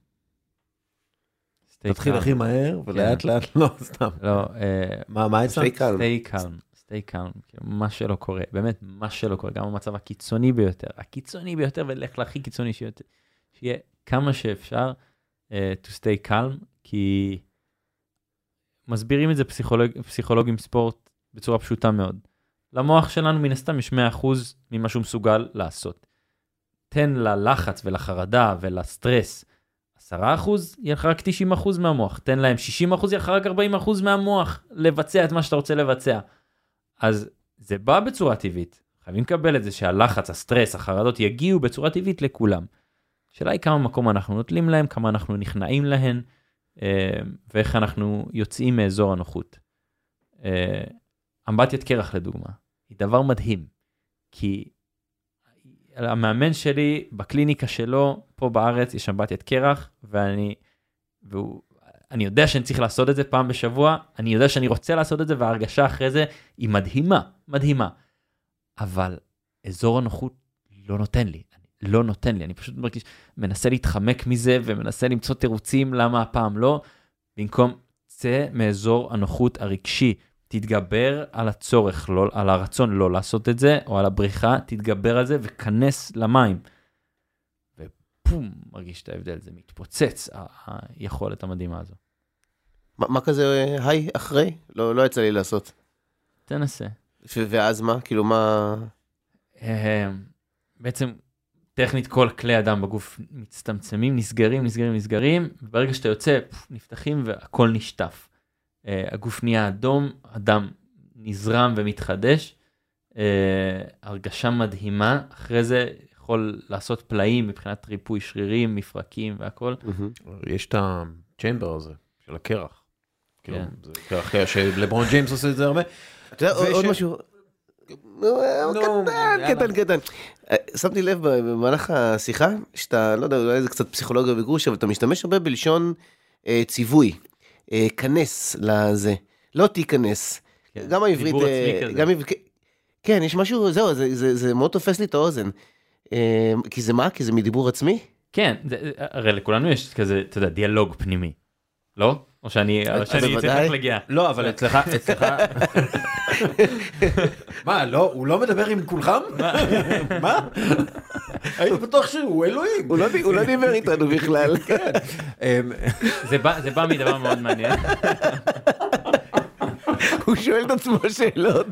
Stay תתחיל calm. הכי מהר, ולאט לאט, לא, סתם. לא, אה, מה stay calm, stay calm, כאילו, מה שלא קורה, באמת, מה שלא קורה, גם במצב הקיצוני ביותר, הקיצוני ביותר, ולך להכי קיצוני שיותר, שיהיה כמה שאפשר uh, to stay calm, כי מסבירים את זה פסיכולוג, פסיכולוגים ספורט בצורה פשוטה מאוד. למוח שלנו מן הסתם יש 100% ממה שהוא מסוגל לעשות. תן ללחץ ולחרדה ולסטרס 10% יהיה לך רק 90% מהמוח, תן להם 60% יהיה לך רק 40% מהמוח לבצע את מה שאתה רוצה לבצע. אז זה בא בצורה טבעית, חייבים לקבל את זה שהלחץ, הסטרס, החרדות יגיעו בצורה טבעית לכולם. השאלה היא כמה מקום אנחנו נוטלים להם, כמה אנחנו נכנעים להן, אה, ואיך אנחנו יוצאים מאזור הנוחות. אה, אמבטיית קרח לדוגמה, היא דבר מדהים, כי המאמן שלי בקליניקה שלו פה בארץ יש אמבטיית קרח ואני והוא אני יודע שאני צריך לעשות את זה פעם בשבוע אני יודע שאני רוצה לעשות את זה וההרגשה אחרי זה היא מדהימה מדהימה. אבל אזור הנוחות לא נותן לי לא נותן לי. אני פשוט מרגיש מנסה להתחמק מזה ומנסה למצוא תירוצים למה הפעם לא. במקום צא מאזור הנוחות הרגשי תתגבר על הצורך, לא, על הרצון לא לעשות את זה, או על הבריחה, תתגבר על זה וכנס למים. ופום, מרגיש את ההבדל, זה מתפוצץ, היכולת המדהימה הזו. מה מה כזה היי אחרי? לא לא יצא לי לעשות. תנסה. ואז מה? כאילו מה... אה, בעצם, טכנית כל כלי הדם בגוף מצטמצמים, נסגרים, נסגרים, נסגרים, וברגע שאתה יוצא, פוף, נפתחים והכל נשטף. אה, הגוף נהיה אדום, הדם נזרם ומתחדש. אה, הרגשה מדהימה, אחרי זה יכול לעשות פלאים מבחינת ריפוי שרירים, מפרקים והכל. יש את הצ'מבר הזה, של הקרח. כאילו, כן. זה קרח שלברון ג'יימס עושה את זה הרבה. אתה יודע, עוד- וש- עוד משהו. אה, קטן. קטן, קטן. שמתי לב במהלך השיחה, שאתה, לא יודע, אולי זה קצת פסיכולוגיה וגרוש, אבל אתה משתמש הרבה בלשון ציווי. אה, כנס לזה. לא תיכנס. כן. גם העברית... אה. גם עברית... כן, יש משהו, זהו, זה- זה זה מאוד תופס לי את האוזן. אה, כי זה מה? כי זה מדיבור עצמי? כן, זה, הרי לכולנו יש כזה, אתה יודע, דיאלוג פנימי. לא? או שאני, צריך להגיע. לא, אבל אצלך, אצלך... מה, לא, הוא לא מדבר עם כולכם? מה? הייתי בטוח שהוא אלוהים. הוא לא לא דיבר איתנו בכלל. אמ, זה בא, זה בא מדבר מאוד מעניין. הוא שואל את עצמו שאלות.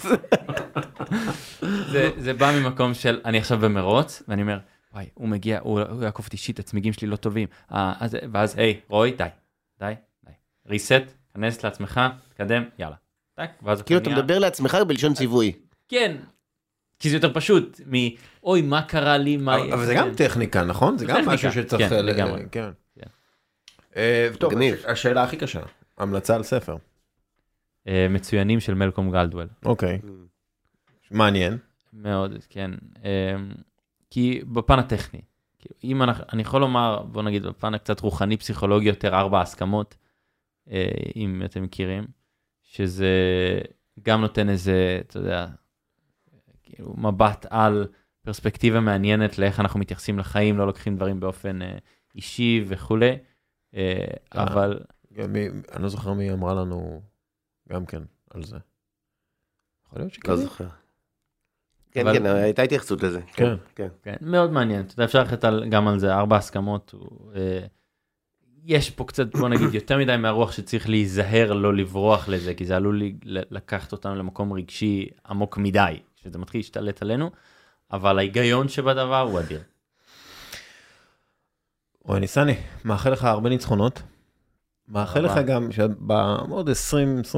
זה, זה בא ממקום של אני עכשיו במרוץ ואני אומר וואי הוא מגיע הוא, יעקוף אותי שיט הצמיגים שלי לא טובים אה, אז, ואז היי רוי די די ריסט כנס לעצמך תקדם יאללה. טק, ואז כאילו אתה מדבר לעצמך בלשון ציווי. כן. כי זה יותר פשוט מ אוי מה קרה לי מה אבל זה גם טכניקה, נכון? זה גם משהו שצריך... כן, ל- לגמרי. כן. כן. אה, טוב, השאלה הכי קשה, המלצה על ספר. אה, מצוינים של מלקום גלדוול. אוקיי, מעניין. מאוד, כן. כי בפן הטכני, כאילו, אם אנחנו, אני יכול לומר, בוא נגיד בפן הקצת רוחני פסיכולוגי יותר, ארבע הסכמות, אה, אם אתם מכירים, שזה גם נותן איזה, אתה יודע, כאילו מבט על פרספקטיבה מעניינת לאיך אנחנו מתייחסים לחיים, לא לוקחים דברים באופן אה, אישי וכולי, אה, אה. אבל מי- אני לא זוכר מי אמרה לנו גם כן על זה. יכול להיות שכן. לא זוכר. כן, אבל- כן, הייתה התייחסות לזה. כן. כן. כן, מאוד מעניין, אתה יודע, אפשר ללכת גם על זה, ארבע הסכמות. הוא, אה, יש פה קצת, בוא נגיד, יותר מדי מהרוח שצריך להיזהר לא לברוח לזה, כי זה עלול לקחת אותנו למקום רגשי עמוק מדי, שזה מתחיל להשתלט עלינו, אבל ההיגיון שבדבר הוא אדיר. אוי, ניסני, מאחל לך הרבה ניצחונות. מאחל לך. גם שבעוד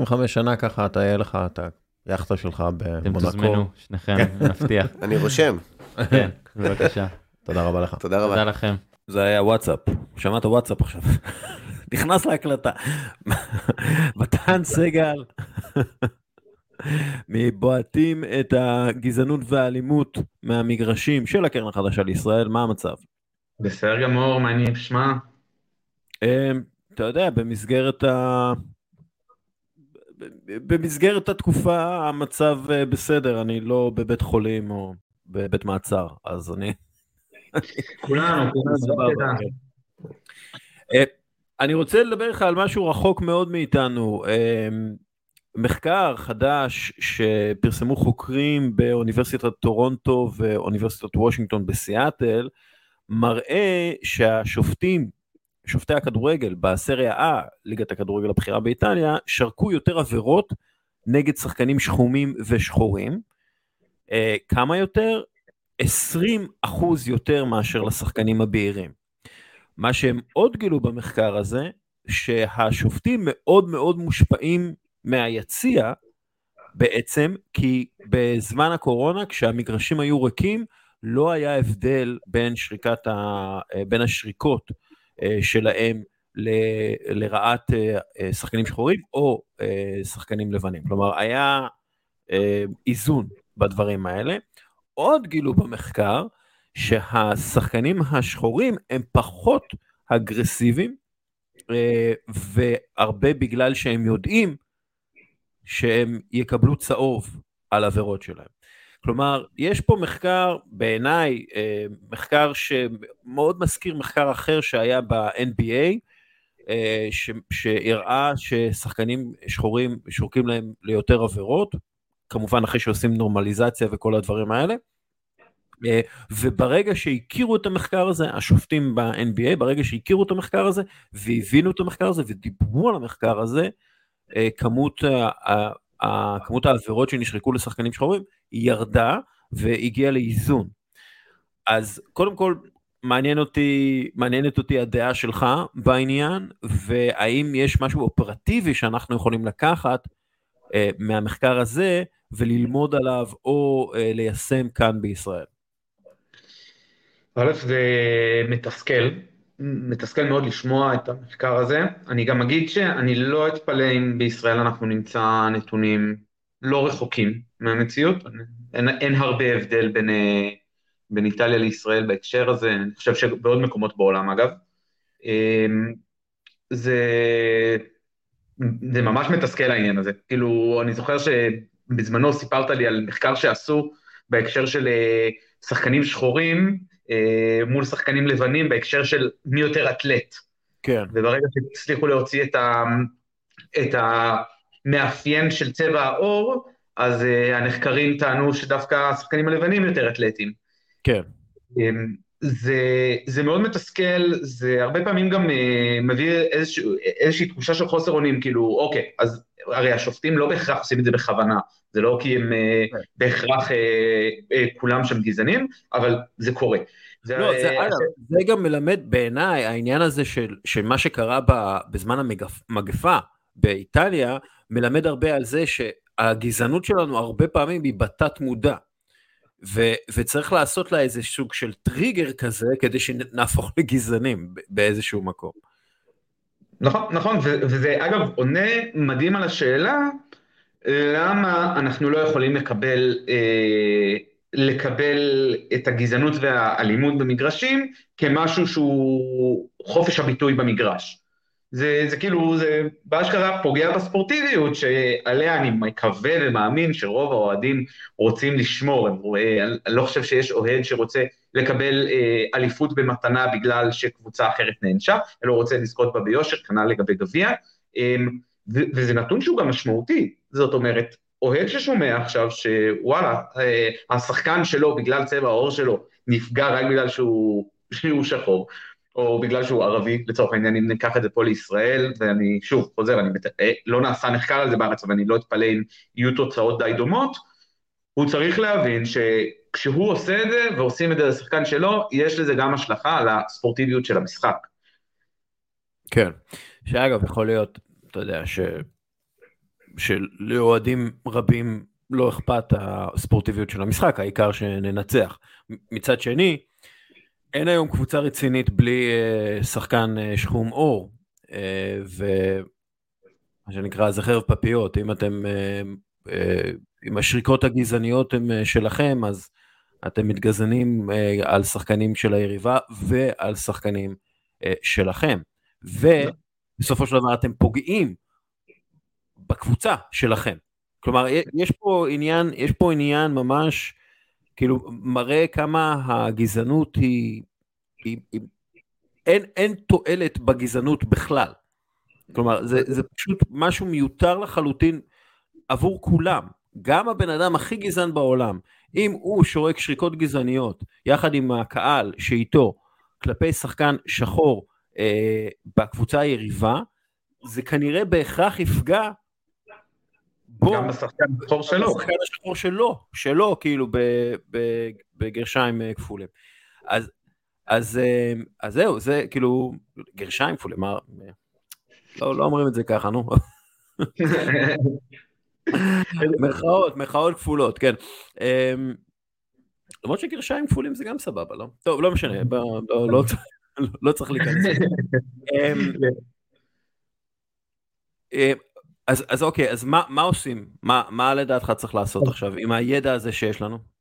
20-25 שנה ככה אתה יהיה לך את היאכטה שלך אתם במונקו. תוזמנו, שניכם, נבטיח. אני רושם. כן, בבקשה. תודה רבה לך. תודה רבה. תודה לכם. זה היה וואטסאפ, שמעת וואטסאפ עכשיו, נכנס להקלטה. מתן סגל, מבועטים את הגזענות והאלימות מהמגרשים של הקרן החדשה לישראל, מה המצב? בסדר גמור, מה אני אשמע? אמ, אתה יודע, במסגרת ה... במסגרת התקופה המצב אה, בסדר, אני לא בבית חולים או בבית מעצר, אז אני... כולנו. כן. אה, אני רוצה לדבר איתך על משהו רחוק מאוד מאיתנו. אה, מחקר חדש שפרסמו חוקרים באוניברסיטת טורונטו ואוניברסיטת וושינגטון בסיאטל, מראה שהשופטים, שופטי הכדורגל בסריה A, ליגת הכדורגל הבכירה באיטליה, שרקו יותר עבירות נגד שחקנים שחומים ושחורים. אה, כמה יותר? 20 אחוז יותר מאשר לשחקנים הבהירים. מה שהם עוד גילו במחקר הזה, שהשופטים מאוד מאוד מושפעים מהיציע בעצם, כי בזמן הקורונה, כשהמגרשים היו ריקים, לא היה הבדל בין, ה... בין השריקות אה, שלהם ל- לרעת אה, אה, שחקנים שחורים או שחקנים לבנים. כלומר, היה איזון בדברים האלה. עוד גילו במחקר שהשחקנים השחורים הם פחות אגרסיביים, והרבה בגלל שהם יודעים שהם יקבלו צהוב על עבירות שלהם. כלומר, יש פה מחקר, בעיניי, מחקר שמאוד מזכיר מחקר אחר שהיה ב-NBA, שהראה ששחקנים שחורים שורקים להם ליותר עבירות, כמובן אחרי שעושים נורמליזציה וכל הדברים האלה. וברגע שהכירו את המחקר הזה, השופטים ב-NBA, ברגע שהכירו את המחקר הזה והבינו את המחקר הזה ודיברו על המחקר הזה, כמות, כמות העבירות שנשרקו לשחקנים שחורים ירדה והגיעה לאיזון. אז קודם כל, מעניין אותי, מעניינת אותי הדעה שלך בעניין, והאם יש משהו אופרטיבי שאנחנו יכולים לקחת אה, מהמחקר הזה וללמוד עליו או אה, ליישם כאן בישראל. א', זה מתסכל, מתסכל מאוד לשמוע את המחקר הזה. אני גם אגיד שאני לא אתפלא אם בישראל אנחנו נמצא נתונים לא רחוקים מהמציאות. אין, אין הרבה הבדל בין, אה, בין איטליה לישראל בהקשר הזה, אני חושב שבעוד מקומות בעולם אגב. אמ, זה, זה ממש מתסכל העניין הזה. כאילו, אני זוכר שבזמנו סיפרת לי על מחקר שעשו בהקשר של אה, שחקנים שחורים, אה, מול שחקנים לבנים בהקשר של מי יותר אתלט. כן. וברגע שהצליחו להוציא את, ה, את המאפיין של צבע העור, אז uh, הנחקרים טענו שדווקא השחקנים הלבנים יותר אתלטים. כן. Um, זה, זה מאוד מתסכל, זה הרבה פעמים גם uh, מביא איזושה, איזושהי תחושה של חוסר אונים, כאילו, אוקיי, אז הרי השופטים לא בהכרח עושים את זה בכוונה, זה לא כי הם uh, בהכרח uh, uh, כולם שם גזענים, אבל זה קורה. זה, לא, זה, אגב, זה גם מלמד בעיניי, העניין הזה של, של מה שקרה ב, בזמן המגפה באיטליה, מלמד הרבה על זה שהגזענות שלנו הרבה פעמים היא בתת מודע. ו, וצריך לעשות לה איזה סוג של טריגר כזה כדי שנהפוך לגזענים באיזשהו מקום. נכון, נכון, וזה אגב עונה מדהים על השאלה למה אנחנו לא יכולים לקבל, אה, לקבל את הגזענות והאלימות במגרשים כמשהו שהוא חופש הביטוי במגרש. זה, זה כאילו, זה באשכרה פוגע בספורטיביות שעליה אני מקווה ומאמין שרוב האוהדים רוצים לשמור. אני לא חושב שיש אוהד שרוצה לקבל אה, אליפות במתנה בגלל שקבוצה אחרת נענשה, אלא רוצה לזכות בה ביושר, כנ"ל לגבי גביע. אה, וזה נתון שהוא גם משמעותי, זאת אומרת, אוהד ששומע עכשיו שוואלה, אה, השחקן שלו בגלל צבע העור שלו נפגע רק בגלל שהוא, שהוא שחור, או בגלל שהוא ערבי, לצורך העניין, אם ניקח את זה פה לישראל, ואני שוב חוזר, אני מת... אה, לא נעשה מחקר על זה בארץ, אבל אני לא אתפלא אם יהיו תוצאות די דומות, הוא צריך להבין שכשהוא עושה את זה, ועושים את זה לשחקן שלו, יש לזה גם השלכה על הספורטיביות של המשחק. כן, שאגב, יכול להיות, אתה יודע, ש... שלאוהדים רבים לא אכפת הספורטיביות של המשחק, העיקר שננצח. מצד שני, אין היום קבוצה רצינית בלי uh, שחקן uh, שחום אור, uh, ומה שנקרא זה חרב פפיות, אם אתם, uh, uh, אם השריקות הגזעניות הן uh, שלכם, אז אתם מתגזנים uh, על שחקנים של היריבה ועל שחקנים uh, שלכם. ובסופו של דבר אתם פוגעים בקבוצה שלכם. כלומר, יש פה עניין, יש פה עניין ממש, כאילו, מראה כמה הגזענות היא, היא, היא אין, אין תועלת בגזענות בכלל. כלומר, זה, זה פשוט משהו מיותר לחלוטין עבור כולם. גם הבן אדם הכי גזען בעולם, אם הוא שורק שריקות גזעניות יחד עם הקהל שאיתו כלפי שחקן שחור אה, בקבוצה היריבה, זה כנראה בהכרח יפגע בו, גם בשחקן השחור שלו. בשחקן השחור שלו, שלו, כאילו, בגרשיים אה, כפולים. אז, אז, אה, אז זהו, זה כאילו, גרשיים כפולים. לא, לא אומרים את זה ככה, נו. מחאות, מחאות כפולות, כן. אמ, למרות שגרשיים כפולים זה גם סבבה, לא? טוב, לא משנה, לא, לא, לא, לא צריך להיכנס. אמ, אמ, אז, אז אוקיי, אז מה, מה עושים? מה, מה לדעתך צריך לעשות עכשיו עם הידע הזה שיש לנו?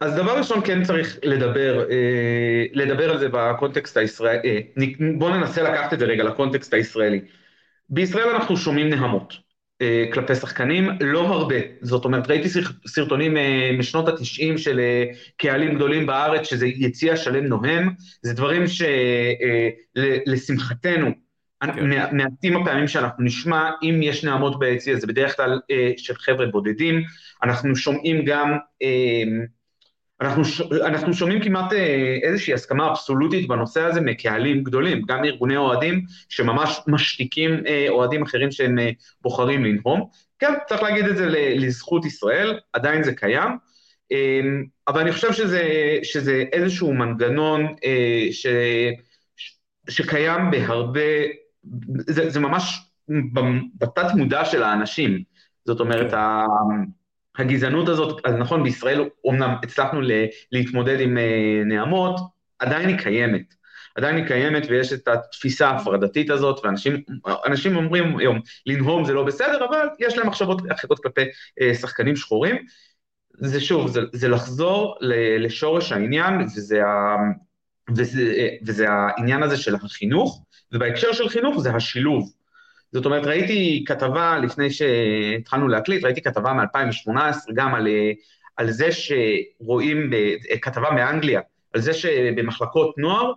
אז דבר ראשון כן צריך לדבר, אה, לדבר על זה בקונטקסט הישראלי, אה, בואו ננסה לקחת את זה רגע לקונטקסט הישראלי. בישראל אנחנו שומעים נהמות אה, כלפי שחקנים, לא הרבה, זאת אומרת ראיתי סרטונים אה, משנות התשעים של אה, קהלים גדולים בארץ שזה יציע שלם נוהם, זה דברים שלשמחתנו, אה, כן. מעטים הפעמים שאנחנו נשמע, אם יש נעמות ביציע, זה בדרך כלל אה, של חבר'ה בודדים, אנחנו שומעים גם, אה, אנחנו, אנחנו שומעים כמעט אה, איזושהי הסכמה אבסולוטית בנושא הזה מקהלים גדולים, גם מארגוני אוהדים שממש משתיקים אה, אוהדים אחרים שהם אה, בוחרים לנהום. כן, צריך להגיד את זה לזכות ישראל, עדיין זה קיים, אה, אבל אני חושב שזה, שזה איזשהו מנגנון ש, שקיים בהרבה זה, זה ממש בתת מודע של האנשים. זאת אומרת, כן. הגזענות הזאת, אז נכון, בישראל אומנם הצלחנו להתמודד עם אה, נעמות, עדיין היא קיימת. עדיין היא קיימת ויש את התפיסה ההפרדתית הזאת, ואנשים אומרים היום, לנהום זה לא בסדר, אבל יש להם מחשבות אחרות כלפי אה, שחקנים שחורים. זה שוב, זה, זה לחזור לשורש העניין, וזה, וזה, אה, וזה העניין הזה של החינוך, ובהקשר של חינוך זה השילוב. זאת אומרת, ראיתי כתבה לפני שהתחלנו להקליט, ראיתי כתבה מ-2018 גם על, על זה שרואים, כתבה מאנגליה, על זה שבמחלקות נוער,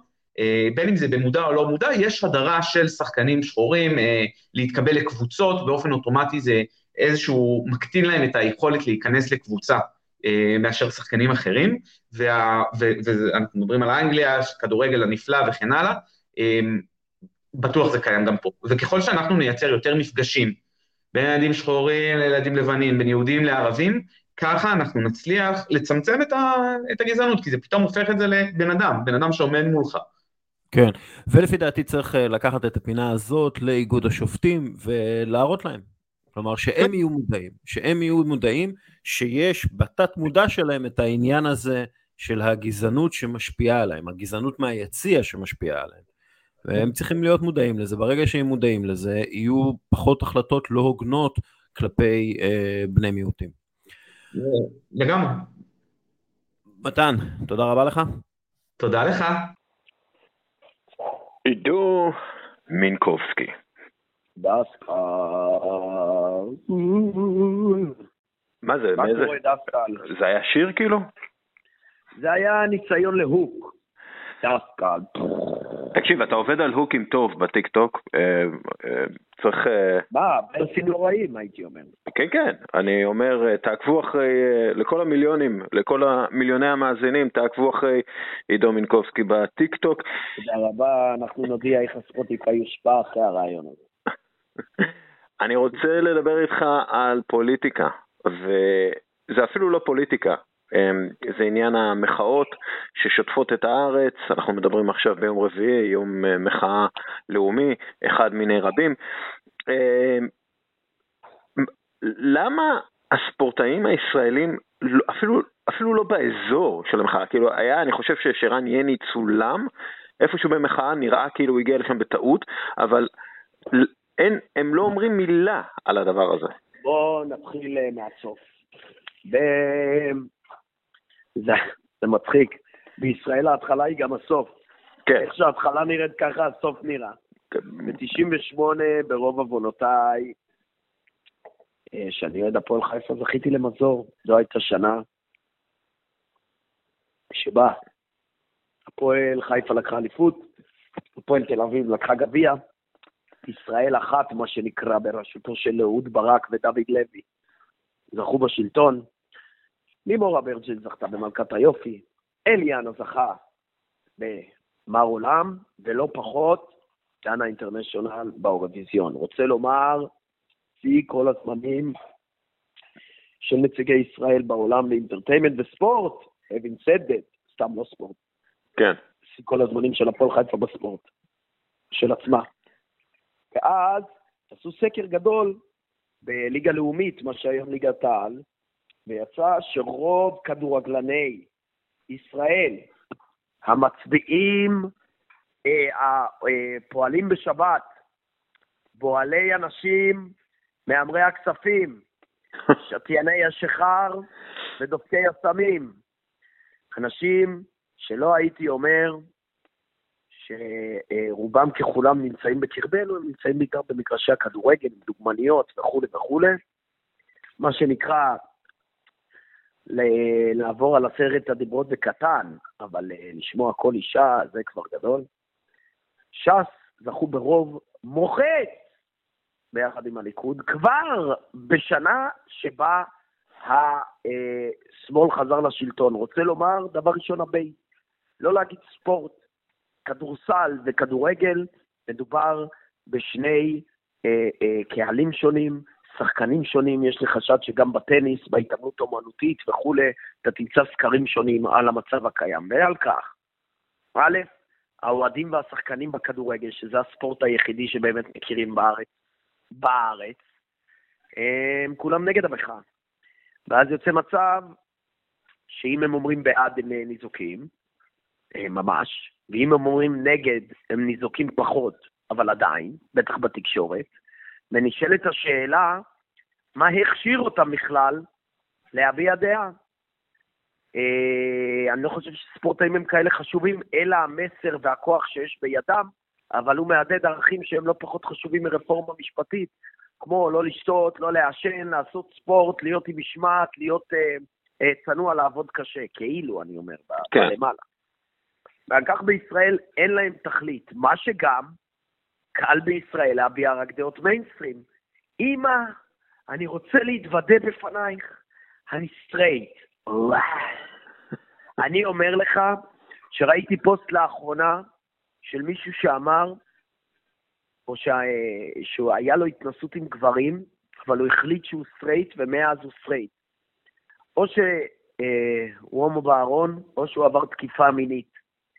בין אם זה במודע או לא מודע, יש הדרה של שחקנים שחורים להתקבל לקבוצות, באופן אוטומטי זה איזשהו, מקטין להם את היכולת להיכנס לקבוצה מאשר שחקנים אחרים, ואנחנו מדברים על אנגליה, כדורגל הנפלא וכן הלאה, בטוח זה קיים גם פה. וככל שאנחנו נייצר יותר מפגשים בין ילדים שחורים לילדים לבנים, בין יהודים לערבים, ככה אנחנו נצליח לצמצם את, ה, את הגזענות, כי זה פתאום הופך את זה לבן אדם, בן אדם שעומד מולך. כן, ולפי דעתי צריך אה, לקחת את הפינה הזאת לאיגוד השופטים ולהראות להם. כלומר, שהם יהיו מודעים, שהם יהיו מודעים שיש בתת מודע שלהם את העניין הזה של הגזענות שמשפיעה עליהם, הגזענות מהיציע שמשפיעה עליהם. והם צריכים להיות מודעים לזה, ברגע שהם מודעים לזה, יהיו פחות החלטות לא הוגנות כלפי אה, בני מיעוטים. לגמרי. מתן, תודה רבה לך. תודה לך. עידו מינקובסקי. דסקל. מה זה? מה קורה דסקל? זה היה שיר כאילו? זה היה ניסיון ל hook. דסקל. תקשיב, אתה עובד על הוקים טוב בטיק טוק, אה, אה, צריך... אה, מה, ברסים לא רעים, הייתי אומר. כן, כן, אני אומר, תעקבו אחרי, לכל המיליונים, לכל המיליוני המאזינים, תעקבו אחרי עידו מינקובסקי בטיק טוק. תודה רבה, אנחנו נודיע איך הספוטיפיי יושפע אחרי הרעיון הזה. אני רוצה לדבר איתך על פוליטיקה, וזה אפילו לא פוליטיקה, זה עניין המחאות ששוטפות את הארץ, אנחנו מדברים עכשיו ביום רביעי, יום אה, מחאה לאומי, אחד מיני רבים. אמ, למה הספורטאים הישראלים לא- אפילו, אפילו לא באזור של המחאה, כאילו היה, אני חושב ששרן יני צולם, איפשהו במחאה נראה כאילו הוא הגיע לשם בטעות, אבל אין, הם לא אומרים מילה על הדבר הזה. בואו נתחיל אה, מהסוף. זה, זה מצחיק. בישראל ההתחלה היא גם הסוף. כן. איך שההתחלה נראית ככה, הסוף נראה. ב-98, ברוב עוונותיי, אה, שאני אוהד הפועל חיפה, זכיתי למזור. זו הייתה שנה שבה הפועל חיפה לקחה אליפות, הפועל תל אביב לקחה גביע, ישראל אחת, מה שנקרא, בראשותו של אהוד ברק ודוד לוי, זכו בשלטון. לימור אברג'ל זכתה במלכת היופי, אליאנה זכה במר עולם, ולא פחות, דנה אינטרנשיונל באורוויזיון. רוצה לומר, שיא כל הזמנים של נציגי ישראל בעולם לאינטרטיימנט וספורט, having said that, סתם לא ספורט. כן. שיא כל הזמנים של הפועל חיפה בספורט, של עצמה. ואז עשו סקר גדול בליגה לאומית, מה שהיום ליגת העל, ויצא שרוב כדורגלני ישראל המצביעים, אה, הפועלים אה, בשבת, בועלי אנשים, מהמרי הכספים, שתייני השיכר ודופקי הסמים. אנשים שלא הייתי אומר שרובם ככולם נמצאים בקרבנו, הם נמצאים בעיקר במגרשי הכדורגל, עם דוגמניות וכולי וכולי. מה שנקרא, לעבור על עשרת הדיברות בקטן, אבל אה, לשמוע כל אישה זה כבר גדול. ש"ס זכו ברוב מוחץ ביחד עם הליכוד, כבר בשנה שבה השמאל חזר לשלטון. רוצה לומר, דבר ראשון, הבייס, לא להגיד ספורט, כדורסל וכדורגל, מדובר בשני אה, אה, קהלים שונים, שחקנים שונים, יש לי חשד שגם בטניס, בהתעמלות אומנותית וכולי, אתה תמצא סקרים שונים על המצב הקיים. ועל כך, א', האוהדים והשחקנים בכדורגל, שזה הספורט היחידי שבאמת מכירים בארץ, בארץ, הם כולם נגד המחאה. ואז יוצא מצב שאם הם אומרים בעד הם ניזוקים, ממש, ואם הם אומרים נגד הם ניזוקים פחות, אבל עדיין, בטח בתקשורת, ונשאלת השאלה, מה הכשיר אותם בכלל להביע דעה? אה, אני לא חושב שספורטאים הם כאלה חשובים, אלא המסר והכוח שיש בידם, אבל הוא מהדהד ערכים שהם לא פחות חשובים מרפורמה משפטית, כמו לא לשתות, לא לעשן, לעשות ספורט, להיות עם משמעת, להיות אה, אה, צנוע, לעבוד קשה, כאילו, אני אומר, כן. למעלה. ועל כך בישראל אין להם תכלית, מה שגם קל בישראל להביע רק דעות מיינסטרים. אמא, אני רוצה להתוודה בפנייך, אני סטרייט. אני אומר לך שראיתי פוסט לאחרונה של מישהו שאמר, או שה, שהוא היה לו התנסות עם גברים, אבל הוא החליט שהוא סטרייט ומאז הוא סטרייט. או שהוא אה, הומו בארון, או שהוא עבר תקיפה מינית.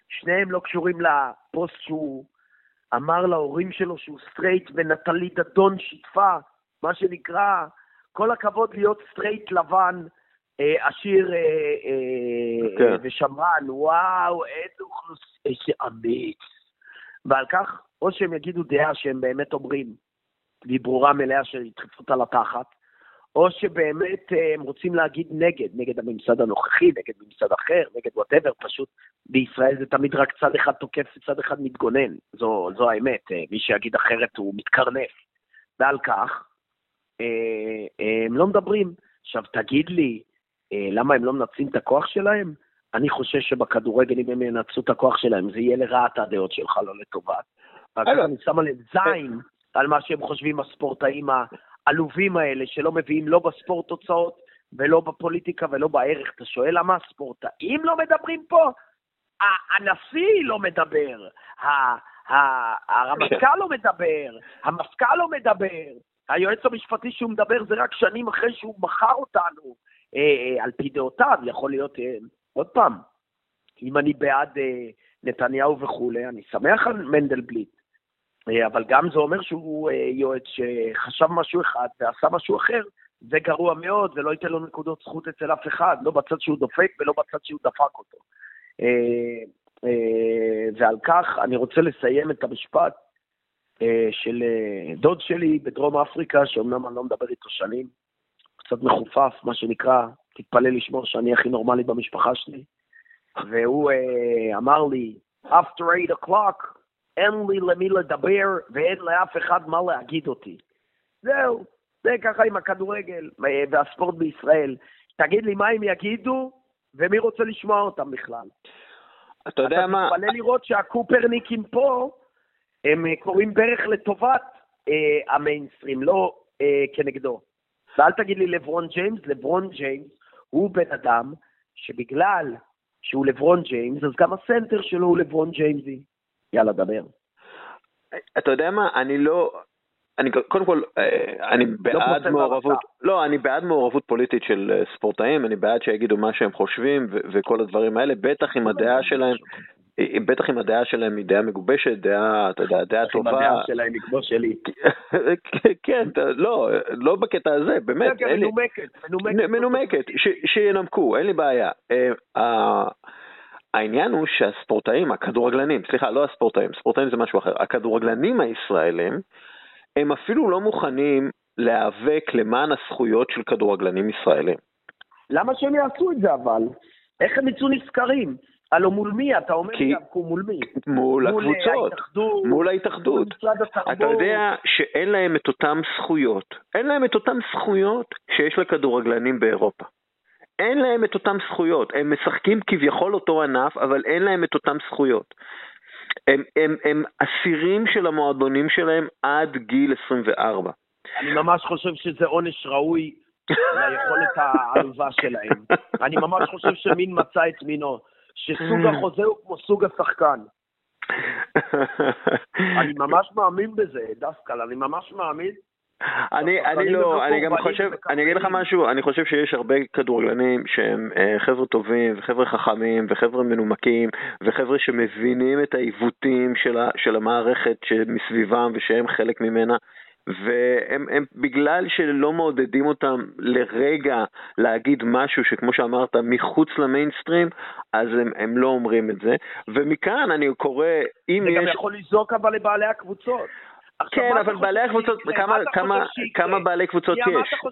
שניהם לא קשורים לפוסט שהוא אמר להורים שלו שהוא סטרייט, ונטלי דדון שיתפה, מה שנקרא, כל הכבוד להיות סטרייט לבן, אה, עשיר אה, אה, כן. ושמרן, וואו, איזה אוכלוסייה, איזה אמיץ. ועל כך, או שהם יגידו דעה שהם באמת אומרים, והיא ברורה מלאה של דחיפות על התחת, או שבאמת אה, הם רוצים להגיד נגד, נגד הממסד הנוכחי, נגד ממסד אחר, נגד וואטאבר, פשוט בישראל זה תמיד רק צד אחד תוקף וצד אחד מתגונן, זו, זו האמת, אה, מי שיגיד אחרת הוא מתקרנף. ועל כך, אה, הם לא מדברים. עכשיו, תגיד לי, למה הם לא מנצלים את הכוח שלהם? אני חושש שבכדורגל, אם הם ינצלו את הכוח שלהם, זה יהיה לרעת הדעות שלך, לא לטובת. אני שם עליהם זין על מה שהם חושבים הספורטאים העלובים האלה, שלא מביאים לא בספורט תוצאות ולא בפוליטיקה ולא בערך. אתה שואל למה הספורטאים לא מדברים פה? הנשיא לא מדבר, הרמטכ"ל לא מדבר, המפכ"ל לא מדבר, היועץ המשפטי שהוא מדבר זה רק שנים אחרי שהוא מכר אותנו אה, אה, על פי דעותיו, יכול להיות, אה, עוד פעם, אם אני בעד נתניהו וכולי, אני שמח על מנדלבליט, אבל גם זה אומר שהוא אה, יועץ שחשב משהו אחד ועשה משהו אחר, זה גרוע מאוד, זה לא ייתן לו נקודות זכות אצל אף אחד, לא בצד שהוא דופק ולא בצד שהוא דפק אותו. אה, אה, ועל כך אני רוצה לסיים את המשפט אה, של אה, דוד שלי בדרום אפריקה, שאומנם אני לא מדבר איתו שנים, קצת מחופף, מה שנקרא, תתפלא לשמור שאני הכי נורמלי במשפחה שלי. והוא אה, אמר לי, after 8 o'clock, אין לי למי לדבר ואין לאף אחד מה להגיד אותי. זהו, זה ככה עם הכדורגל אה, והספורט בישראל. תגיד לי מה הם יגידו, ומי רוצה לשמוע אותם בכלל. אתה יודע מה, אתה תתפלא לראות שהקופרניקים פה, הם אה, קוראים ברך לטובת אה, המיינסטרים, לא אה, כנגדו. ואל תגיד לי לברון ג'יימס, לברון ג'יימס הוא בן אדם שבגלל שהוא לברון ג'יימס, אז גם הסנטר שלו הוא לברון ג'יימסי. יאללה, דבר. אתה יודע מה, אני לא, אני קודם כל, אה, אני בעד פוסל מעורבות. לא, אני בעד מעורבות פוליטית של אה, ספורטאים, אני בעד שיגידו מה שהם חושבים ו- וכל הדברים האלה, בטח אם הדעה שלהם, אה, בטח אם הדעה שלהם היא דעה מגובשת, דעה, אתה יודע, דעה טובה. הדעה שלהם היא כמו שלי. כן, אתה- לא, לא בקטע הזה, באמת, כן, לי- מנומקת, מנומקת. מנומקת, שינמקו, אין לי בעיה. אה, העניין הוא שהספורטאים, הכדורגלנים, סליחה, לא הספורטאים, ספורטאים זה משהו אחר, הכדורגלנים הישראלים, הם אפילו לא מוכנים להיאבק למען הזכויות של כדורגלנים ישראלים. למה שהם יעשו את זה אבל? איך הם יצאו נשכרים? הלו מול מי? אתה אומר כי- לי יאבקו מול מי? מול הקבוצות, ההתאחדות, מול ההתאחדות. התרבות. אתה יודע שאין להם את אותם זכויות, אין להם את אותם זכויות שיש לכדורגלנים באירופה. אין להם את אותם זכויות, הם משחקים כביכול אותו ענף, אבל אין להם את אותם זכויות. הם, הם, הם אסירים של המועדונים שלהם עד גיל 24. אני ממש חושב שזה עונש ראוי ליכולת העלובה שלהם. אני ממש חושב שמין מצא את מינו. שסוג החוזה הוא כמו סוג השחקן. אני ממש מאמין בזה, דווקא, אני ממש מאמין. אני, אני לא, אני גם חושב, אני אגיד לך. משהו, אני חושב שיש הרבה כדורגלנים שהם אה, חבר'ה טובים וחבר'ה חכמים וחבר'ה מנומקים וחבר'ה שמבינים את העיוותים של, ה, של המערכת שמסביבם ושהם חלק ממנה והם הם, בגלל שלא מעודדים אותם לרגע להגיד משהו שכמו שאמרת מחוץ למיינסטרים אז הם, הם לא אומרים את זה ומכאן אני קורא אם זה גם יש יכול לזעוק אבל לבעלי הקבוצות. כן, אבל בעלי הקבוצות? כמה, בעלי קבוצות יש?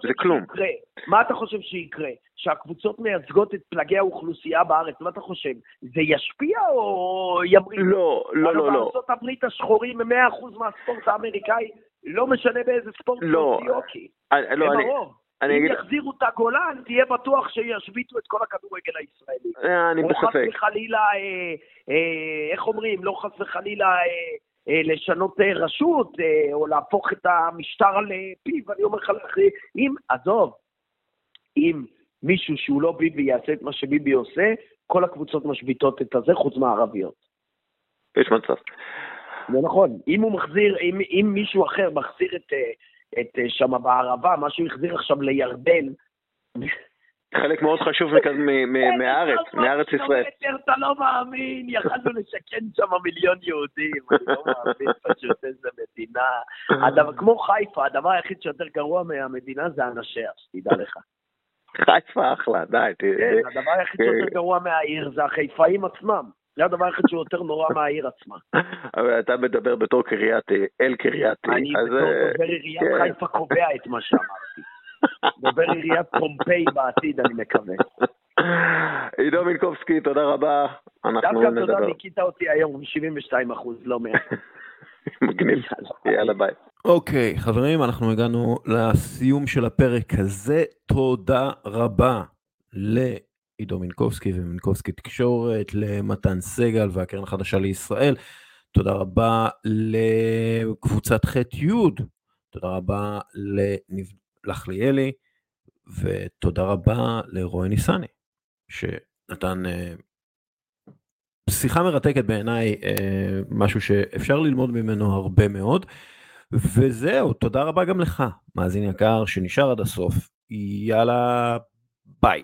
זה כלום. שיקרה? מה אתה חושב שיקרה? שהקבוצות מייצגות את פלגי האוכלוסייה בארץ, מה אתה חושב? זה ישפיע או ימריד? לא, לא, לא, לא. בארצות הברית השחורים הם 100% מהספורט האמריקאי, לא משנה באיזה ספורט לא. סוציוקי. אני- לא, הם אני- הרוב. אני אם אגיד, יחזירו את הגולן, תהיה בטוח שישביתו את כל הכדורגל הישראלי. אה, אני או חס בספק. וחלילה, אה, אה, איך אומרים, לא חס וחלילה אה, אה, לשנות אה, רשות, אה, או להפוך את המשטר על אה, פיו, אני אומר לך, אם, עזוב, אם מישהו שהוא לא ביבי יעשה את מה שביבי עושה, כל הקבוצות משביתות את הזה, חוץ מהערביות. יש מצב. זה נכון. אם הוא מחזיר, אם, אם מישהו אחר מחזיר את, אה, את אה, שם בערבה, מה שהוא החזיר עכשיו לירדן, חלק מאוד חשוב מכ- מ- מ- מהארץ, מארץ ישראל. אתה לא מאמין, יכלנו לשכן שם מיליון יהודים, אני לא מאמין פשוט איזה מדינה. כמו חיפה, הדבר היחיד שיותר גרוע מהמדינה זה אנשיה, שתדע לך. חיפה אחלה, די. כן, הדבר היחיד שיותר גרוע מהעיר זה החיפאים עצמם. זה הדבר היחיד שהוא יותר נורא מהעיר עצמה. אבל אתה מדבר בתור קרייתי, אל קרייתי. אני אז, בתור אה, דובר עיריית כן. חיפה קובע את מה שאמרתי. דובר עיריית פומפיי בעתיד, אני מקווה. עידו מינקובסקי, תודה רבה. אנחנו דווקא תודה, נדבר. ניכית אותי היום עם 72 אחוז, לא מעט. מגניב. יאללה ביי. אוקיי, חברים, אנחנו הגענו לסיום של הפרק הזה. תודה רבה לעידו מינקובסקי ומינקובסקי תקשורת, למתן סגל והקרן החדשה לישראל. תודה רבה לקבוצת ח'-י', תודה רבה לניב... לחליאלי, ותודה רבה לרועי ניסני, שנתן אה, שיחה מרתקת בעיניי, אה, משהו שאפשר ללמוד ממנו הרבה מאוד. וזהו, תודה רבה גם לך, מאזין יקר שנשאר עד הסוף. יאללה, ביי.